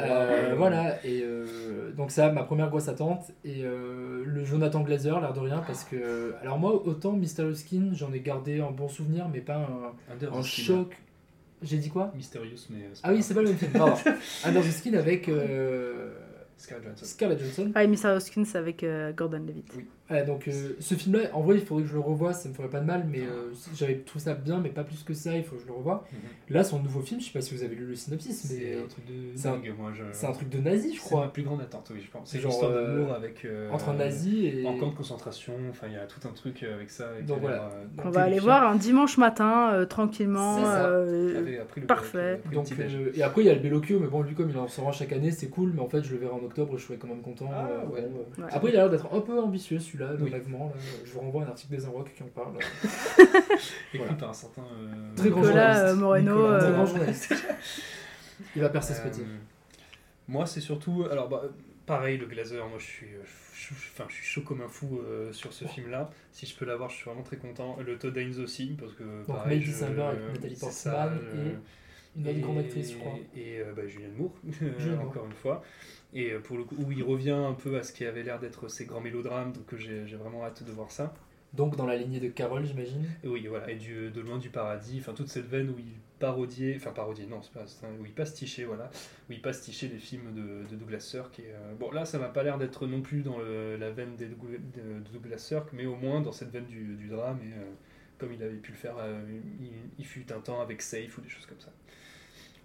Euh, <laughs> voilà, et euh, donc ça, ma première grosse attente. Et euh, le Jonathan Glazer, l'air de rien, parce que. Alors moi, autant Mysterious Skin, j'en ai gardé un bon souvenir, mais pas un, un Skin. choc. J'ai dit quoi? Mysterious, mais... c'est Ah oui, c'est pas le même film, pardon. <laughs> Under the Skin avec. euh, Scarlett Johansson. Scarlett Johansson. Ah, et Mr. Hoskins avec euh, Gordon Levitt. Ouais, donc euh, ce film-là, en vrai, il faudrait que je le revoie, ça me ferait pas de mal, mais euh, j'avais trouvé ça bien, mais pas plus que ça, il faut que je le revoie. Là, son nouveau film, je sais pas si vous avez lu le synopsis, mais C'est un truc de c'est un-. Je... c'est un truc de nazi, je C'est crois. ma plus grande attente, oui, je pense. C'est Genre, l'histoire euh, d'amour avec... euh, entre un nazi et- En camp de concentration, enfin, il y a tout un truc avec ça. qui Donc voilà. euh, On va aller voir un dimanche matin, euh, tranquillement. C'est euh, parfait. Donc, euh, et après, il y a le Bellocchio, mais bon, lui, comme il en sort un chaque année, c'est cool, mais en fait, je le verrai en octobre, je serai quand même content. Ah, euh, ouais. bon, euh. Ouais. Après, il a l'air d'être un peu ambitieux, celui-là, Oui. honnêtement. Là. Je vous renvoie à un article des Inrocks qui en parle. <laughs> Écrit Voilà. par un certain... euh, Très grand Nicolas, journaliste. euh, Moreno, Nicolas, très euh, grand journaliste. <laughs> Il va percer ce Euh, petit. Moi, c'est surtout. Alors, bah, pareil, le Glazer, moi, je suis, je, enfin, je suis chaud comme un fou euh, sur ce film-là. Si je peux l'avoir, je suis vraiment très content. Le Todd Haynes aussi, parce que. Donc, pareil, May je- December avec Nathalie c'est Portman et une autre grande actrice, je crois. Et euh, bah, Julianne Moore, <laughs> Moore. encore une fois. Et euh, pour le coup, où il revient un peu à ce qui avait l'air d'être ses grands mélodrames, donc euh, j'ai vraiment hâte de voir ça. Donc, dans la lignée de Carole, j'imagine? Et oui, voilà, et du, de loin du paradis, enfin toute cette veine où il parodiait, enfin parodiait, non, c'est pas, où il pastichait, voilà, où il pastichait les films de, de Douglas Sirk. Et, euh, bon, là, ça m'a pas l'air d'être non plus dans le- la veine des de, de Douglas Sirk, mais au moins dans cette veine du, du drame, et euh, comme il avait pu le faire, euh, il, il fut un temps avec Safe ou des choses comme ça.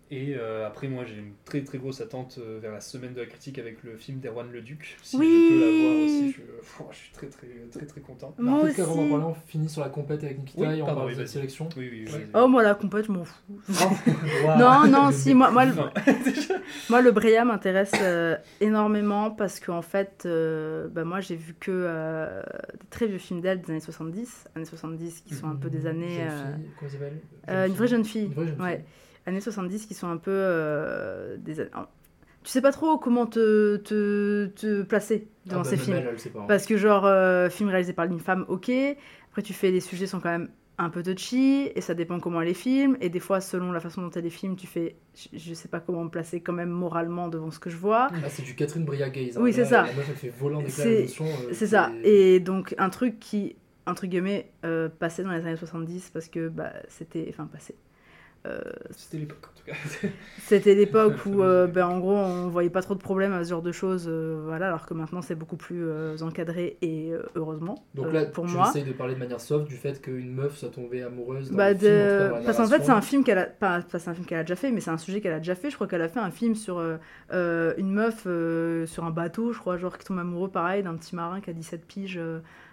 Et euh, après, moi, j'ai une très très grosse attente euh, vers la semaine de la critique avec le film d'Erwan Le Duc. Si Oui. je peux l'avoir aussi, je, pff, je suis très très très très content. Moi aussi. d'en parler, on finit sur la compète avec Nikita Oui, et on pardon, parle oui, de la sélection. Oui, oui. Oh, moi, la compète, je m'en fous. <laughs> <laughs> Waouh. Non, non, si, moi, moi, le, <laughs> moi, le Brea m'intéresse euh, énormément parce qu'en fait, euh, bah, moi, j'ai vu que euh, des très vieux films d'elle des années 70, années 70 qui sont un peu des années. Euh, fille, s'appelle? euh, une vraie jeune fille. Une vraie jeune ouais. Années 70 qui sont un peu euh, des. Tu sais pas trop comment te, te, te placer dans Ah bah, ces même films. elle, elle sait pas, hein. Parce que, genre, euh, film réalisé par une femme, ok. Après, tu fais les sujets sont quand même un peu touchy, et ça dépend comment elle les filme. Et des fois, selon la façon dont elle les filme, tu fais. Je, je sais pas comment me placer quand même moralement devant ce que je vois. Ah, c'est du Catherine gaze. hein. Oui, c'est ça. La meuf, elle fait volant C'est euh, c'est ça. Et donc, un truc qui, entre guillemets, euh, passait dans les années 70 parce que bah, c'était. Enfin, passé. C'était l'époque en tout cas. <laughs> c'était l'époque où, euh, ben, en gros, on voyait pas trop de problèmes à ce genre de choses, euh, voilà, alors que maintenant c'est beaucoup plus euh, encadré et heureusement Donc là, pour tu moi. essayes de parler de manière soft du fait qu'une meuf soit tombée amoureuse dans Bah, le film, en tout cas, de... la Parce qu'en fait, c'est un film qu'elle a. Pas, un film qu'elle a déjà fait, mais c'est un sujet qu'elle a déjà fait. Je crois qu'elle a fait un film sur une meuf sur un bateau, je crois, genre qui tombe amoureux, pareil, d'un petit marin qui a 17 piges,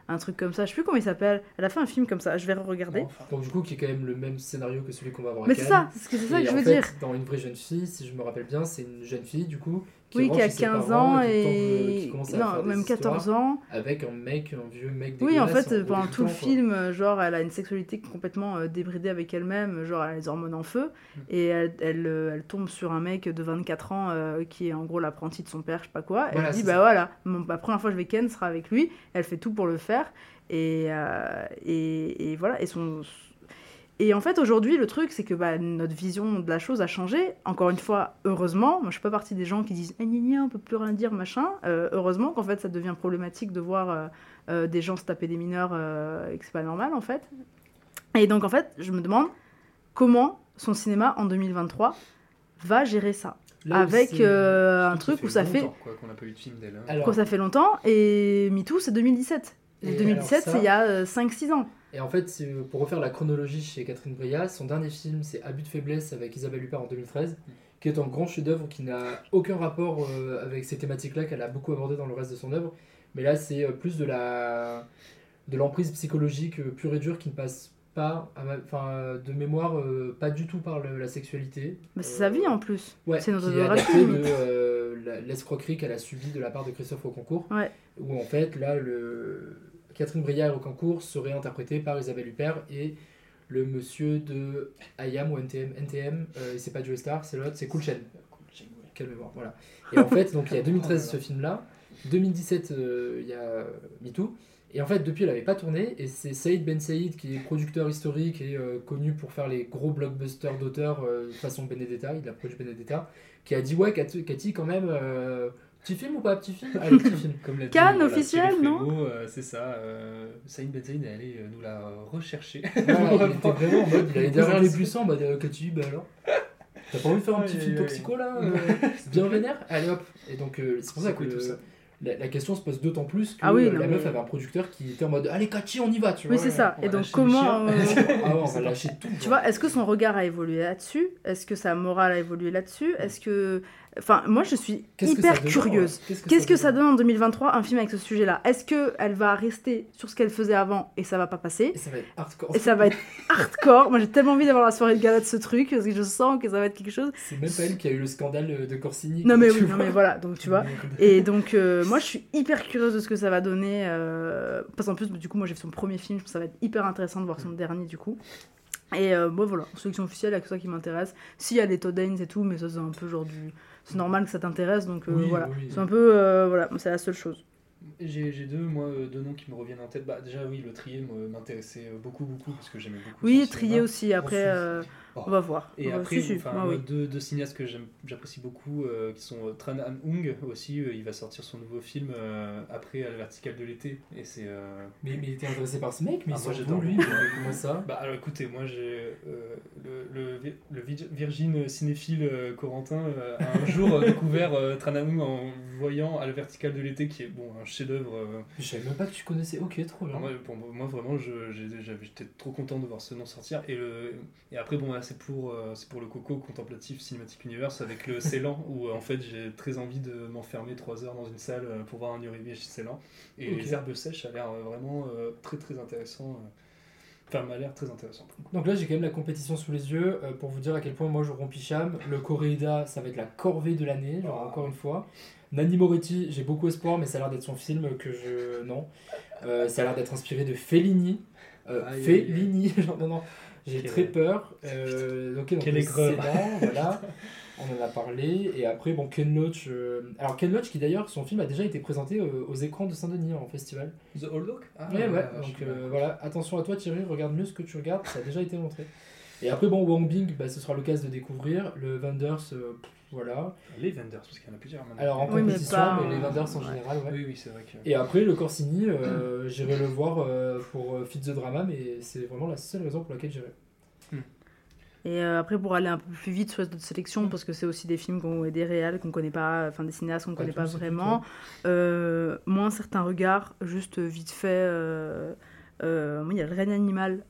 un truc comme ça. Je sais plus comment il s'appelle. Elle a fait un film comme ça, je vais regarder. Donc du coup, qui est quand même le même scénario que celui qu'on va voir Mais c'est ça, c'est ce que- c'est ça que je veux fait, dire. Dans Une vraie jeune fille, si je me rappelle bien, c'est une jeune fille du coup Oui, qui a chez ses 15 parents ans et qui qui Non, même 14 histoires ans. Avec un mec, un vieux mec Oui, en fait, pendant tout le film, euh, genre, elle a une sexualité complètement euh, débridée avec elle-même, genre, elle a les hormones en feu, Mm. et elle, elle, euh, elle tombe sur un mec de 24 ans euh, qui est en gros l'apprenti de son père, je sais pas quoi. Elle Voilà, dit, bah ça. voilà, mon, la première fois que je vais Ken sera avec lui, elle fait tout pour le faire, et, euh, et, et voilà, et son. Et en fait, aujourd'hui, le truc, c'est que bah, notre vision de la chose a changé. Encore une fois, heureusement, moi je suis pas partie des gens qui disent eh, gna, gna, on peut plus rien dire, machin. Euh, heureusement qu'en fait, ça devient problématique de voir euh, euh, des gens se taper des mineurs euh, et que c'est pas normal, en fait. Et donc, en fait, je me demande comment son cinéma en 2023 va gérer ça. Là Avec euh, un truc où ça fait. longtemps, quoi, qu'on n'a pas eu de film d'elle. hein. Alors- Quoi, ça fait longtemps, et MeToo, c'est 2017. Et Et 2017, alors ça- c'est il y a euh, 5-6 ans. Et en fait, c'est- pour refaire la chronologie chez Catherine Breillat, son dernier film, c'est Abus de faiblesse avec Isabelle Huppert en 2013, qui est un grand chef-d'œuvre qui n'a aucun rapport euh, avec ces thématiques-là qu'elle a beaucoup abordé dans le reste de son œuvre. Mais là, c'est euh, plus de la de l'emprise psychologique euh, pure et dure qui ne passe pas, à ma- enfin, euh, de mémoire, euh, pas du tout par le- la sexualité. Mais c'est sa vie en plus. Ouais, c'est notre qui est adapté de euh, l'escroquerie qu'elle a subie de la part de Christophe Auconcourt. Ouais. Où en fait, là, le... Catherine Breillat et Auconcourt serait interprétée par Isabelle Huppert et le monsieur de IAM ou NTM. NTM, euh, c'est pas Joe Star, c'est l'autre, c'est Cool Chain. Quelle mémoire, voilà. Et en fait, donc il y a <laughs> 2013 ce film-là, 2017 euh, il y a MeToo, et en fait depuis elle avait pas tourné, et c'est Saïd Ben Saïd qui est producteur historique et euh, connu pour faire les gros blockbusters d'auteurs euh, façon Benedetta, il a produit Benedetta, qui a dit ouais Cathy, Cathy, quand même, euh, petit film ou pas petit film? Allez petit film. Comme l'a dit, Cannes voilà, officiel, non? Euh, C'est ça. Euh, Saïd Ben Saïd est allé euh, nous la rechercher. Voilà, il était <laughs> vraiment en mode, il allait derrière les buissons en mode euh, Cathy, bah alors? T'as pas envie de faire un petit film toxico là euh, Bien vénère? Allez hop Et donc euh, c'est pour ça que tout ça. la, la question se pose d'autant plus que Ah oui, non, la mais- meuf avait un producteur qui était en mode Allez Cathy on y va tu Oui, vois c'est ça. Et donc, comment. euh. <laughs> Ah ouais, on va lâcher tout Tu vois, est-ce que son regard a évolué là-dessus? Est-ce que sa morale a évolué là-dessus? Est-ce que. Enfin, moi, je suis que hyper curieuse. Qu'est-ce que ça que ça donne en 2023, un film avec ce sujet-là? Est-ce qu'elle va rester sur ce qu'elle faisait avant et ça va pas passer? Et ça va être hardcore Et ça va être hardcore. Moi, j'ai tellement envie d'avoir la soirée de gala de ce truc parce que je sens que ça va être quelque chose. C'est même pas elle qui a eu le scandale de Corsini. Non mais oui, non mais voilà, donc tu vois. <laughs> Et donc euh, moi je suis hyper curieuse de ce que ça va donner. euh, parce qu'en plus du coup moi j'ai fait son premier film, je pense que ça va être hyper intéressant de voir son dernier du coup. Et euh, bon voilà, sélection officielle, il y a que ça qui m'intéresse. S'il y a des Todd Haynes et tout, mais ça c'est un peu genre du... C'est normal que ça t'intéresse, donc euh, Oui, voilà. oui. C'est un peu... euh, voilà, c'est la seule chose. J'ai deux, moi, euh, deux noms qui me reviennent en tête. Bah, déjà, oui, le trier m'intéressait beaucoup, beaucoup, parce que j'aimais beaucoup. Oui, trier aussi, après euh. On va voir. Et va- après, si, si, enfin, moi, oui. deux, deux cinéastes que j'apprécie beaucoup, euh, qui sont euh, Tran Anh Ung aussi. euh, il va sortir son nouveau film euh, après à la verticale de l'été. Et c'est. euh, Mais, mais il était intéressé par ce mec, mais Ah, moi, j'adore. lui Comment ça Bah alors écoutez, moi j'ai euh, le, le, vi- le vi- Virgin cinéphile euh, Corentin euh, a un jour découvert euh, Tran Anh Ung en voyant à la verticale de l'été, qui est bon un chef-d'œuvre. euh, Je savais même pas que tu connaissais. Ok, trop bien. alors moi, pour moi, vraiment, j'étais trop content de voir ce nom sortir. Et, le, et après, bon, là, c'est pour, euh, c'est pour le Coco Contemplatif Cinematic Universe avec le Ceylan, où euh, en fait j'ai très envie de m'enfermer 3 heures dans une salle euh, pour voir un Uribe chez Ceylan. Et les herbes sèches a l'air vraiment très très intéressant. Enfin, m'a l'air très intéressant. Donc là, j'ai quand même la compétition sous les yeux euh, pour vous dire à quel point moi je romps Picham. Le Coréida, ça va être la corvée de l'année, genre Ah. encore une fois. Nani Moretti, j'ai beaucoup espoir, mais ça a l'air d'être son film que je. Non. Euh, ça a l'air d'être inspiré de Fellini. Euh. Fellini, <laughs> genre, non, non. J'ai très peur. <laughs> Euh, donc voilà. <laughs> On en a parlé. Et après, bon, Ken Loach. euh, Alors, Ken Loach, qui d'ailleurs, son film a déjà été présenté euh, aux écrans de Saint-Denis en festival. The Old Oak Ah, ouais, ouais. Donc euh, voilà, attention à toi Thierry, regarde mieux ce que tu regardes, ça a déjà été montré. Et après, bon, Wang Bing, bah, ce sera l'occasion de découvrir. Le Wenders, euh, voilà. Les Vendors, parce qu'il y en a plusieurs maintenant. Alors en Oui, mais compétition, pas mais, les Wenders en ouais. général, ouais. Oui, oui, c'est vrai que. Et après, le Corsini, euh, j'irai le voir euh, pour euh, Fit the Drama, mais c'est vraiment la seule raison pour laquelle j'irai. Et euh, après, pour aller un peu plus vite sur notre sélection, parce que c'est aussi des films qu'on, et des réals qu'on connaît pas, enfin des cinéastes qu'on Pas connaît pas vraiment. Euh, moi, un certain regard, juste vite fait. Euh, euh, moi, il y a le règne animal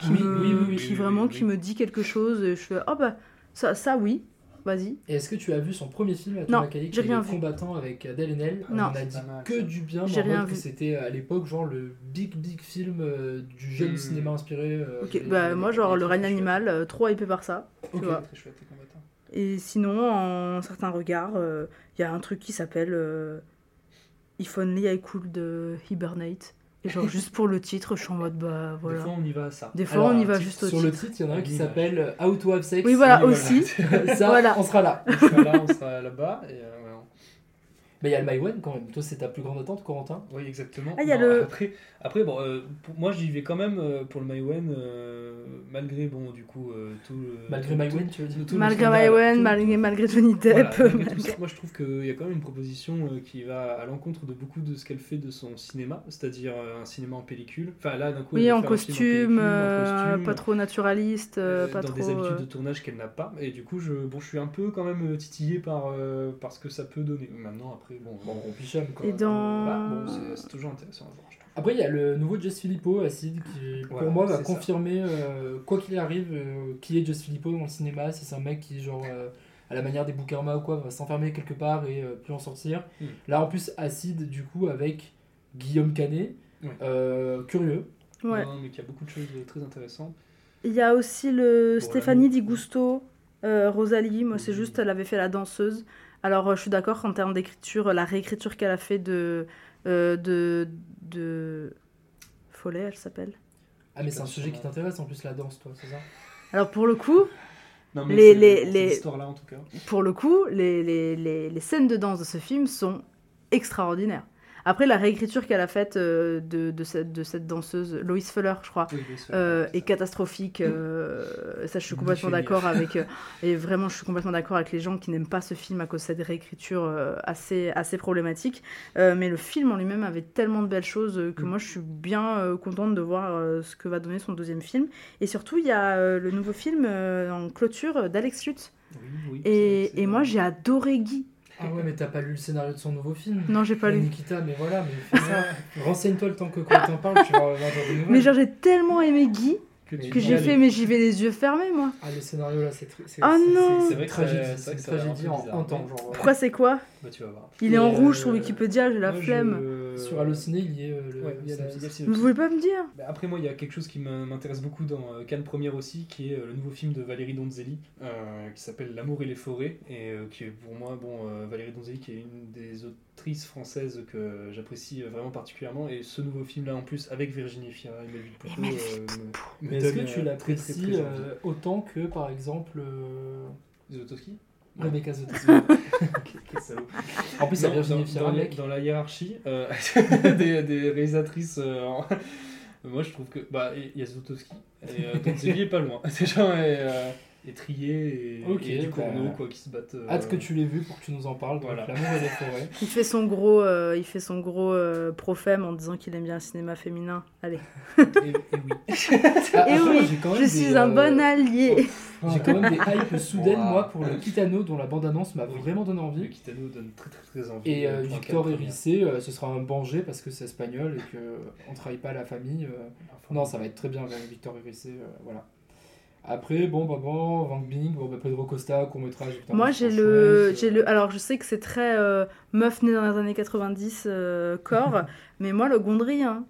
qui, Oui, me, oui, oui, oui, qui oui, vraiment oui, qui me dit quelque chose. Et je fais, oh bah, ça, ça oui, vas-y. Et est-ce que tu as vu son premier film à Thomas Kaye, j'ai qui est rien vu. combattants avec Adèle Haenel Non. On a dit que ça. du bien, mais J'ai en mode rien que vu. c'était à l'époque genre le big big film euh, du jeune Hmm. cinéma inspiré. euh, Ok, des- bah des- moi, des- genre des le règne animal, euh, trop hypé par ça. Ok. Tu vois. Très chouette, les combattants. Et sinon, en certains regards, euh, il y a un truc qui s'appelle euh, If Only I Could Hibernate. Et genre, <laughs> juste pour le titre, je suis en mode, bah voilà. Des fois, on y va à ça. Des fois, Alors, on y va juste au Sur titre. le titre, il y en a un qui s'appelle How to Have Sex. Oui, voilà, Oui, aussi. <laughs> ça, Voilà. on sera là. <laughs> On sera là, on sera là-bas. Et, euh, voilà. Mais il y a le Maïwen quand même. Toi, c'est ta plus grande attente, Corentin? Oui, exactement. Ah, il y a Non, le- Après, après bon, euh, pour- moi j'y vais quand même euh, pour le Maïwen, euh, malgré, bon, du coup, euh, tout le. Malgré Maïwen, tu veux dire tout le Malgré Maïwen, malgré, malgré Johnny Voilà, Depp. malgré- <laughs> ça, moi je trouve qu'il y a quand même une proposition euh, qui va à l'encontre de beaucoup de ce qu'elle fait de son cinéma, c'est-à-dire euh, un cinéma en pellicule. Enfin là, d'un coup, Oui, en costume, pellicule, en costume, pas trop naturaliste, pas dans trop. des habitudes euh, de tournage qu'elle n'a pas. Et du coup, je, bon, je suis un peu quand même titillé par, euh, par ce que ça peut donner. Maintenant, après, bon, Bon, on pichame quoi. Et dans- bah, bon, c'est- toujours intéressant à voir, je trouve. Après, il y a le nouveau Jess Filippo, Acid, qui pour moi va confirmer, euh, quoi qu'il arrive, euh, qui est Jess Filippo dans le cinéma. Si c'est un mec qui, genre, euh, à la manière des Boukarma ou quoi, va s'enfermer quelque part et euh, plus en sortir. Mm. Là, en plus, Acid, du coup, avec Guillaume Canet, Ouais. euh, curieux. Ouais. Non, mais qu'il y a beaucoup de choses très intéressantes. Il y a aussi le Stéphanie Di Gusto, euh, Rosalie. Moi, c'est juste, elle avait fait la danseuse. Alors, euh, je suis d'accord qu'en termes d'écriture, la réécriture qu'elle a fait de. euh, de. de. Follet, elle s'appelle. Ah, mais c'est un sujet qui t'intéresse en plus, la danse, toi, c'est ça? Alors, pour le coup. Non, mais les, c'est- les, les- l'histoire-là, en tout cas. Pour le coup, les, les, les, les scènes de danse de ce film sont extraordinaires. Après, la réécriture qu'elle a faite euh, de, de, cette, de cette danseuse, Loïs Fuller, je crois, Oui, Lois Fuller, euh, est catastrophique. euh, ça, je suis complètement d'accord avec. euh, <laughs> et vraiment, je suis complètement d'accord avec les gens qui n'aiment pas ce film à cause de cette réécriture assez, assez problématique. Mais le film en lui-même avait tellement de belles choses que Mm. moi, je suis bien contente de voir ce que va donner son deuxième film. Et surtout, il y a le nouveau film en clôture d'Alex Lutz. Oui, oui, Et, et moi, j'ai adoré Guy. Ah ouais, mais t'as pas lu le scénario de son nouveau film Non, j'ai pas Mais lu. Nikita, mais voilà, mais <laughs> fais ça. Renseigne-toi le temps que Corentin parle, tu vas avoir des nouvelles. Mais genre, j'ai tellement aimé Guy Que que j'ai fait, mais j'y vais les yeux fermés, moi. Ah, le scénario là, c'est tr- c'est- Ah c'est- non c'est- vrai que c'est une tragédie en temps. Genre, Pourquoi c'est quoi Bah, tu vas voir. Il est Et, en euh, rouge sur Wikipédia, j'ai la moi, je- flemme. Sur Allociné, il y est euh, le. Ouais, il y a la- Vous pouvez pas me dire Bah, Après moi, il y a quelque chose qui me- m'intéresse beaucoup dans euh, Cannes Première aussi, qui est euh, le nouveau film de Valérie Donzelli, euh, qui s'appelle L'amour et les forêts, et euh, qui est pour moi, bon, euh, Valérie Donzelli, qui est une des autrices françaises que j'apprécie vraiment particulièrement, et ce nouveau film-là en plus avec Virginie Fira et Melville Poupeau, Melville euh, Mais est-ce que tu euh, l'apprécies euh, autant que par exemple. euh, Zlotowski? Rebecca <laughs> salaud. En plus, il y a Non, Virginie dans- Fira, dans, mec. dans la hiérarchie euh, <laughs> des, des réalisatrices, euh, <laughs> moi je trouve que bah il y a Zlotowski et euh, Donzelli est pas loin. Déjà et, euh, et Trier et, et bah, Ducournau quoi qui se battent. euh, Hâte que tu l'aies vu pour que tu nous en parles. Donc, Voilà. L'amour et les forêts. <laughs> Il fait son gros, euh, il fait son gros euh, prophème en disant qu'il aime bien le cinéma féminin. Allez. Et, et oui. <laughs> Ah, Et attends, oui, j'ai quand même je des, suis un euh, bon allié. <laughs> J'ai quand même des hypes soudaines, Wow. moi, pour le Kitano, dont la bande-annonce m'a vraiment donné Le envie. Kitano donne très très très envie. Et euh, euh, Victor Hérissé, euh, ce sera un banger parce que c'est espagnol et qu'on trahit pas la famille. euh. Non, ça va être très bien avec Victor Hérissé, euh, voilà. Après, bon, bah bon, Van Bing, bon, bah Pedro Costa, court métrage. Moi, j'ai le, j'ai le. Alors, je sais que c'est très euh, meuf née dans les années 90 euh, corps, <laughs> mais moi, le Gondry, hein.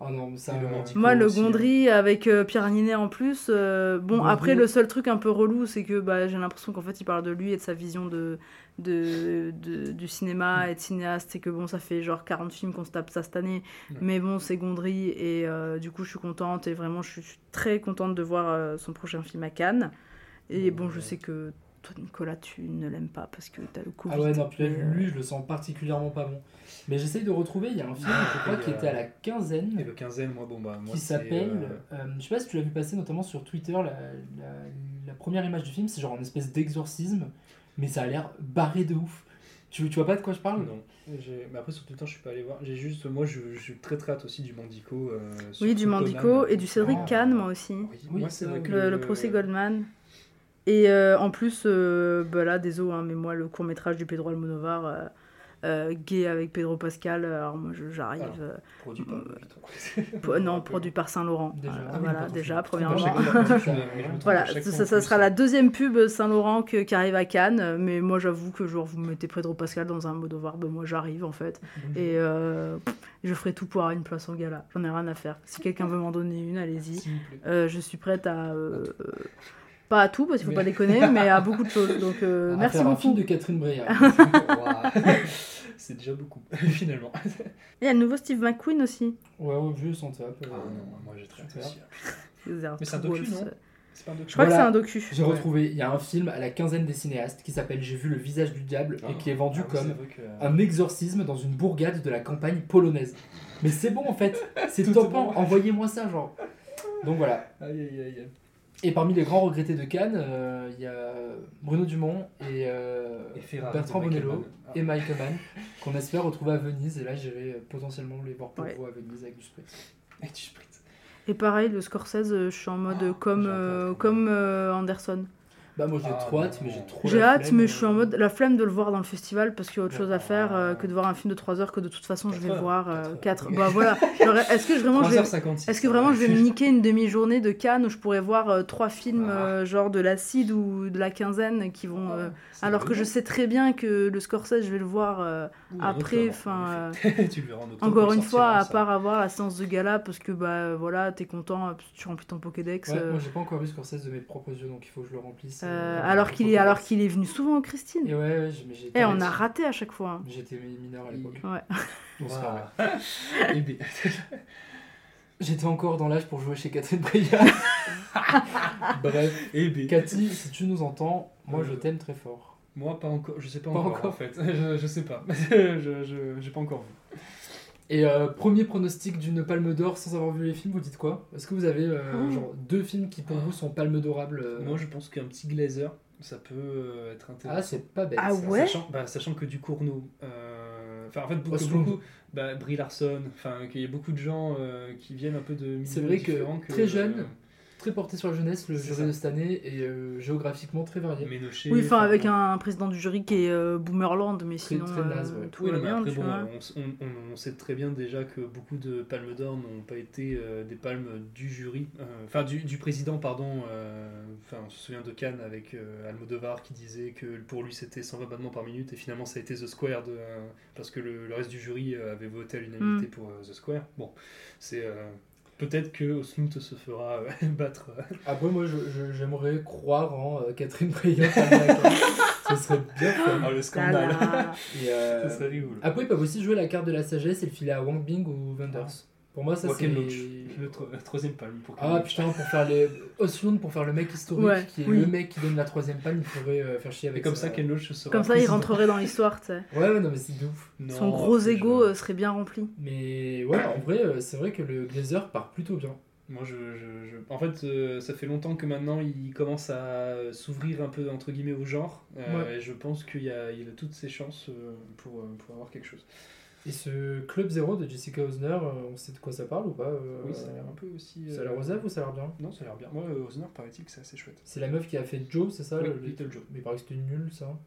Ah non, mais ça. Le euh, Moi, le aussi, hein. Gondry avec euh, Pierre Ninet en plus. euh, bon, Gondry. après, le seul truc un peu relou, c'est que bah, j'ai l'impression qu'en fait, il parle de lui et de sa vision de, de, de- du cinéma et de cinéaste. Et que bon, ça fait genre 40 films qu'on se tape ça cette année. Ouais. Mais bon, c'est Gondry. Et euh, du coup, je suis contente. Et vraiment, je suis, très contente de voir euh, son prochain film à Cannes. Et bon, je sais que toi, Nicolas, tu ne l'aimes pas parce que t'as le Covid. Ah ouais, non, puis là, euh, lui, je le sens particulièrement pas bon. Mais j'essaye de retrouver, il y a un film, je crois, Et, qui euh, était à la quinzaine. Et le quinzaine, moi bon bah moi qui c'est, s'appelle. euh, euh, je sais pas si tu l'as vu passer notamment sur Twitter, la, la- la première image du film, c'est genre une espèce d'exorcisme, mais ça a l'air barré de ouf. Tu, tu vois pas de quoi je parle? Non. J'ai- Mais après, sur Twitter, je suis pas allé voir. J'ai juste, moi, je, je suis très très hâte aussi du Mandico. euh, Oui, du Mandico et du Cédric Ah. Kahn, moi aussi. Oui, Oui, moi, c'est vrai que Le, le procès Goldman. Et euh, en plus, euh, bah là, désolé, hein, mais moi, le court métrage du Pedro Almodovar, euh, euh, gay avec Pedro Pascal, alors moi, j'arrive. Euh, Produit par <laughs> non, produit par Saint-Laurent. Déjà. Euh, Ah voilà, pardon. déjà, premièrement. <laughs> Voilà, ça, sera la deuxième pub Saint-Laurent que- qui arrive à Cannes. Mais moi, j'avoue que genre, vous mettez Pedro Pascal dans un Almodovar, ben moi, j'arrive en fait. Et euh, je ferai tout pour avoir une place au gala. J'en ai rien à faire. Si <laughs> quelqu'un veut m'en donner une, allez-y. Euh, je suis prête à, euh, Pas à tout, parce qu'il faut Mais- pas déconner, mais à beaucoup de choses. Donc euh, merci faire un beaucoup. film de Catherine Breillat. <laughs> C'est déjà beaucoup, <laughs> finalement. Il y a le nouveau Steve McQueen aussi. Ouais, ouais, vieux sans top. Ah non, moi j'ai très. Vous avez Mais c'est un docu, non un docu Je crois que c'est un docu. J'ai Ouais. retrouvé, il y a un film à la quinzaine des cinéastes qui s'appelle J'ai vu le visage du diable et qui est vendu Ah comme que- un exorcisme dans une bourgade de la campagne polonaise. Mais c'est bon en fait, <laughs> c'est Tout top est bon. envoyez-moi ça genre. Donc voilà. Aïe aïe aïe. Et parmi les grands regrettés de Cannes, euh, il y a Bruno Dumont et, euh, Et Ferrari Bertrand Bonello Mann. Ah. et Michael Mann qu'on espère retrouver à Venise. Et là, j'irai potentiellement les voir pour Ouais. vous à Venise avec du spritz. Et tu spritz. Et pareil, le Scorsese, euh, je suis en mode euh, comme, euh, comme euh, Anderson. Bah moi j'ai Ah, trop hâte, mais j'ai trop J'ai hâte, flemme, mais euh, je suis en mode la flemme de le voir dans le festival parce qu'il y a autre chose à faire euh, que de voir un film de 3 heures que de toute façon je vais heures, voir 4 Bah voilà. <laughs> Est-ce que vraiment je vais 3h56, Est-ce que vraiment je vais me niquer une demi-journée de Cannes où je pourrais voir euh, trois films euh, genre de l'acide ou de la quinzaine qui vont euh, alors que je sais très bien que le Scorsese je vais le voir euh, après enfin en <laughs> encore une fois à part avoir la séance de gala parce que bah voilà t'es content tu remplis ton Pokédex Ouais, euh, moi j'ai pas encore vu Scorsese de mes propres yeux, donc il faut que je le remplisse. Euh, euh, alors qu'il est alors qu'il est venu souvent au Christine Et ouais, ouais, j'ai- mais j'ai et on a raté à chaque fois hein. J'étais mineur à l'époque. ouais. <laughs> <laughs> J'étais encore dans l'âge pour jouer chez Catherine Breillat. <laughs> Bref, Et B. Cathy, si tu nous entends, moi je Euh, t'aime très fort. Moi, pas encore. Je sais pas, Pas encore, encore. en fait. Je, je sais pas. je, je, j'ai pas encore vu. Et euh, premier pronostic d'une palme d'or sans avoir vu les films, vous dites quoi? Est-ce que vous avez euh, Oh. genre deux films qui pour vous sont palmes d'orables euh, Moi, je pense qu'un petit glazer, ça peut euh, être intéressant. Ah, c'est pas bête. Ah ça. ouais? Sachant, bah, sachant que du Cournot, euh, enfin en fait beaucoup, Osloon. beaucoup bah, Brie Larson, enfin qu'il y a beaucoup de gens euh, qui viennent un peu de milieux C'est vrai que très jeune, très porté sur la jeunesse, le jury ça. de cette année, et euh, géographiquement très varié. Ménoché, oui enfin avec un président du jury qui est euh, Boomerland mais Très- sinon très naze, euh, ouais. tout Oui, va non, mais bien après, bon, on, on- on- on sait très bien déjà que beaucoup de palmes d'or n'ont pas été euh, des palmes du jury, euh, enfin du, du président, pardon. euh, Enfin, on se souvient de Cannes avec euh, Almodovar qui disait que pour lui c'était 120 battements par minute et finalement ça a été The Square de, euh, parce que le, le reste du jury avait voté à l'unanimité Mm. pour euh, The Square. Bon, c'est euh, peut-être que Osloon se fera euh, <laughs> battre. euh, Après, moi je- je- j'aimerais croire en euh, Catherine Breillat. carte. <laughs> Ce serait bien. Ah, le scandale. Et, euh, Ça serait rigolo. Après, ils peuvent aussi jouer la carte de la sagesse et le filer à Wang Bing ou Wenders. Pour moi, ça c'est. Ken Loach, le tro- la troisième palme pour Ah putain, pour faire les. Osloon, pour faire le mec historique, Ouais, qui est oui. le mec qui donne la troisième palme, il pourrait euh, faire chier Et avec comme ça, Ken Loach sera comme ça il rentrerait dans l'histoire tu sais Ouais, ouais, non, mais c'est de ouf. son gros ego euh, serait bien rempli Mais ouais, en vrai, euh, c'est vrai que le Glazer part plutôt bien. Moi, je, je- je- En fait, euh, ça fait longtemps que maintenant, il commence à s'ouvrir un peu, entre guillemets, au genre. Euh, Ouais. Et je pense qu'il a, il a toutes ses chances euh, pour, euh, pour avoir quelque chose. Et ce Club Zero de Jessica Osner, euh, on sait de quoi ça parle ou pas euh, Oui, ça a l'air un peu aussi... Ça a l'air euh, osef ou ça a l'air bien? Non, ça a l'air bien. Moi, Osner, paraît-il que c'est assez chouette. C'est la meuf qui a fait Joe, c'est ça Oui, le- Little Joe. Mais il paraît que c'était nul ça.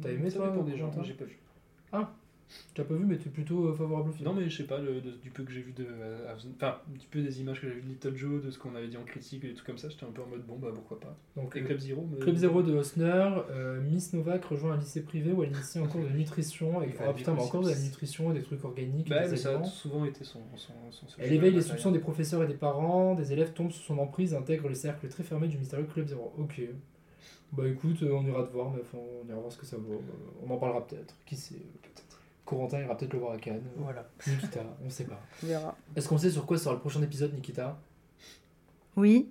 T'as aimé Ça toi dépend des gens, j'ai pas vu. Ah, tu l'as pas vu, mais tu es plutôt euh, favorable au film. Non, mais je sais pas, le- de- du peu que j'ai vu de. euh, Enfin, du peu des images que j'ai vu de Little Joe, de ce qu'on avait dit en critique et des trucs comme ça, j'étais un peu en mode bon, bah pourquoi pas. Donc, et le- Club Zero Club Zero de Osner, euh, Miss Novak rejoint un lycée privé où elle initie un cours de <laughs> nutrition. Et, ah putain, mais encore de la nutrition et des trucs organiques. Bah, et des mais ça a souvent été son. son, son Elle éveille les soupçons des professeurs et des parents, des élèves tombent sous son emprise et intègre le cercle très fermé du mystérieux Club Zero. Ok. Bah écoute, euh, on ira te voir, mais enfin, on ira voir ce que ça vaut. Euh, On en parlera peut-être, qui sait, peut-être. Corentin ira peut-être le voir à Cannes. Voilà. Nikita, on sait pas. on verra Est-ce qu'on sait sur quoi sera le prochain épisode, Nikita? Oui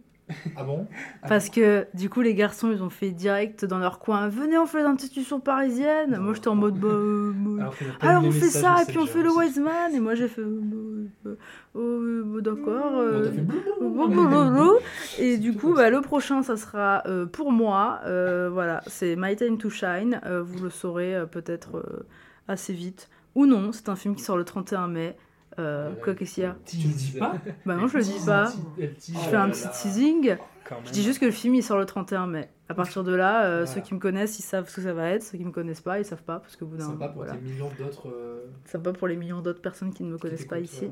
Ah bon? <laughs> Parce que du coup, les garçons, ils ont fait direct dans leur coin. Venez, on fait l'institution parisienne. Moi, j'étais en mode. Bah, euh, <laughs> Alors alors eu on fait ça, et puis on fait le aussi. Wiseman. Et moi, j'ai fait. D'accord. Et du coup, bah, le prochain, ça sera euh, pour moi. euh, voilà, c'est My Time to Shine. Euh, vous le saurez euh, peut-être euh, assez vite. Ou non, c'est un film qui sort le 31 mai. Euh, quoi qu'est-ce qu'il y a Tu le dis pas <laughs> Bah non, je le dis pas. Je fais un petit teasing. Je dis juste que le film il sort le 31 mai. À partir de là, euh, ceux qui me connaissent, ils savent ce que ça va être. Ceux qui me connaissent pas, ils savent pas parce que au bout d'un Sympa pour voilà. tes millions d'autres. euh, Sympa pour les millions d'autres personnes qui ne me connaissent pas ici.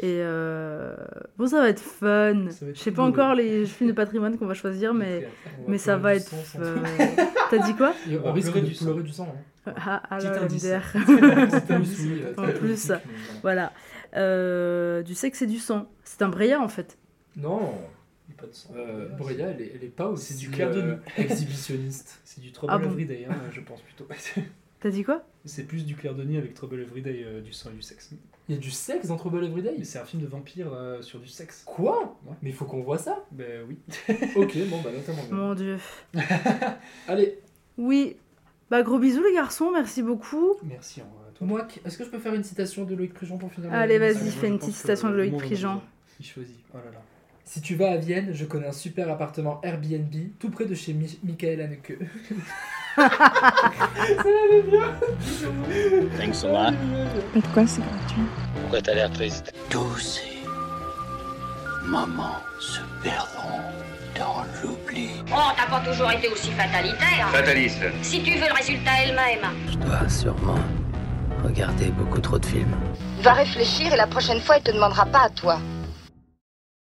Et euh, bon, ça va être fun. Je sais pas encore les films de patrimoine qu'on va choisir, mais mais ça va être. <laughs> T'as dit quoi On risque de pleurer du sang. Ah, ah Petit là, indice. MDR. <laughs> En plus, voilà. Euh, du sexe et du sang. C'est un Breillat en fait. Non, pas de sang. Euh, Brea, elle est, elle est pas aussi C'est du clair de euh, nuit. exhibitionniste. <laughs> C'est du Trouble Ah bon Everyday, hein, je pense plutôt. <laughs> T'as dit quoi? C'est plus du clair de nuit avec Trouble Everyday, euh, du sang et du sexe. Il y a du sexe dans Trouble Everyday? Mais c'est un film de vampire euh, sur du sexe. Quoi? Ouais. Mais il faut qu'on voit ça? Ben oui. Ok, bon, bah notamment. Mon dieu. Allez, Oui. Bah gros bisous les garçons, merci beaucoup. Merci à toi. moi, est-ce que je peux faire une citation de Loïc Prigent pour finir Allez, vas-y, fais une petite citation de Loïc Prigent. Il choisit. Oh là là. Si tu vas à Vienne, je connais un super appartement Airbnb tout près de chez Mi- Michael Haneke. ça m'avait bien Thanks a lot. Mais pourquoi c'est gratuit? Pourquoi t'as l'air triste? Tous ces moments se perdront dans l'oubli. Oh, t'as pas toujours été aussi fatalitaire. Fataliste. Si tu veux le résultat elle-même. Je dois sûrement regarder beaucoup trop de films. Va réfléchir et la prochaine fois, il te demandera pas à toi.